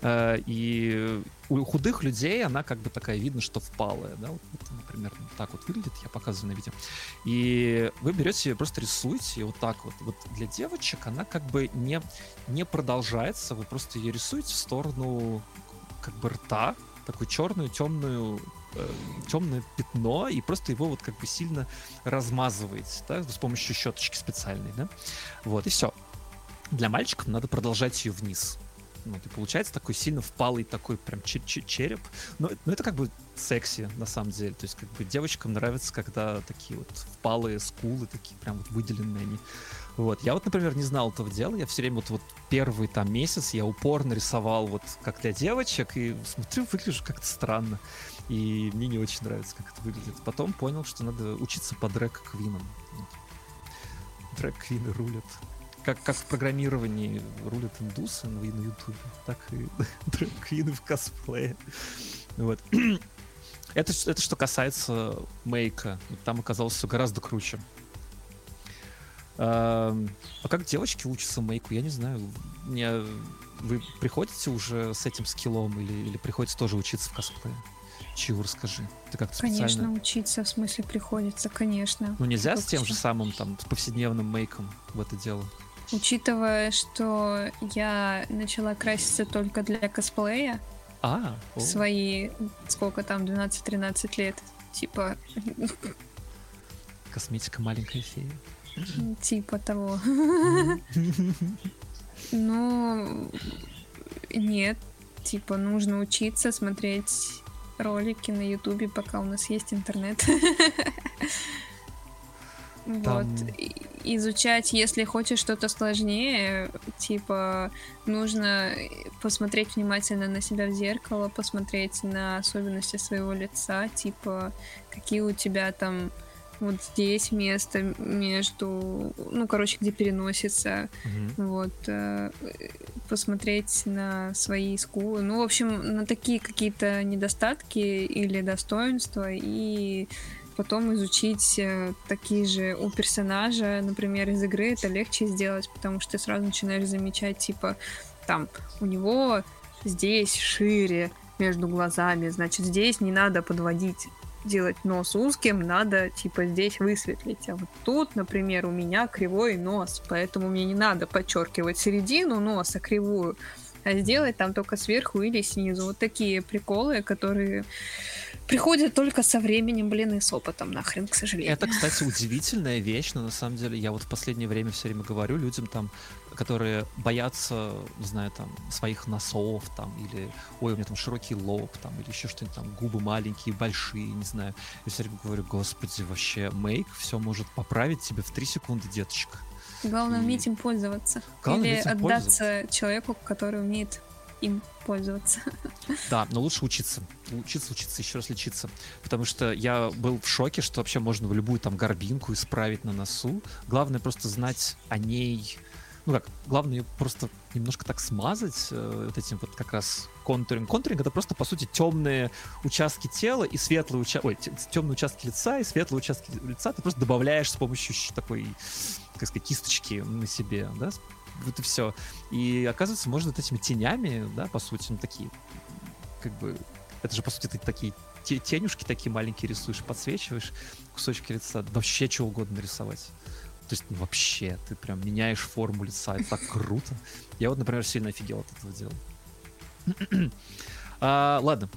Э, и у худых людей она как бы такая, видно, что впалая, да, вот, например, так вот выглядит, я показываю на видео. И вы берете ее, просто рисуете вот так вот. Вот для девочек она как бы не, не продолжается, вы просто ее рисуете в сторону как бы рта, такую черную, темную, темное пятно, и просто его вот как бы сильно размазываете, да, с помощью щеточки специальной, да. Вот, и все. Для мальчиков надо продолжать ее вниз. Ну, и получается такой сильно впалый такой прям че- че- череп. Но, но это как бы секси, на самом деле. То есть как бы девочкам нравится, когда такие вот впалые скулы, такие прям вот выделенные они. Вот. Я вот, например, не знал этого дела. Я все время вот, вот первый там месяц я упорно рисовал вот как для девочек и смотрю, выгляжу как-то странно. И мне не очень нравится, как это выглядит. Потом понял, что надо учиться по дрэк-квинам. Дрэк-квины рулят. Как, как в программировании рулят индусы на, на ютубе, так и дрэк-квины в косплее. Вот. Это, это что касается мейка. Там оказалось все гораздо круче. Ам, А как девочки учатся мейку? Я не знаю. Мне... Вы приходите уже с этим скиллом или, или приходится тоже учиться в косплее? Чего расскажи? Ты как-то Конечно, специально... учиться в смысле приходится, конечно. Ну нельзя с Вот тем же что. самым там с повседневным мейком в это дело? Учитывая, что я начала краситься только для косплея, А, о, свои, сколько там, 12-13 лет, типа, косметика маленькая фея. типа того. Ну, нет, типа, нужно учиться смотреть ролики на ютубе, пока у нас есть интернет. Вот. Изучать, если хочешь что-то сложнее, типа, нужно посмотреть внимательно на себя в зеркало, посмотреть на особенности своего лица, типа, какие у тебя там вот здесь место между, ну, короче, где переносится, Мгм. вот, э, посмотреть на свои скулы, ну, в общем, на такие какие-то недостатки или достоинства, и потом изучить э, такие же у персонажа, например, из игры, это легче сделать, потому что ты сразу начинаешь замечать, типа, там, у него здесь шире между глазами, значит, здесь не надо подводить делать нос узким, надо типа здесь высветлить. А вот тут, например, у меня кривой нос, поэтому мне не надо подчеркивать середину носа кривую, а сделать там только сверху или снизу. Вот такие приколы, которые приходят только со временем, блин, и с опытом нахрен, к сожалению. Это, кстати, удивительная вещь, но на самом деле я вот в последнее время все время говорю людям там, которые боятся, не знаю, там, своих носов, там, или, ой, у меня там широкий лоб, там, или еще что-нибудь там, губы маленькие, большие, не знаю. Я все время говорю, господи, вообще, мейк все может поправить тебе в 3 секунды, деточка. Главное И- уметь им пользоваться. Главное или отдаться человеку, который умеет им пользоваться. Да, но лучше учиться. Учиться, учиться, еще раз лечиться. Потому что я был в шоке, что вообще можно в любую там горбинку исправить на носу. Главное просто знать о ней. Ну как, главное ее просто немножко так смазать э, вот этим вот как раз контуринг. Контуринг это просто, по сути, темные участки тела и светлые участки... Ой, темные участки лица и светлые участки лица ты просто добавляешь с помощью такой, как сказать, кисточки на себе, да? Вот и все. И оказывается, можно вот этими тенями, да, по сути, ну такие, как бы, это же, по сути, ты такие те- тенюшки такие маленькие рисуешь, подсвечиваешь кусочки лица, вообще что угодно нарисовать. То есть, ну, вообще, ты прям меняешь форму лица, это так круто. Я вот, например, сильно офигел от этого дела. А, ладно,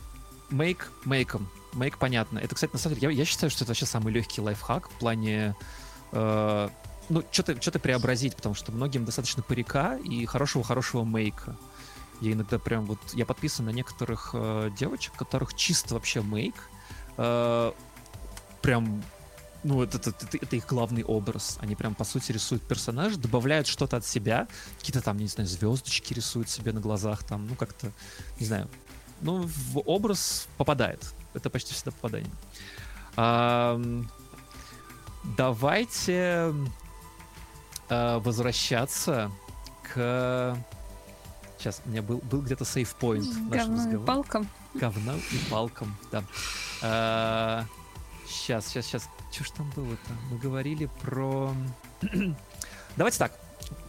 мейк мейком. Мейк понятно. Это, кстати, на самом деле, я, я считаю, что это вообще самый легкий лайфхак в плане э, ну, что-то что преобразить, потому что многим достаточно парика и хорошего-хорошего мейка. Я иногда прям вот, я подписан на некоторых э, девочек, которых чисто вообще мейк, э, прям, ну, это, это, это- их главный образ. Они прям, по сути, рисуют персонажа, добавляют что-то от себя, какие-то там, не знаю, звездочки рисуют себе на глазах, там, ну, как-то, не знаю, ну, в образ попадает. Это почти всегда попадание. Ам, давайте э, возвращаться к... Сейчас, у меня был, был где-то сейфпоинт в нашем Говно и разговоре. палкам. Говно и палкам, да. сейчас, сейчас, сейчас. Что ж там было-то? Мы говорили про... Давайте так.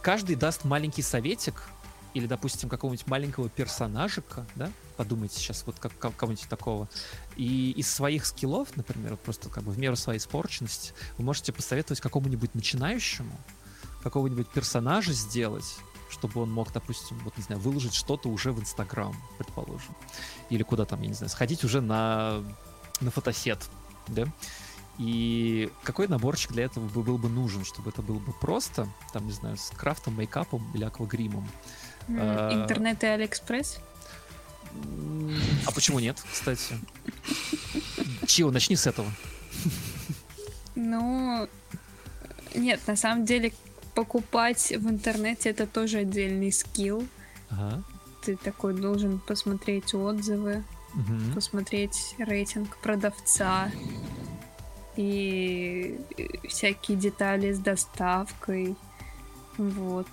Каждый даст маленький советик или, допустим, какого-нибудь маленького персонажика, да? Подумайте сейчас вот как, как- кого-нибудь такого. И из своих скиллов, например, вот просто как бы в меру своей испорченности, вы можете посоветовать какому-нибудь начинающему какого-нибудь персонажа сделать, чтобы он мог, допустим, вот, не знаю, выложить что-то уже в Инстаграм, предположим. Или куда там, я не знаю, сходить уже на, на фотосет, да? И какой наборчик для этого бы- был бы нужен, чтобы это было бы просто, там, не знаю, с крафтом, мейкапом или аквагримом? А. Интернет и Алиэкспресс. А почему нет, кстати? Чего, начни с этого. Ну, нет, на самом деле покупать в интернете это тоже отдельный скилл. Ага. Ты такой должен посмотреть отзывы, Мгм. посмотреть рейтинг продавца и э, всякие детали с доставкой. Вот.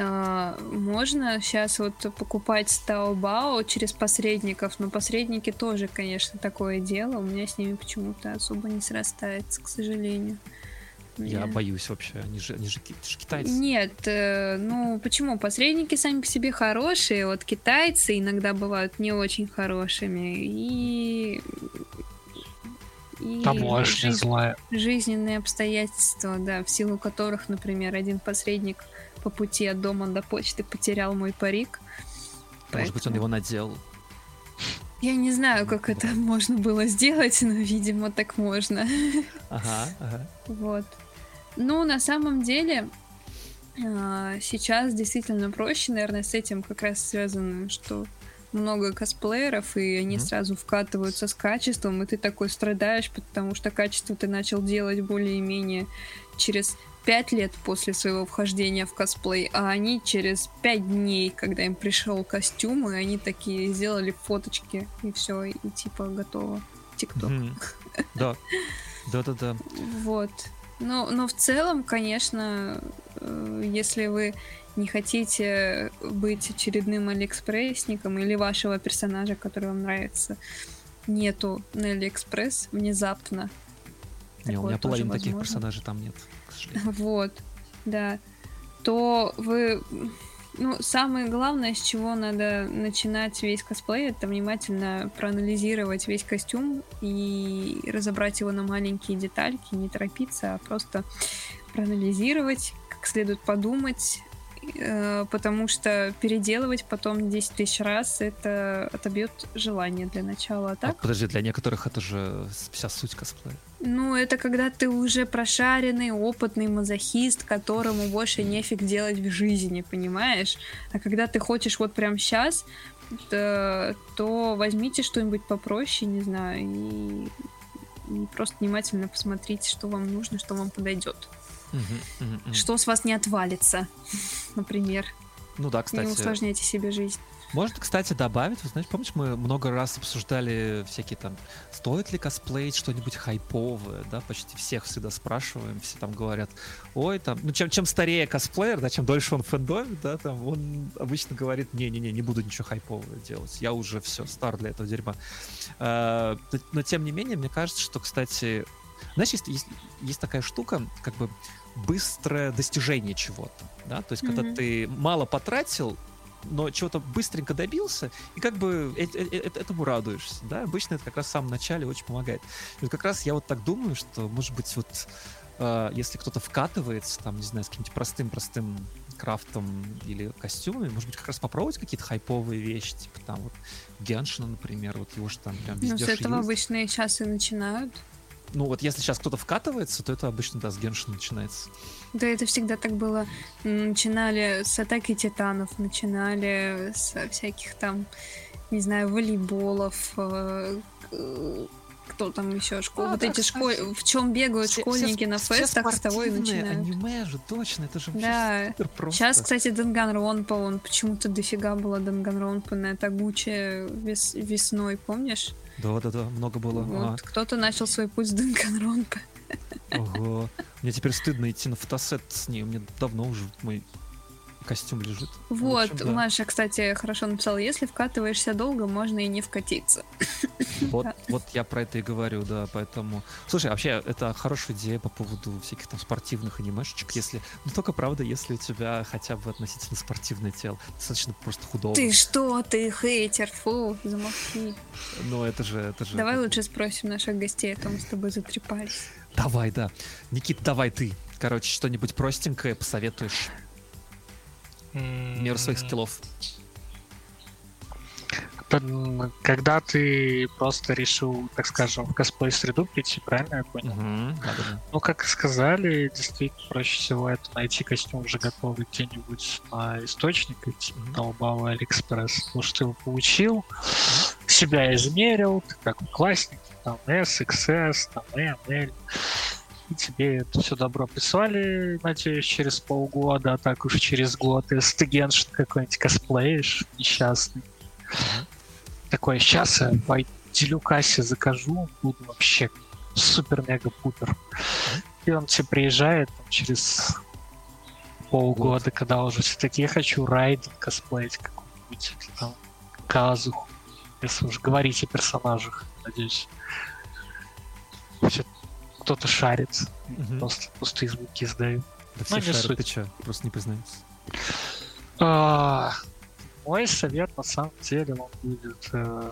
А, Можно сейчас вот покупать с Taobao через посредников, но посредники тоже, конечно, такое дело. У меня с ними почему-то особо не срастается, к сожалению. Я Мне- боюсь вообще, они же, они же, это же китайцы. нет, э, ну почему? Посредники сами по себе хорошие, вот китайцы иногда бывают не очень хорошими, и... и Таможня жизнь- злая. жизненные обстоятельства, да, в силу которых, например, один посредник по пути от дома до почты потерял мой парик. Может быть, он его надел. Я не знаю, как это можно было сделать, но, видимо, так можно. Ага, ага. Вот. Ну, на самом деле, а, сейчас действительно проще, наверное, с этим как раз связано, что много косплееров, и они mm-hmm. сразу вкатываются с качеством, и ты такой страдаешь, потому что качество ты начал делать более-менее через пять лет после своего вхождения в косплей, а они через пять дней, когда им пришел костюм, и они такие сделали фоточки, и все, и, типа готово. Тикток. Mm-hmm. Да. Да-да-да. Вот. Но, но в целом, конечно, э, если вы не хотите быть очередным алиэкспрессником или вашего персонажа, который вам нравится, нету на Алиэкспресс внезапно. Не, у меня половины таких персонажей там нет. Вот, да. То вы... Ну, самое главное, с чего надо начинать весь косплей, это внимательно проанализировать весь костюм и разобрать его на маленькие детальки, не торопиться, а просто проанализировать, как следует подумать, потому что переделывать потом 10 тысяч раз это отобьет желание для начала. А так? А, подожди, для некоторых это же вся суть косплея. Ну, это когда ты уже прошаренный, опытный мазохист, которому больше нефиг делать в жизни, понимаешь? А когда ты хочешь вот прям сейчас, то, то возьмите что-нибудь попроще, не знаю, и, и просто внимательно посмотрите, что вам нужно, что вам подойдет. Что с вас не отвалится, например. Ну да, кстати. Не усложняйте себе жизнь. Можно, кстати, добавить, вы знаете, помнишь, мы много раз обсуждали всякие там, стоит ли косплеить что-нибудь хайповое, да, почти всех всегда спрашиваем, все там говорят, ой, там, ну, чем, чем старее косплеер, да, чем дольше он в фэндоме, да, там, он обычно говорит, не-не-не, не буду ничего хайпового делать, я уже все, стар для этого дерьма. А, но, тем не менее, мне кажется, что, кстати, знаешь, есть, есть, есть такая штука, как бы быстрое достижение чего-то, да, то есть mm-hmm. когда ты мало потратил, но чего-то быстренько добился, и как бы э- э- э- этому радуешься, да, обычно это как раз в самом начале очень помогает. И вот как раз я вот так думаю, что, может быть, вот э, если кто-то вкатывается, там, не знаю, с каким-то простым-простым крафтом или костюмами, может быть, как раз попробовать какие-то хайповые вещи, типа там вот Геншина, например, вот его же там прям везде Ну, с этого обычно сейчас и начинают ну вот если сейчас кто-то вкатывается, то это обычно, да, с Геншина начинается. Да, это всегда так было. Начинали с атаки титанов, начинали с всяких там, не знаю, волейболов, э, кто там еще школ, а, вот да, эти школ, в чем бегают все, школьники все, на фестах, с того и начинают. аниме же, точно, это же да. супер просто. Сейчас, кстати, Данганронпа, он почему-то дофига было Данганронпа на Тагуче вес, весной, помнишь? Да-да-да, много было. Вот, ага. кто-то начал свой путь с Данганронпа. Ого. Мне теперь стыдно идти на фотосет с ней. Меня давно уже мой костюм лежит. Вот, общем, да. Маша, кстати, хорошо написала, если вкатываешься долго, можно и не вкатиться. Вот, вот я про это и говорю, да, поэтому... Слушай, вообще, это хорошая идея по поводу всяких там спортивных анимешечек, если... Ну, только, правда, если у тебя хотя бы относительно спортивное тело, достаточно просто худого. Ты что, ты хейтер, фу, замолчи. Ну, это же, это же... Давай это... лучше спросим наших гостей, а то мы с тобой затрепались. Давай, да. Никит, давай ты. Короче, что-нибудь простенькое посоветуешь в меру своих скиллов. Когда ты просто решил, так скажем, в косплей среду прийти, правильно я понял? Mm-hmm. Ну, как сказали, действительно проще всего это найти костюм уже готовый где-нибудь на источнике, типа. Taobao Алиэкспресс. Потому что ты его получил, себя измерил, ты как классник, там S, XS, там M, L и тебе это все добро прислали, надеюсь, через полгода, а так уж через год, ты геншин какой-нибудь косплеишь несчастный. Mm-hmm. Такой, сейчас я по делюкассе закажу, буду вообще супер-мега-пупер. Mm-hmm. И он тебе приезжает там, через полгода, вот. когда уже все такие, хочу райдинг косплеить какую-нибудь, там, казуху, если уж говорить о персонажах, надеюсь. Все кто-то шарит. Угу. Просто пустые звуки издаю. Да все шарят, суть. ты что, просто не признается. А, мой совет, на самом деле, он будет э,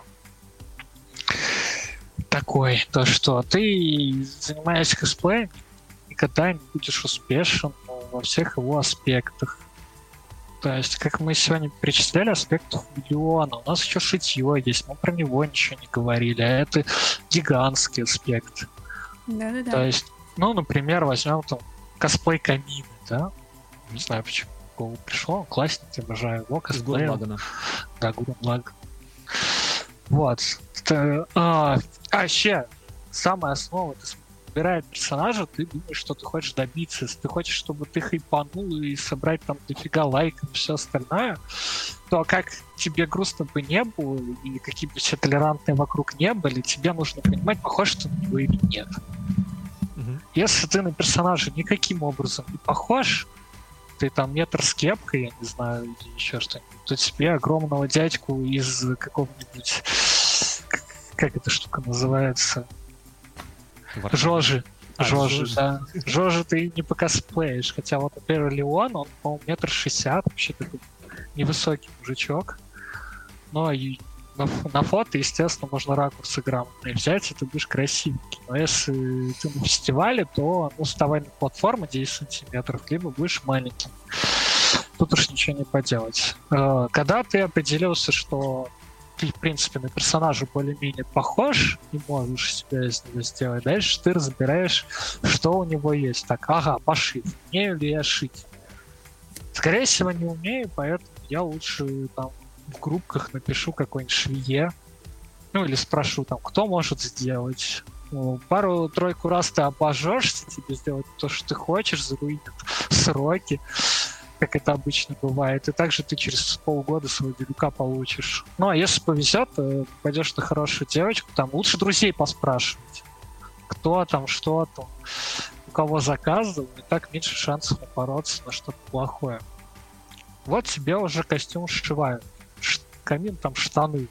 такой, то что ты, занимаясь косплеем, никогда не будешь успешен во всех его аспектах. То есть, как мы сегодня перечисляли аспектов миллиона, у нас еще шитье есть, мы про него ничего не говорили, а это гигантский аспект. Да-да-да. То есть, ну, например, возьмем там косплей камины, да? Не знаю, почему в голову пришло. Классненький, обожаю его. Косплей. Да, Лаган. Вот. Это, а, а еще, самая основа, ты выбирая персонажа, ты думаешь, что ты хочешь добиться. Если ты хочешь, чтобы ты хайпанул и собрать там дофига лайков и все остальное, то как тебе грустно бы не было, и какие бы все толерантные вокруг не были, тебе нужно понимать, похож ты на него или нет. Мгм. Если ты на персонажа никаким образом не похож, ты там метр с кепкой, я не знаю, или еще что-нибудь, то тебе огромного дядьку из какого-нибудь... как- Как эта штука называется? Жожи. А, Жожи, Жожи. да. Жожи ты не покосплеишь. Хотя вот, например, Леон, он, по-моему, метр шестьдесят, вообще такой невысокий мужичок. Но и на, на фото, естественно, можно ракурсы грамотные взять, и ты будешь красивенький. Но если ты на фестивале, то ну, вставай на платформу 10 сантиметров, либо будешь маленьким. Тут уж ничего не поделать. Э, Когда ты определился, что ты, в принципе, на персонажа более-менее похож и можешь себя из него сделать, дальше ты разбираешь, что у него есть. Так, ага, пошив. Умею ли я шить? Скорее всего, не умею, поэтому я лучше там в группках напишу какой-нибудь швее. Ну, или спрошу там, кто может сделать. Ну, Пару-тройку раз ты обожжешься, тебе сделать то, что ты хочешь, заруинит сроки, как это обычно бывает. И также ты через полгода своего делюка получишь. Ну, а если повезет, то пойдешь на хорошую девочку, там лучше друзей поспрашивать. Кто там, что там, у кого заказывал, и так меньше шансов напороться на что-то плохое. Вот тебе уже костюм сшивают. Ш- камин там штаны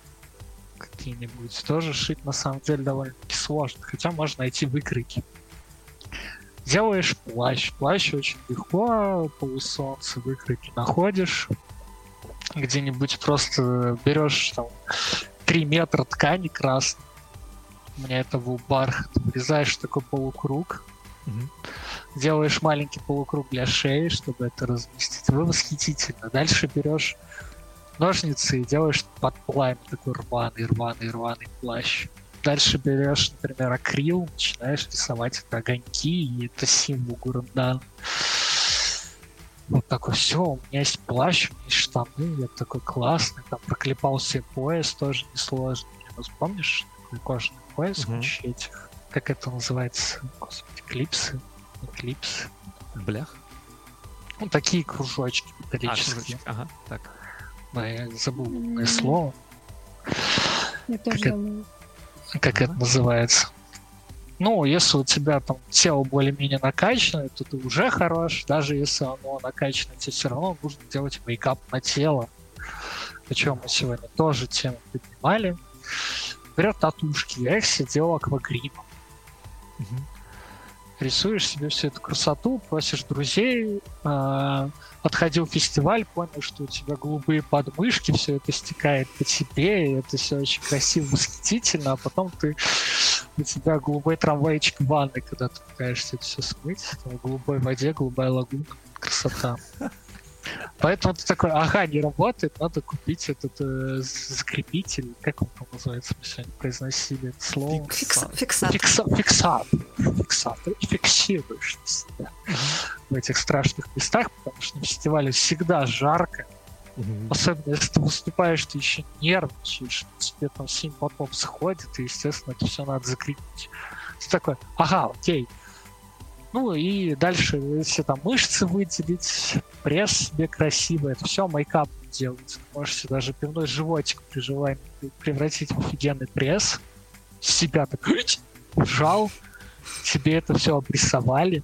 какие-нибудь. Тоже шить на самом деле довольно-таки сложно. Хотя можно найти выкройки. Делаешь плащ. Плащ очень легко, полусолнце выкройки находишь. Где-нибудь просто берешь там 3 метра ткани красной. У меня это был бархат. Вырезаешь такой полукруг. Мгм. Делаешь маленький полукруг для шеи, чтобы это разместить. Вы восхитительно. Дальше берешь ножницы и делаешь под пламя такой рваный, рваный, рваный плащ. Дальше берешь, например, акрил, начинаешь рисовать это огоньки, и это символ Гурандана. Вот такой, все, у меня есть плащ, у меня есть штаны, я такой классный, там проклепал себе пояс, тоже несложно. Вот Помнишь, такой кожаный пояс, Мгм. куча этих, как это называется, господи, клипсы, клипсы. Блях. Ну, такие кружочки А, металлические. кружочек. Ага, так. Да, я забыл М. слово. Я тоже Как это-. Как это называется. Ну, если у тебя там тело более-менее накачанное, то ты уже хорош. Даже если оно накачанное, тебе все равно нужно делать мейкап на тело. О чем мы сегодня тоже тему поднимали. Например, татушки. Я их делал аквагримом. Мгм. Рисуешь себе всю эту красоту, просишь друзей, а, отходил в фестиваль, понял, что у тебя голубые подмышки, все это стекает по тебе, и это все очень красиво, восхитительно, а потом ты у тебя голубой трамвайчик в ванной, когда ты пытаешься это все смыть, в голубой воде, голубая лагуна, красота. Поэтому ты такой, ага, не работает, надо купить этот э, закрепитель, как он там называется, мы сегодня произносили это слово. Фикс- фиксатор. Фикса- фиксатор. Фиксатор. И фиксируешь себя в этих страшных местах, потому что на фестивале всегда жарко. Мгм. Особенно если ты выступаешь, ты еще нервничаешь, тебе там синь потом сходит, и, естественно, это все надо закрепить. Ты такой, ага, окей. Ну и дальше, если там мышцы выделить, пресс себе красивый, это все мейкап делается. Себе даже пивной животик при желании превратить в офигенный пресс. Себя так ужал, тебе это все обрисовали.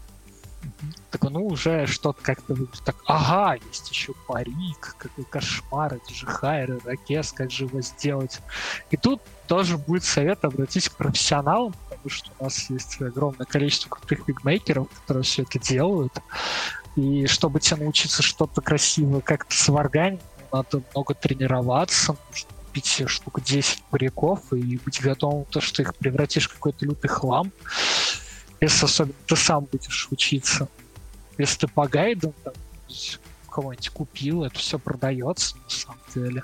Такой, ну, уже что-то как-то так, ага, есть еще парик, какой кошмар, это же хайр, ракес, как же его сделать. И тут тоже будет совет обратись к профессионалам, потому что у нас есть огромное количество крутых вигмейкеров, которые все это делают. И чтобы тебе научиться что-то красиво как-то сварганить, надо много тренироваться, нужно купить штук 10 париков и быть готовым то, что их превратишь в какой-то лютый хлам. Если особенно ты сам будешь учиться. Если ты по гайдам, там, кого-нибудь купил, это все продается на самом деле.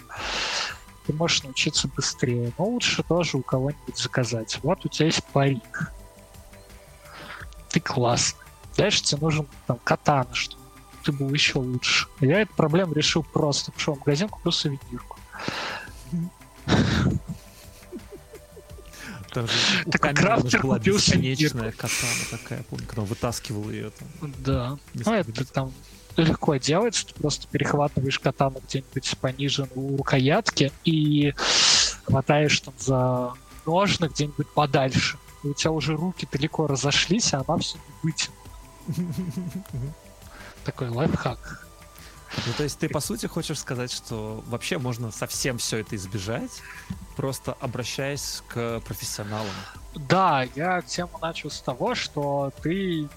Ты можешь научиться быстрее, но лучше тоже у кого-нибудь заказать. Вот у тебя есть парик. Ты классный. Дальше тебе нужен там катана, чтобы ты был еще лучше. Я эту проблему решил просто. Пошел в магазин, купил сувенирку. Там же Такой крафтер была бесконечная катана такая, помню, когда он вытаскивал ее там. Да. Ну, это там легко делается, ты просто перехватываешь катану где-нибудь пониже у рукоятки и хватаешь там за ножны где-нибудь подальше. И у тебя уже руки далеко разошлись, а она все не вытянула. Такой лайфхак. Ну, то есть ты, по сути, хочешь сказать, что вообще можно совсем все это избежать, просто обращаясь к профессионалам. Да, я тему начал с того, что ты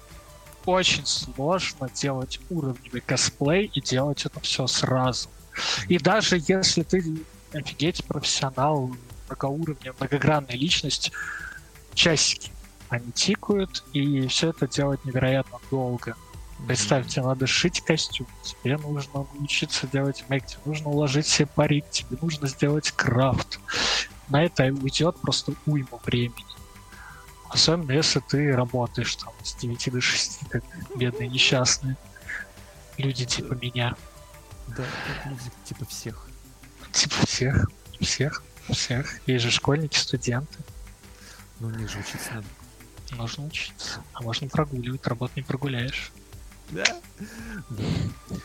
очень сложно делать уровневый косплей и делать это все сразу. И даже если ты офигеть профессионал, многоуровневая, многогранная личность, часики они тикают, и все это делать невероятно долго. Представь, тебе надо шить костюм, тебе нужно научиться делать мейк, тебе нужно уложить себе парик, тебе нужно сделать крафт. На это уйдет просто уйма времени. Особенно если ты работаешь там с 9 до 6, как бедные несчастные люди типа меня. Да, люди типа всех. Типа всех, всех, всех. Есть же школьники, студенты. Ну, них же учиться надо. Нужно учиться. А можно прогуливать, работу не прогуляешь. Да? Да.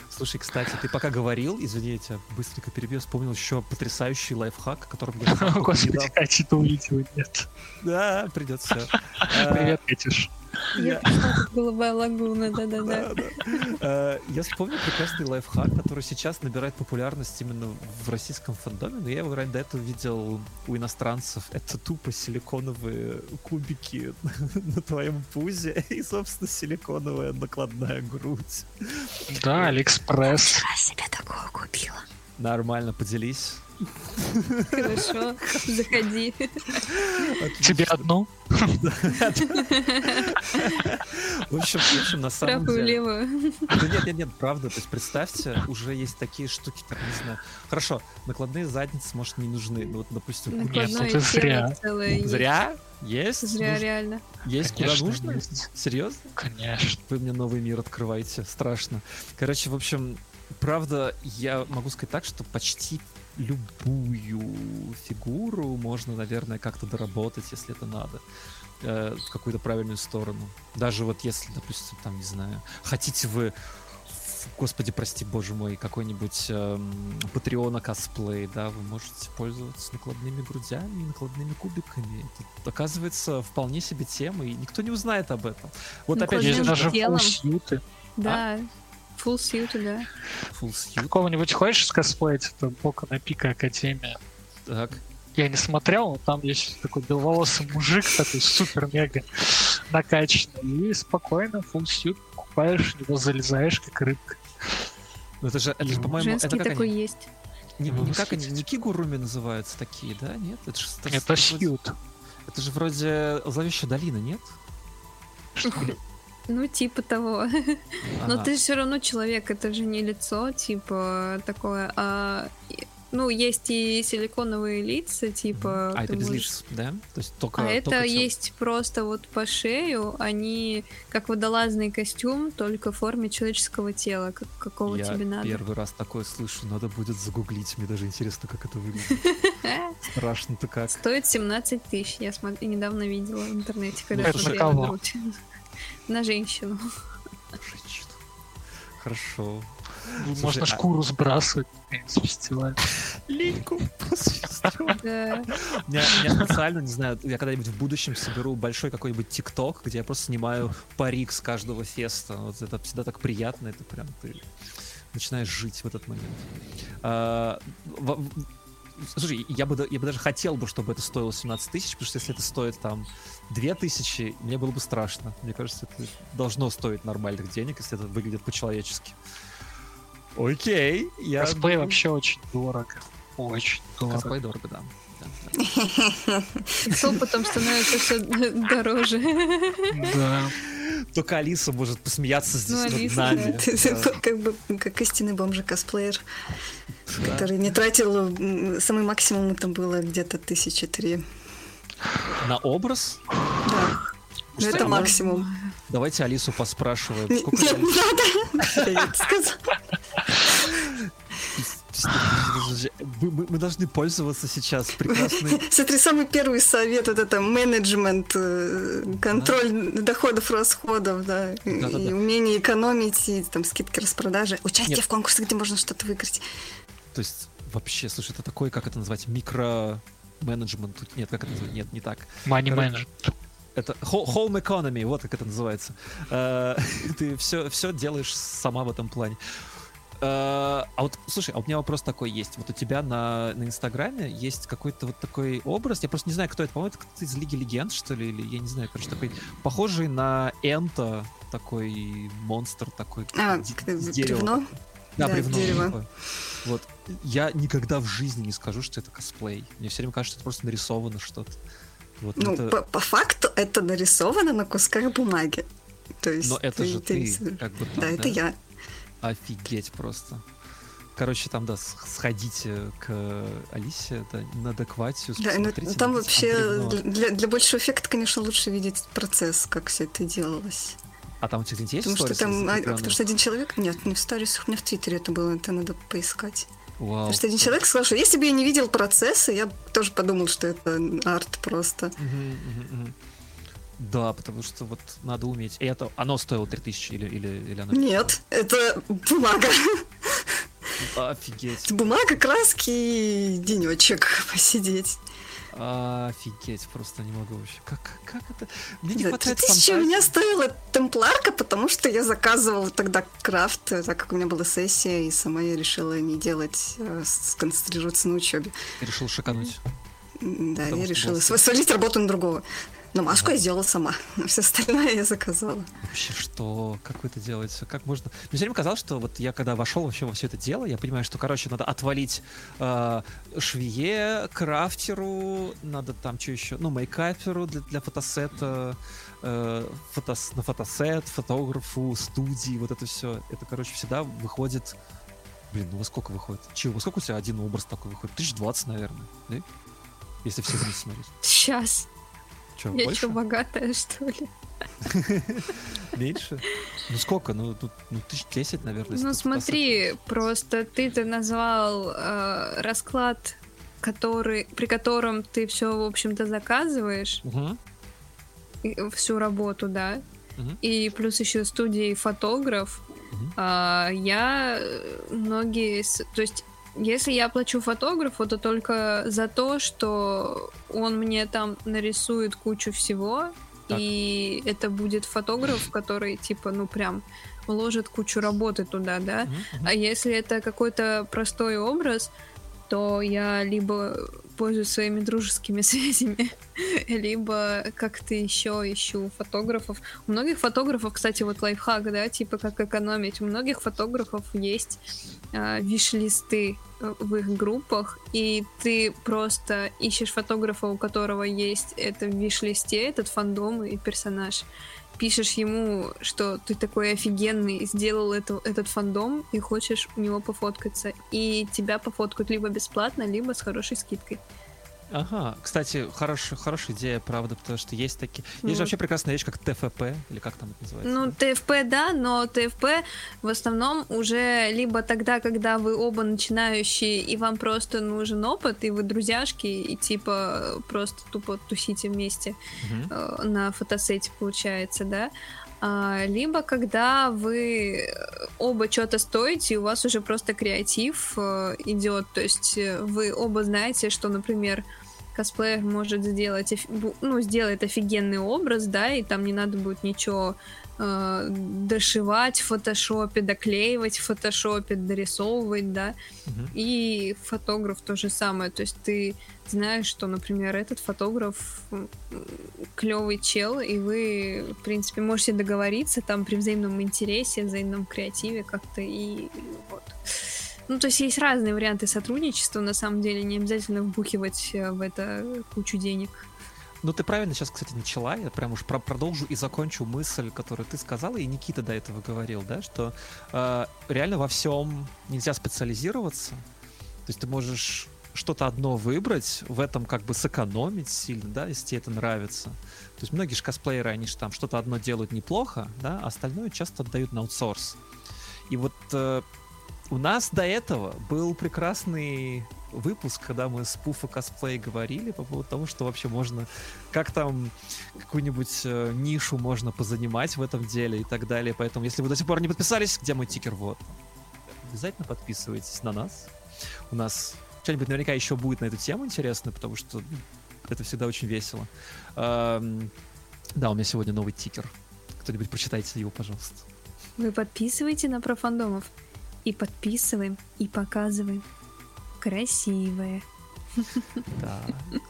Слушай, кстати, ты пока говорил, извини, я тебя быстренько перебью, вспомнил еще потрясающий лайфхак, о котором я О, Господи, Катя, ты увидела, нет. Да, придется. Привет, Катюш. Я голубая лагуна, да-да-да. Э, Я вспомнил прекрасный лайфхак, который сейчас набирает популярность именно в российском фандоме, но я его раньше до этого видел у иностранцев. Это тупо силиконовые кубики на твоем пузе и, собственно, силиконовая накладная грудь. Да, Алиэкспресс. Я себе такое купила. Нормально, поделись. Хорошо, заходи. Тебе одну? В общем, в общем, на самом Правую, деле... левую. Да нет, нет, нет, правда. То есть представьте, уже есть такие штуки, так не знаю. Хорошо, накладные задницы, может, не нужны. Ну вот, допустим, куда- Накладное это зря. Зря? Есть? Зря, Нужно- реально. Есть куда Конечно, нужно? есть. Серьезно? Конечно. Вы мне новый мир открываете. Страшно. Короче, в общем, правда, я могу сказать так, что почти любую фигуру можно, наверное, как-то доработать, если это надо э, в какую-то правильную сторону. Даже вот если, допустим, там, не знаю, хотите вы Господи, прости, боже мой, какой-нибудь эм, Патреона косплей, да, вы можете пользоваться накладными грудями и накладными кубиками. Это, оказывается, вполне себе тема, и никто не узнает об этом. Вот опять же, даже телом. фулсьюты. Да. Full suit, да. full suit, Какого-нибудь хочешь скосплеить? Это Бока на Пика Академия. так. Я не смотрел, но там есть такой беловолосый мужик, такой супер-мега накачанный. И спокойно фулсьют покупаешь, в него залезаешь, как рыбка. Ну, это же, это же, по-моему, Женский это как такой они, есть. не, не как они, не кигуруми называются такие, да? Нет? Это же, это, же- Это вроде- сьют. это же вроде Зловещая долина, нет? Ну, типа того. Но Ага. ты все равно человек, это же не лицо, типа, такое. А, ну, есть и силиконовые лица, типа. А это без можешь- лиц, да? То есть только А это только тело. есть просто вот по шею, они как водолазный костюм, только в форме человеческого тела, как, какого Я тебе надо. первый раз такое слышу, надо будет загуглить, мне даже интересно, как это выглядит. Страшно-то как. Стоит 17 тысяч, я недавно видела в интернете, когда Это на смотрела. На женщину. Женщина. Хорошо. Можно а- шкуру сбрасывать наконец, с фестиваля. Линьку меня специально, не знаю, я когда-нибудь в будущем соберу большой какой-нибудь тикток, где я просто снимаю парик с каждого феста. Вот это всегда так приятно, это прям ты начинаешь жить в этот момент. Слушай, я бы, я бы даже хотел бы, чтобы это стоило 17 тысяч, потому что если это стоит там 2 тысячи, мне было бы страшно. Мне кажется, это должно стоить нормальных денег, если это выглядит по-человечески. Окей, я... Косплей вообще очень дорого. Очень Косплей дорого. дорого, да. Да, да. С опытом становится все дороже. Да. Только Алиса может посмеяться здесь Ну, над Алиса, нами. Ты Да. как бы как истинный бомжик-косплеер, Да. который не тратил... Самый максимум это было где-то тысячи три. На образ? Да. Ну, это а можно- максимум. Давайте Алису поспрашиваем. Нет, не надо. Мы, мы- мы должны пользоваться сейчас прекрасной... Смотри, самый первый совет вот это менеджмент, э, контроль доходов, расходов, да, и Да-да-да. и умение экономить, и там скидки, распродажи, участие Нет. в конкурсах, где можно что-то выиграть. То есть, вообще, слушай, это такой, как это назвать, микро-менеджмент. Тут Нет, как это назвать? Нет, не так. Money management. Это ho- home economy, вот как это называется. Э, Ты все, все делаешь сама в этом плане. Э, А вот, слушай, а у меня вопрос такой есть. Вот у тебя на, на Инстаграме есть какой-то вот такой образ, я просто не знаю, кто это, по-моему, это кто-то из Лиги Легенд, что ли, или я не знаю, короче, такой похожий на Энто, такой монстр такой. А, бревно? Да, Да, бревно. дерево. Вот. Я никогда в жизни не скажу, что это косплей. Мне все время кажется, что это просто нарисовано что-то. Вот, Ну, это- по, по факту это нарисовано на кусках бумаги. То есть Но это же ты, рисуешь. как бы там, Да, это я. Офигеть просто. Короче, там, да, сходите к Алисе, да, на адекватию. Да, ну, там вообще для, для- большего эффекта, конечно, лучше видеть процесс, как все это делалось. А там у тебя есть Потому что там, а, потому что один человек, нет, не в сторисах, у меня в Твиттере это было, это надо поискать. Вау. Потому что один человек сказал, что если бы я не видел процесса, я тоже подумал, что это арт просто. Мгм, мгм, мгм. Да, потому что вот надо уметь. И это, оно стоило 3000 или, или, или оно... Нет, это бумага. Офигеть. Бумага, краски и денечек посидеть. Офигеть, просто не могу вообще. Как, как это? Мне не Да, хватает 3000 у фантазии. меня стоила темпларка, потому что я заказывала тогда крафт, э, так как у меня была сессия, и сама я решила не делать, а сконцентрироваться на учебе. Решил шикануть. Да, Потому я решила свалить работу на другого. Но маску я сделала сама, а все остальное я заказала. Вообще, что? Как вы это делаете? Как можно? Мне все время казалось, что вот я когда вошел вообще во все это дело, я понимаю, что, короче, надо отвалить э, швее, крафтеру, надо там что еще, ну, мейкаперу для, для фотосета, э, фотос- на фотосет, фотографу, студии, вот это все. Это, короче, всегда выходит... Блин, ну во сколько выходит? Чего? Во сколько у тебя один образ такой выходит? Тысяч двадцать, наверное, да? Если все вместе смотреть. Сейчас. Че, Я больше? что, богатая, что ли? Меньше? Ну сколько? Ну, тут ну, тысяч десять, наверное. Ну смотри, просто ты-то назвал э, расклад, который, при котором ты все, в общем-то, заказываешь, Мгм, и- всю работу, да, мгм. и плюс еще студия и фотограф. Мгм. А, я э, многие, то есть если я плачу фотографу, то только за то, что он мне там нарисует кучу всего, Так. и это будет фотограф, который типа, ну прям вложит кучу работы туда, да. Мгм. А если это какой-то простой образ, то я либо пользуюсь своими дружескими связями, либо как-то еще ищу фотографов. У многих фотографов, кстати, вот лайфхак, да, типа как экономить. У многих фотографов есть э, виш-листы в их группах, и ты просто ищешь фотографа, у которого есть это в виш-листе, этот фандом и персонаж. Пишешь ему, что ты такой офигенный, сделал это, этот фандом и хочешь у него пофоткаться. И тебя пофоткают либо бесплатно, либо с хорошей скидкой. Ага, кстати, хорош, хорошая идея, правда, потому что есть такие... Есть Вот. же вообще прекрасная вещь, как ТФП, или как там это называется? Ну, ТФП, да, но ТФП в основном уже либо тогда, когда вы оба начинающие, и вам просто нужен опыт, и вы друзьяшки, и типа просто тупо тусите вместе Мгм. э, на фотосете, получается, да. А, либо когда вы оба что-то стоите, и у вас уже просто креатив э, идет, то есть э, вы оба знаете, что, например, косплеер может сделать, ну, сделает офигенный образ, да, и там не надо будет ничего э, дошивать в фотошопе, доклеивать в фотошопе, дорисовывать, да, Мгм. и фотограф то же самое. То есть ты знаешь, что, например, этот фотограф клевый чел, и вы, в принципе, можете договориться там при взаимном интересе, взаимном креативе как-то, и вот. Ну, то есть есть разные варианты сотрудничества, на самом деле, не обязательно вбухивать э, в это кучу денег. Ну, ты правильно сейчас, кстати, начала. Я прям уж про продолжу и закончу мысль, которую ты сказала, и Никита до этого говорил, да, что э, реально во всем нельзя специализироваться. То есть ты можешь что-то одно выбрать, в этом как бы сэкономить сильно, да, если тебе это нравится. То есть многие же косплееры, они же там что-то одно делают неплохо, да, а остальное часто отдают на аутсорс. И вот э, у нас до этого был прекрасный выпуск, когда мы с Пуфа косплей говорили по поводу того, что вообще можно, как там какую-нибудь э, нишу можно позанимать в этом деле и так далее. Поэтому, если вы до сих пор не подписались, где мой тикер? Вот. Обязательно подписывайтесь на нас. У нас что-нибудь наверняка еще будет на эту тему интересно, потому что ну, это всегда очень весело. Эм, да, у меня сегодня новый тикер. Кто-нибудь прочитайте его, пожалуйста. Вы подписываете на профандомов. И подписываем, и показываем. Красивое. Да.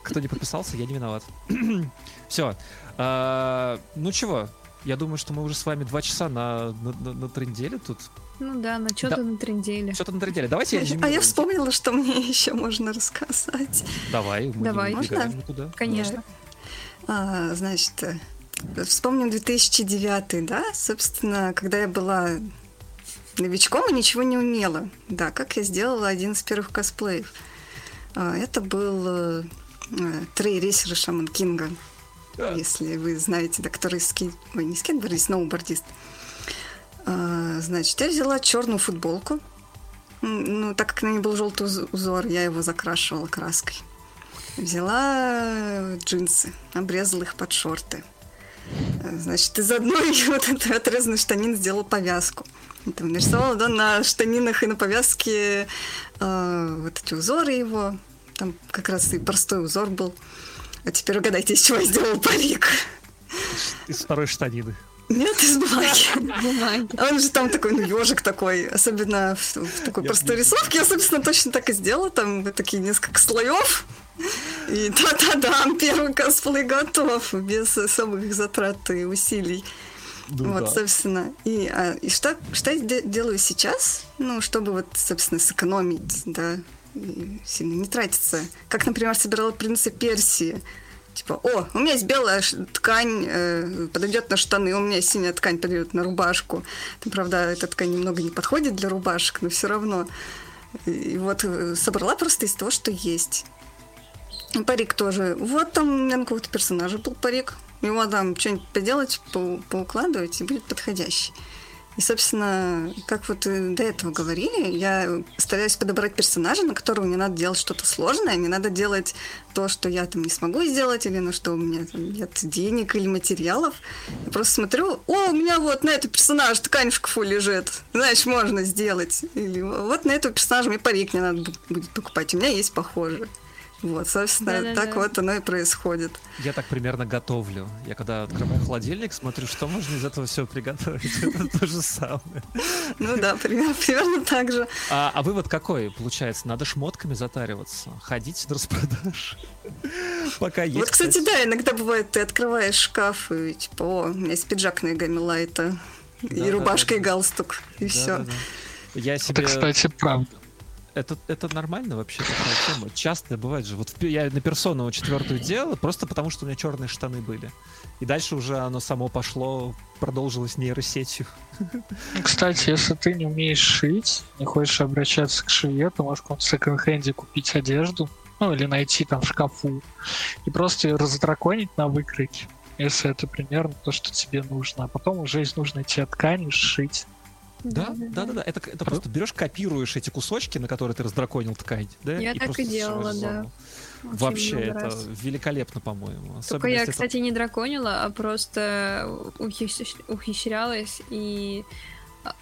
Кто не подписался, я не виноват. Все. А, ну чего? Я думаю, что мы уже с вами два часа на, на, на, на тренделе тут. Ну да, на что-то Да. на тренделе. Что-то на тренделе. Давайте я А я вспомнила, что мне еще можно рассказать. Давай, мы Давай. Можно? никуда. Конечно. А, значит, э, вспомним 2009, да, собственно, когда я была новичком и ничего не умела. Да, как я сделала один из первых косплеев. А, Это был э, э, Трей Рейсер Шаман Кинга, если вы знаете, да, который скейт... Ой, не скейтбордист, сноубордист. А, Значит, я взяла черную футболку. Ну, так как на ней был желтый уз- узор, я его закрашивала краской. Взяла джинсы, обрезала их под шорты. Э, Значит, из одной вот этой отрезанной штанин сделала повязку. Там нарисовала, да, на штанинах и на повязке э, вот эти узоры его. Там как раз и простой узор был. А теперь угадайте, из чего я сделала парик. Из второй штанины. Нет, из бумаги. Бумаги. А Он же там такой, ну, ежик такой, особенно в, в такой Я простой рисовке. Я, собственно, точно так и сделала. Там такие несколько слоев. И да-да-да, первый косплей готов, без особых затрат и усилий. Ну вот, да. собственно. И, а, и что, что я де- делаю сейчас? Ну, чтобы вот, собственно, сэкономить, да, и сильно не тратиться. Как, например, собирала принца Персии. Типа, о, у меня есть белая ткань, э, подойдет на штаны, у меня есть синяя ткань, подойдет на рубашку. Там, правда, эта ткань немного не подходит для рубашек, но все равно. И, вот э, собрала просто из того, что есть. Парик тоже. Вот там у меня на какого-то персонажа был парик. Его там что-нибудь поделать, по- поукладывать, и будет подходящий. И, собственно, как вот до этого говорили, я стараюсь подобрать персонажа, на которого не надо делать что-то сложное, не надо делать то, что я там не смогу сделать, или на что у меня там нет денег или материалов. Я просто смотрю, о, у меня вот на этот персонаж ткань в шкафу лежит, знаешь, можно сделать. Или вот на этого персонажа мне парик не надо бу- будет покупать, у меня есть похожий. Вот, собственно, Да-да-да. так вот оно и происходит. Я так примерно готовлю. Я когда открываю холодильник, смотрю, что можно из этого все приготовить. Это то же самое. Ну да, примерно, так же. А, а вывод какой получается? Надо шмотками затариваться, ходить на распродаж. Пока есть. Вот, кстати, да, иногда бывает, ты открываешь шкаф и типа, о, у меня есть пиджак на Игами Лайта, и рубашка, и галстук, и Да, все. да, да. Я Это, себе... кстати, правда. Это, это нормально вообще такая тема. Часто бывает же. Вот я на персону четвертую делал, просто потому что у меня черные штаны были. И дальше уже оно само пошло, продолжилось нейросетью. Ну, Кстати, если ты не умеешь шить, не хочешь обращаться к швее, то можешь в каком-то секонд-хенде купить одежду, ну или найти там в шкафу, и просто ее раздраконить на выкройке, если это примерно то, что тебе нужно. А потом уже из нужной тебе ткани сшить. Да, да, да, да. Это, это просто берешь, копируешь эти кусочки, на которые ты раздраконил ткань, да? Я так просто и делала, да. Очень Вообще, это раз. великолепно, по-моему. Только я, это- кстати, не драконила, а просто ухищ- ухищрялась и а,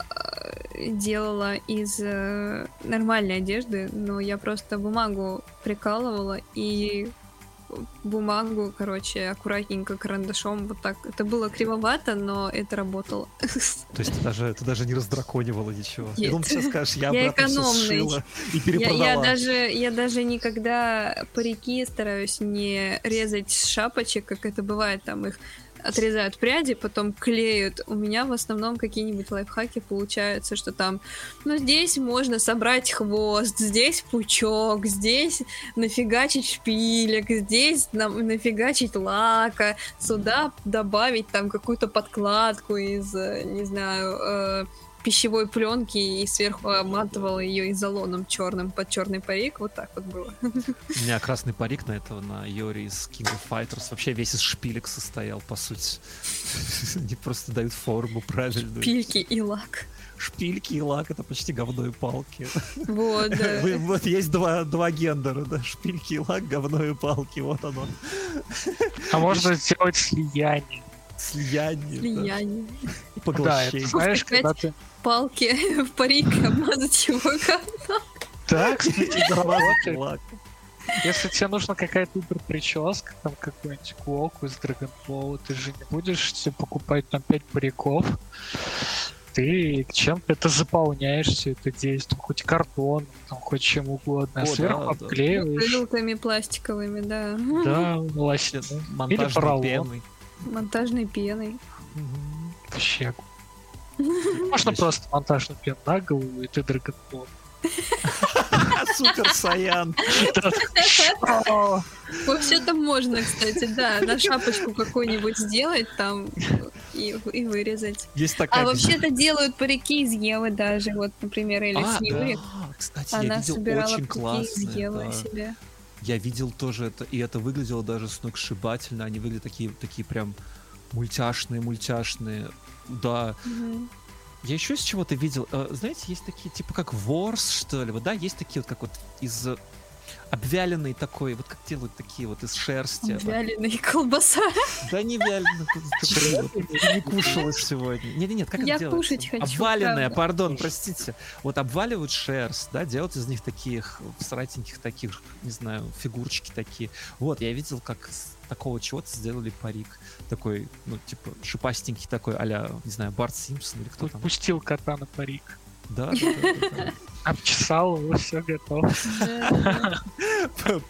делала из э, нормальной одежды, но я просто бумагу прикалывала и бумагу, короче, аккуратненько карандашом вот так. Это было кривовато, но это работало. То есть ты даже, ты даже не раздраконивала ничего. Я Нет. думал, ты сейчас скажешь, я, Я экономный. и Я, перепродала. я даже, я даже никогда парики стараюсь не резать с шапочек, как это бывает, там их отрезают пряди, потом клеют. У меня в основном какие-нибудь лайфхаки получаются, что там, ну, здесь можно собрать хвост, здесь пучок, здесь нафигачить шпилек, здесь нам нафигачить лака, сюда добавить там какую-то подкладку из, э, не знаю, э, пищевой пленки и сверху обматывала ее изолоном черным под черный парик. Вот так вот было. У меня красный парик на этого, на Йори из King of Fighters. Вообще весь из шпилек состоял, по сути. Они просто дают форму правильную. Шпильки и лак. Шпильки и лак — это почти говно и палки. Вот, да. Вот есть два, два гендера, да, шпильки и лак, говно и палки, вот оно. А можно сделать слияние. Слияние. Слияние. Да. Поглощение. Да, знаешь, когда ты... Палки в парик обмазать его говном. Да, кстати. Лак. Если тебе нужна какая-то супер прическа, там какой-нибудь Куоку из Драгонфола, ты же не будешь себе покупать там 5 париков. Ты чем-то это заполняешь все это действие, хоть картон, там, хоть чем угодно, О, сверху да, да. обклеиваешь. Бутылками пластиковыми, да. Да, да. Или Монтажной пеной. Монтажной пеной. Мгм. Вообще. Можно просто монтажную пену на голову, и ты Драгонфол. Супер Саян. Вообще-то можно, кстати, да, на шапочку какую-нибудь сделать там и, и вырезать. Есть такая... А вообще-то делают парики из Евы даже, вот, например, или А, с Юри. да, кстати, я Она видел собирала очень парики из классные. Евы да. себе. Я видел тоже это, и это выглядело даже сногсшибательно. Они выглядят такие, такие прям мультяшные, мультяшные. Да. Мгм. Я еще с чего-то видел. э, Знаете, есть такие, типа как ворс, что ли? Вот, да, есть такие вот, как вот из э, обвяленной такой, вот как делают такие вот из шерсти. Вяленая колбаса. Да не ты не кушала сегодня. Нет, нет, как Я это делается? кушать хочу, Обваленная, правда. пардон, простите. Вот обваливают шерсть, да, делают из них таких сратеньких таких, не знаю, фигурочки такие. Вот, я видел, как такого чего-то сделали парик. Такой, ну, типа, шипастенький такой, а не знаю, Барт Симпсон или кто там. Пустил кота на парик. Да, Обчесал его, все готово.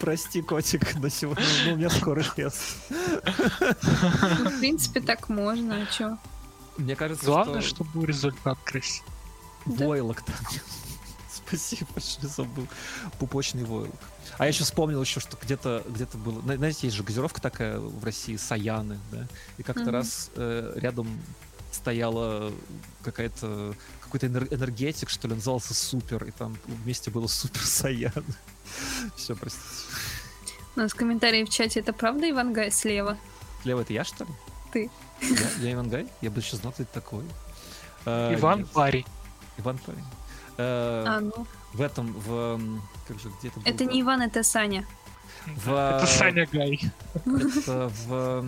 Прости, котик, на сегодня, ну, у меня скоро лес. Ну, В принципе, так можно, а чё? Мне кажется, Главное, что чтобы был результат красивый. Войлок там. Спасибо, что забыл. Пупочный войлок. А я еще вспомнил еще, что где-то где было... зна- Знаете, есть же газировка такая в России, Саяны, да? И как-то Мгм. раз э, рядом стояла какая-то какой-то энер- энергетик, что ли, назывался Супер, и там вместе было Супер Саян. Все, простите. У нас комментарии в чате, это правда Ивангай слева? Лева, это я, что ли? Ты. Я, я Иван Гай? Я бы еще знал, кто это такой. Э, Иван нет. парень. Иван Парень. Э, А, ну. В этом, в... Как же, где это было? Это не Иван, это Саня. В- Это Саня Гай. Это в...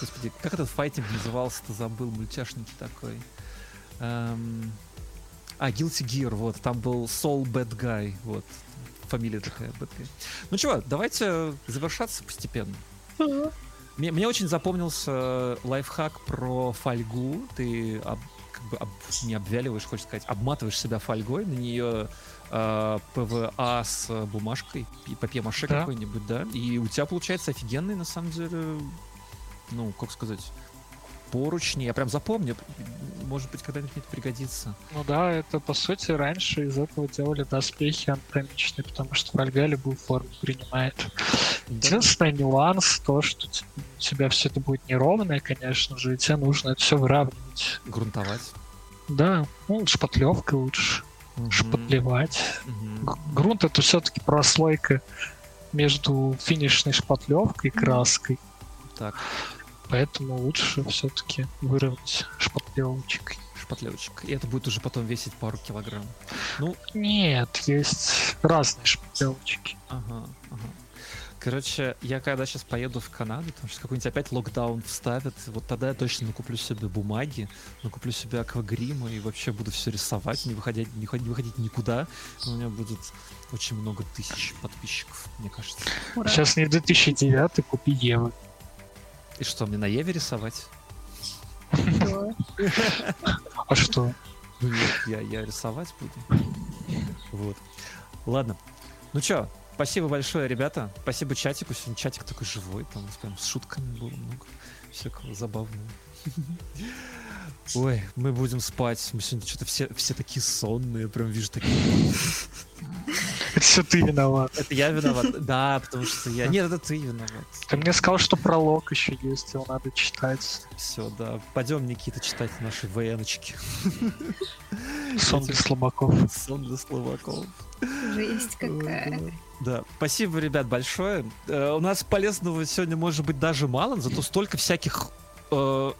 Господи, как этот файтинг назывался-то, забыл, мультяшненький такой. Эм, А, Guilty Gear, вот, там был Sol Badguy, вот, фамилия такая, Badguy. Ну чего, давайте завершаться постепенно. Мне, мне очень запомнился лайфхак про фольгу. Ты об- как бы об- не обвяливаешь, хочешь сказать, обматываешь себя фольгой, на нее э, ПВА с бумажкой, и папье-маше Да. какой-нибудь, да, и у тебя получается офигенный, на самом деле, ну, как сказать, поручни. Я прям запомню. Может быть, когда-нибудь это пригодится. Ну да, это по сути раньше из этого делали доспехи анатомичные, потому что фольга любую форму принимает. Единственный нюанс то, что у тебя все это будет неровное, конечно же, и тебе нужно это все выравнивать. Грунтовать. Да, ну, шпатлевкой лучше, Мгм. шпатлевать. Г- Грунт это все-таки прослойка между финишной шпатлевкой и краской. Так, Поэтому лучше все-таки выровнять шпатлевочкой. шпатлевочек. И это будет уже потом весить пару килограмм. Ну, Нет, есть разные шпатлевочки. Ага, ага. Короче, я когда сейчас поеду в Канаду, там сейчас какой-нибудь опять локдаун вставят, вот тогда я точно накуплю себе бумаги, накуплю себе аквагрима и вообще буду все рисовать, не выходить, не, не выходить никуда. У меня будет очень много тысяч подписчиков, мне кажется. Ура. Сейчас не 2009, купи Евы. И что, мне на Еве рисовать? А что? Ну нет, я, я рисовать буду. Вот. Ладно. Ну чё, спасибо большое, ребята. Спасибо чатику. Сегодня чатик такой живой, там прям с шутками было много. всякого забавного. Ой, мы будем спать. Мы сегодня что-то все, все такие сонные, прям вижу такие. Это все ты виноват. Это я виноват. Да, потому что я. Нет, это ты виноват. Ты мне сказал, что пролог еще есть, его надо читать. Все, да. Пойдем, Никита, читать наши ВНочки. Сон для слабаков. Сон для слабаков. Жесть какая. Да, спасибо, ребят, большое. Э, у нас полезного сегодня может быть даже мало, зато столько всяких э,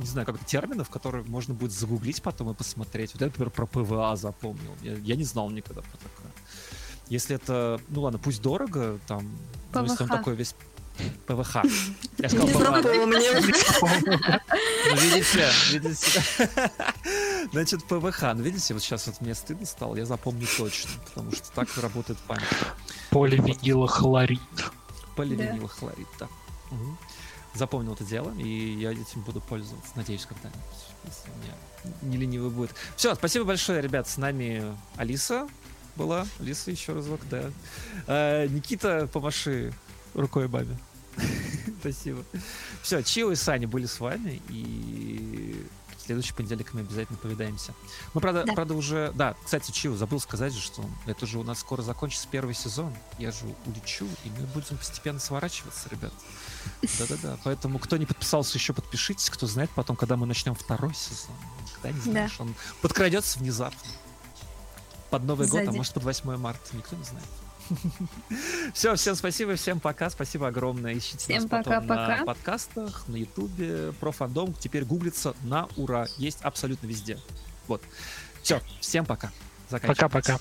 не знаю, как терминов, которые можно будет загуглить потом и посмотреть. Вот я, например, про ПВА запомнил. Я, я не знал никогда про такое. Если это, ну ладно, пусть дорого, там, ну, если он такой весь ПВХ. Я сказал ПВХ. Ну, видите, видите. Значит, ПВХ. Ну, видите, вот сейчас вот мне стыдно стало, я запомню точно, потому что так работает память. Поливинилохлорид. Поливинилохлорид, да. Угу запомнил это дело, и я этим буду пользоваться, надеюсь, когда-нибудь, если у не ленивый будет. Все, спасибо большое, ребят, с нами Алиса была, Алиса еще разок, да. А, Никита, помаши рукой бабе. Спасибо. Все, Чио и Саня были с вами, и следующий понедельник мы обязательно повидаемся. Мы, правда, да. правда уже... Да, кстати, Чио, забыл сказать же, что это же у нас скоро закончится первый сезон. Я же улечу, и мы будем постепенно сворачиваться, ребят. Да-да-да. Поэтому, кто не подписался, еще подпишитесь. Кто знает потом, когда мы начнем второй сезон. Никогда не знаешь. Да. Он подкрадется внезапно. Под Новый Сзади. год, а может под 8 марта. Никто не знает. Все, всем спасибо, всем пока, спасибо огромное. Ищите всем нас пока, потом пока. на подкастах, на ютубе, про фандом. Теперь гуглится на ура. Есть абсолютно везде. Вот. Все, всем пока. Пока-пока.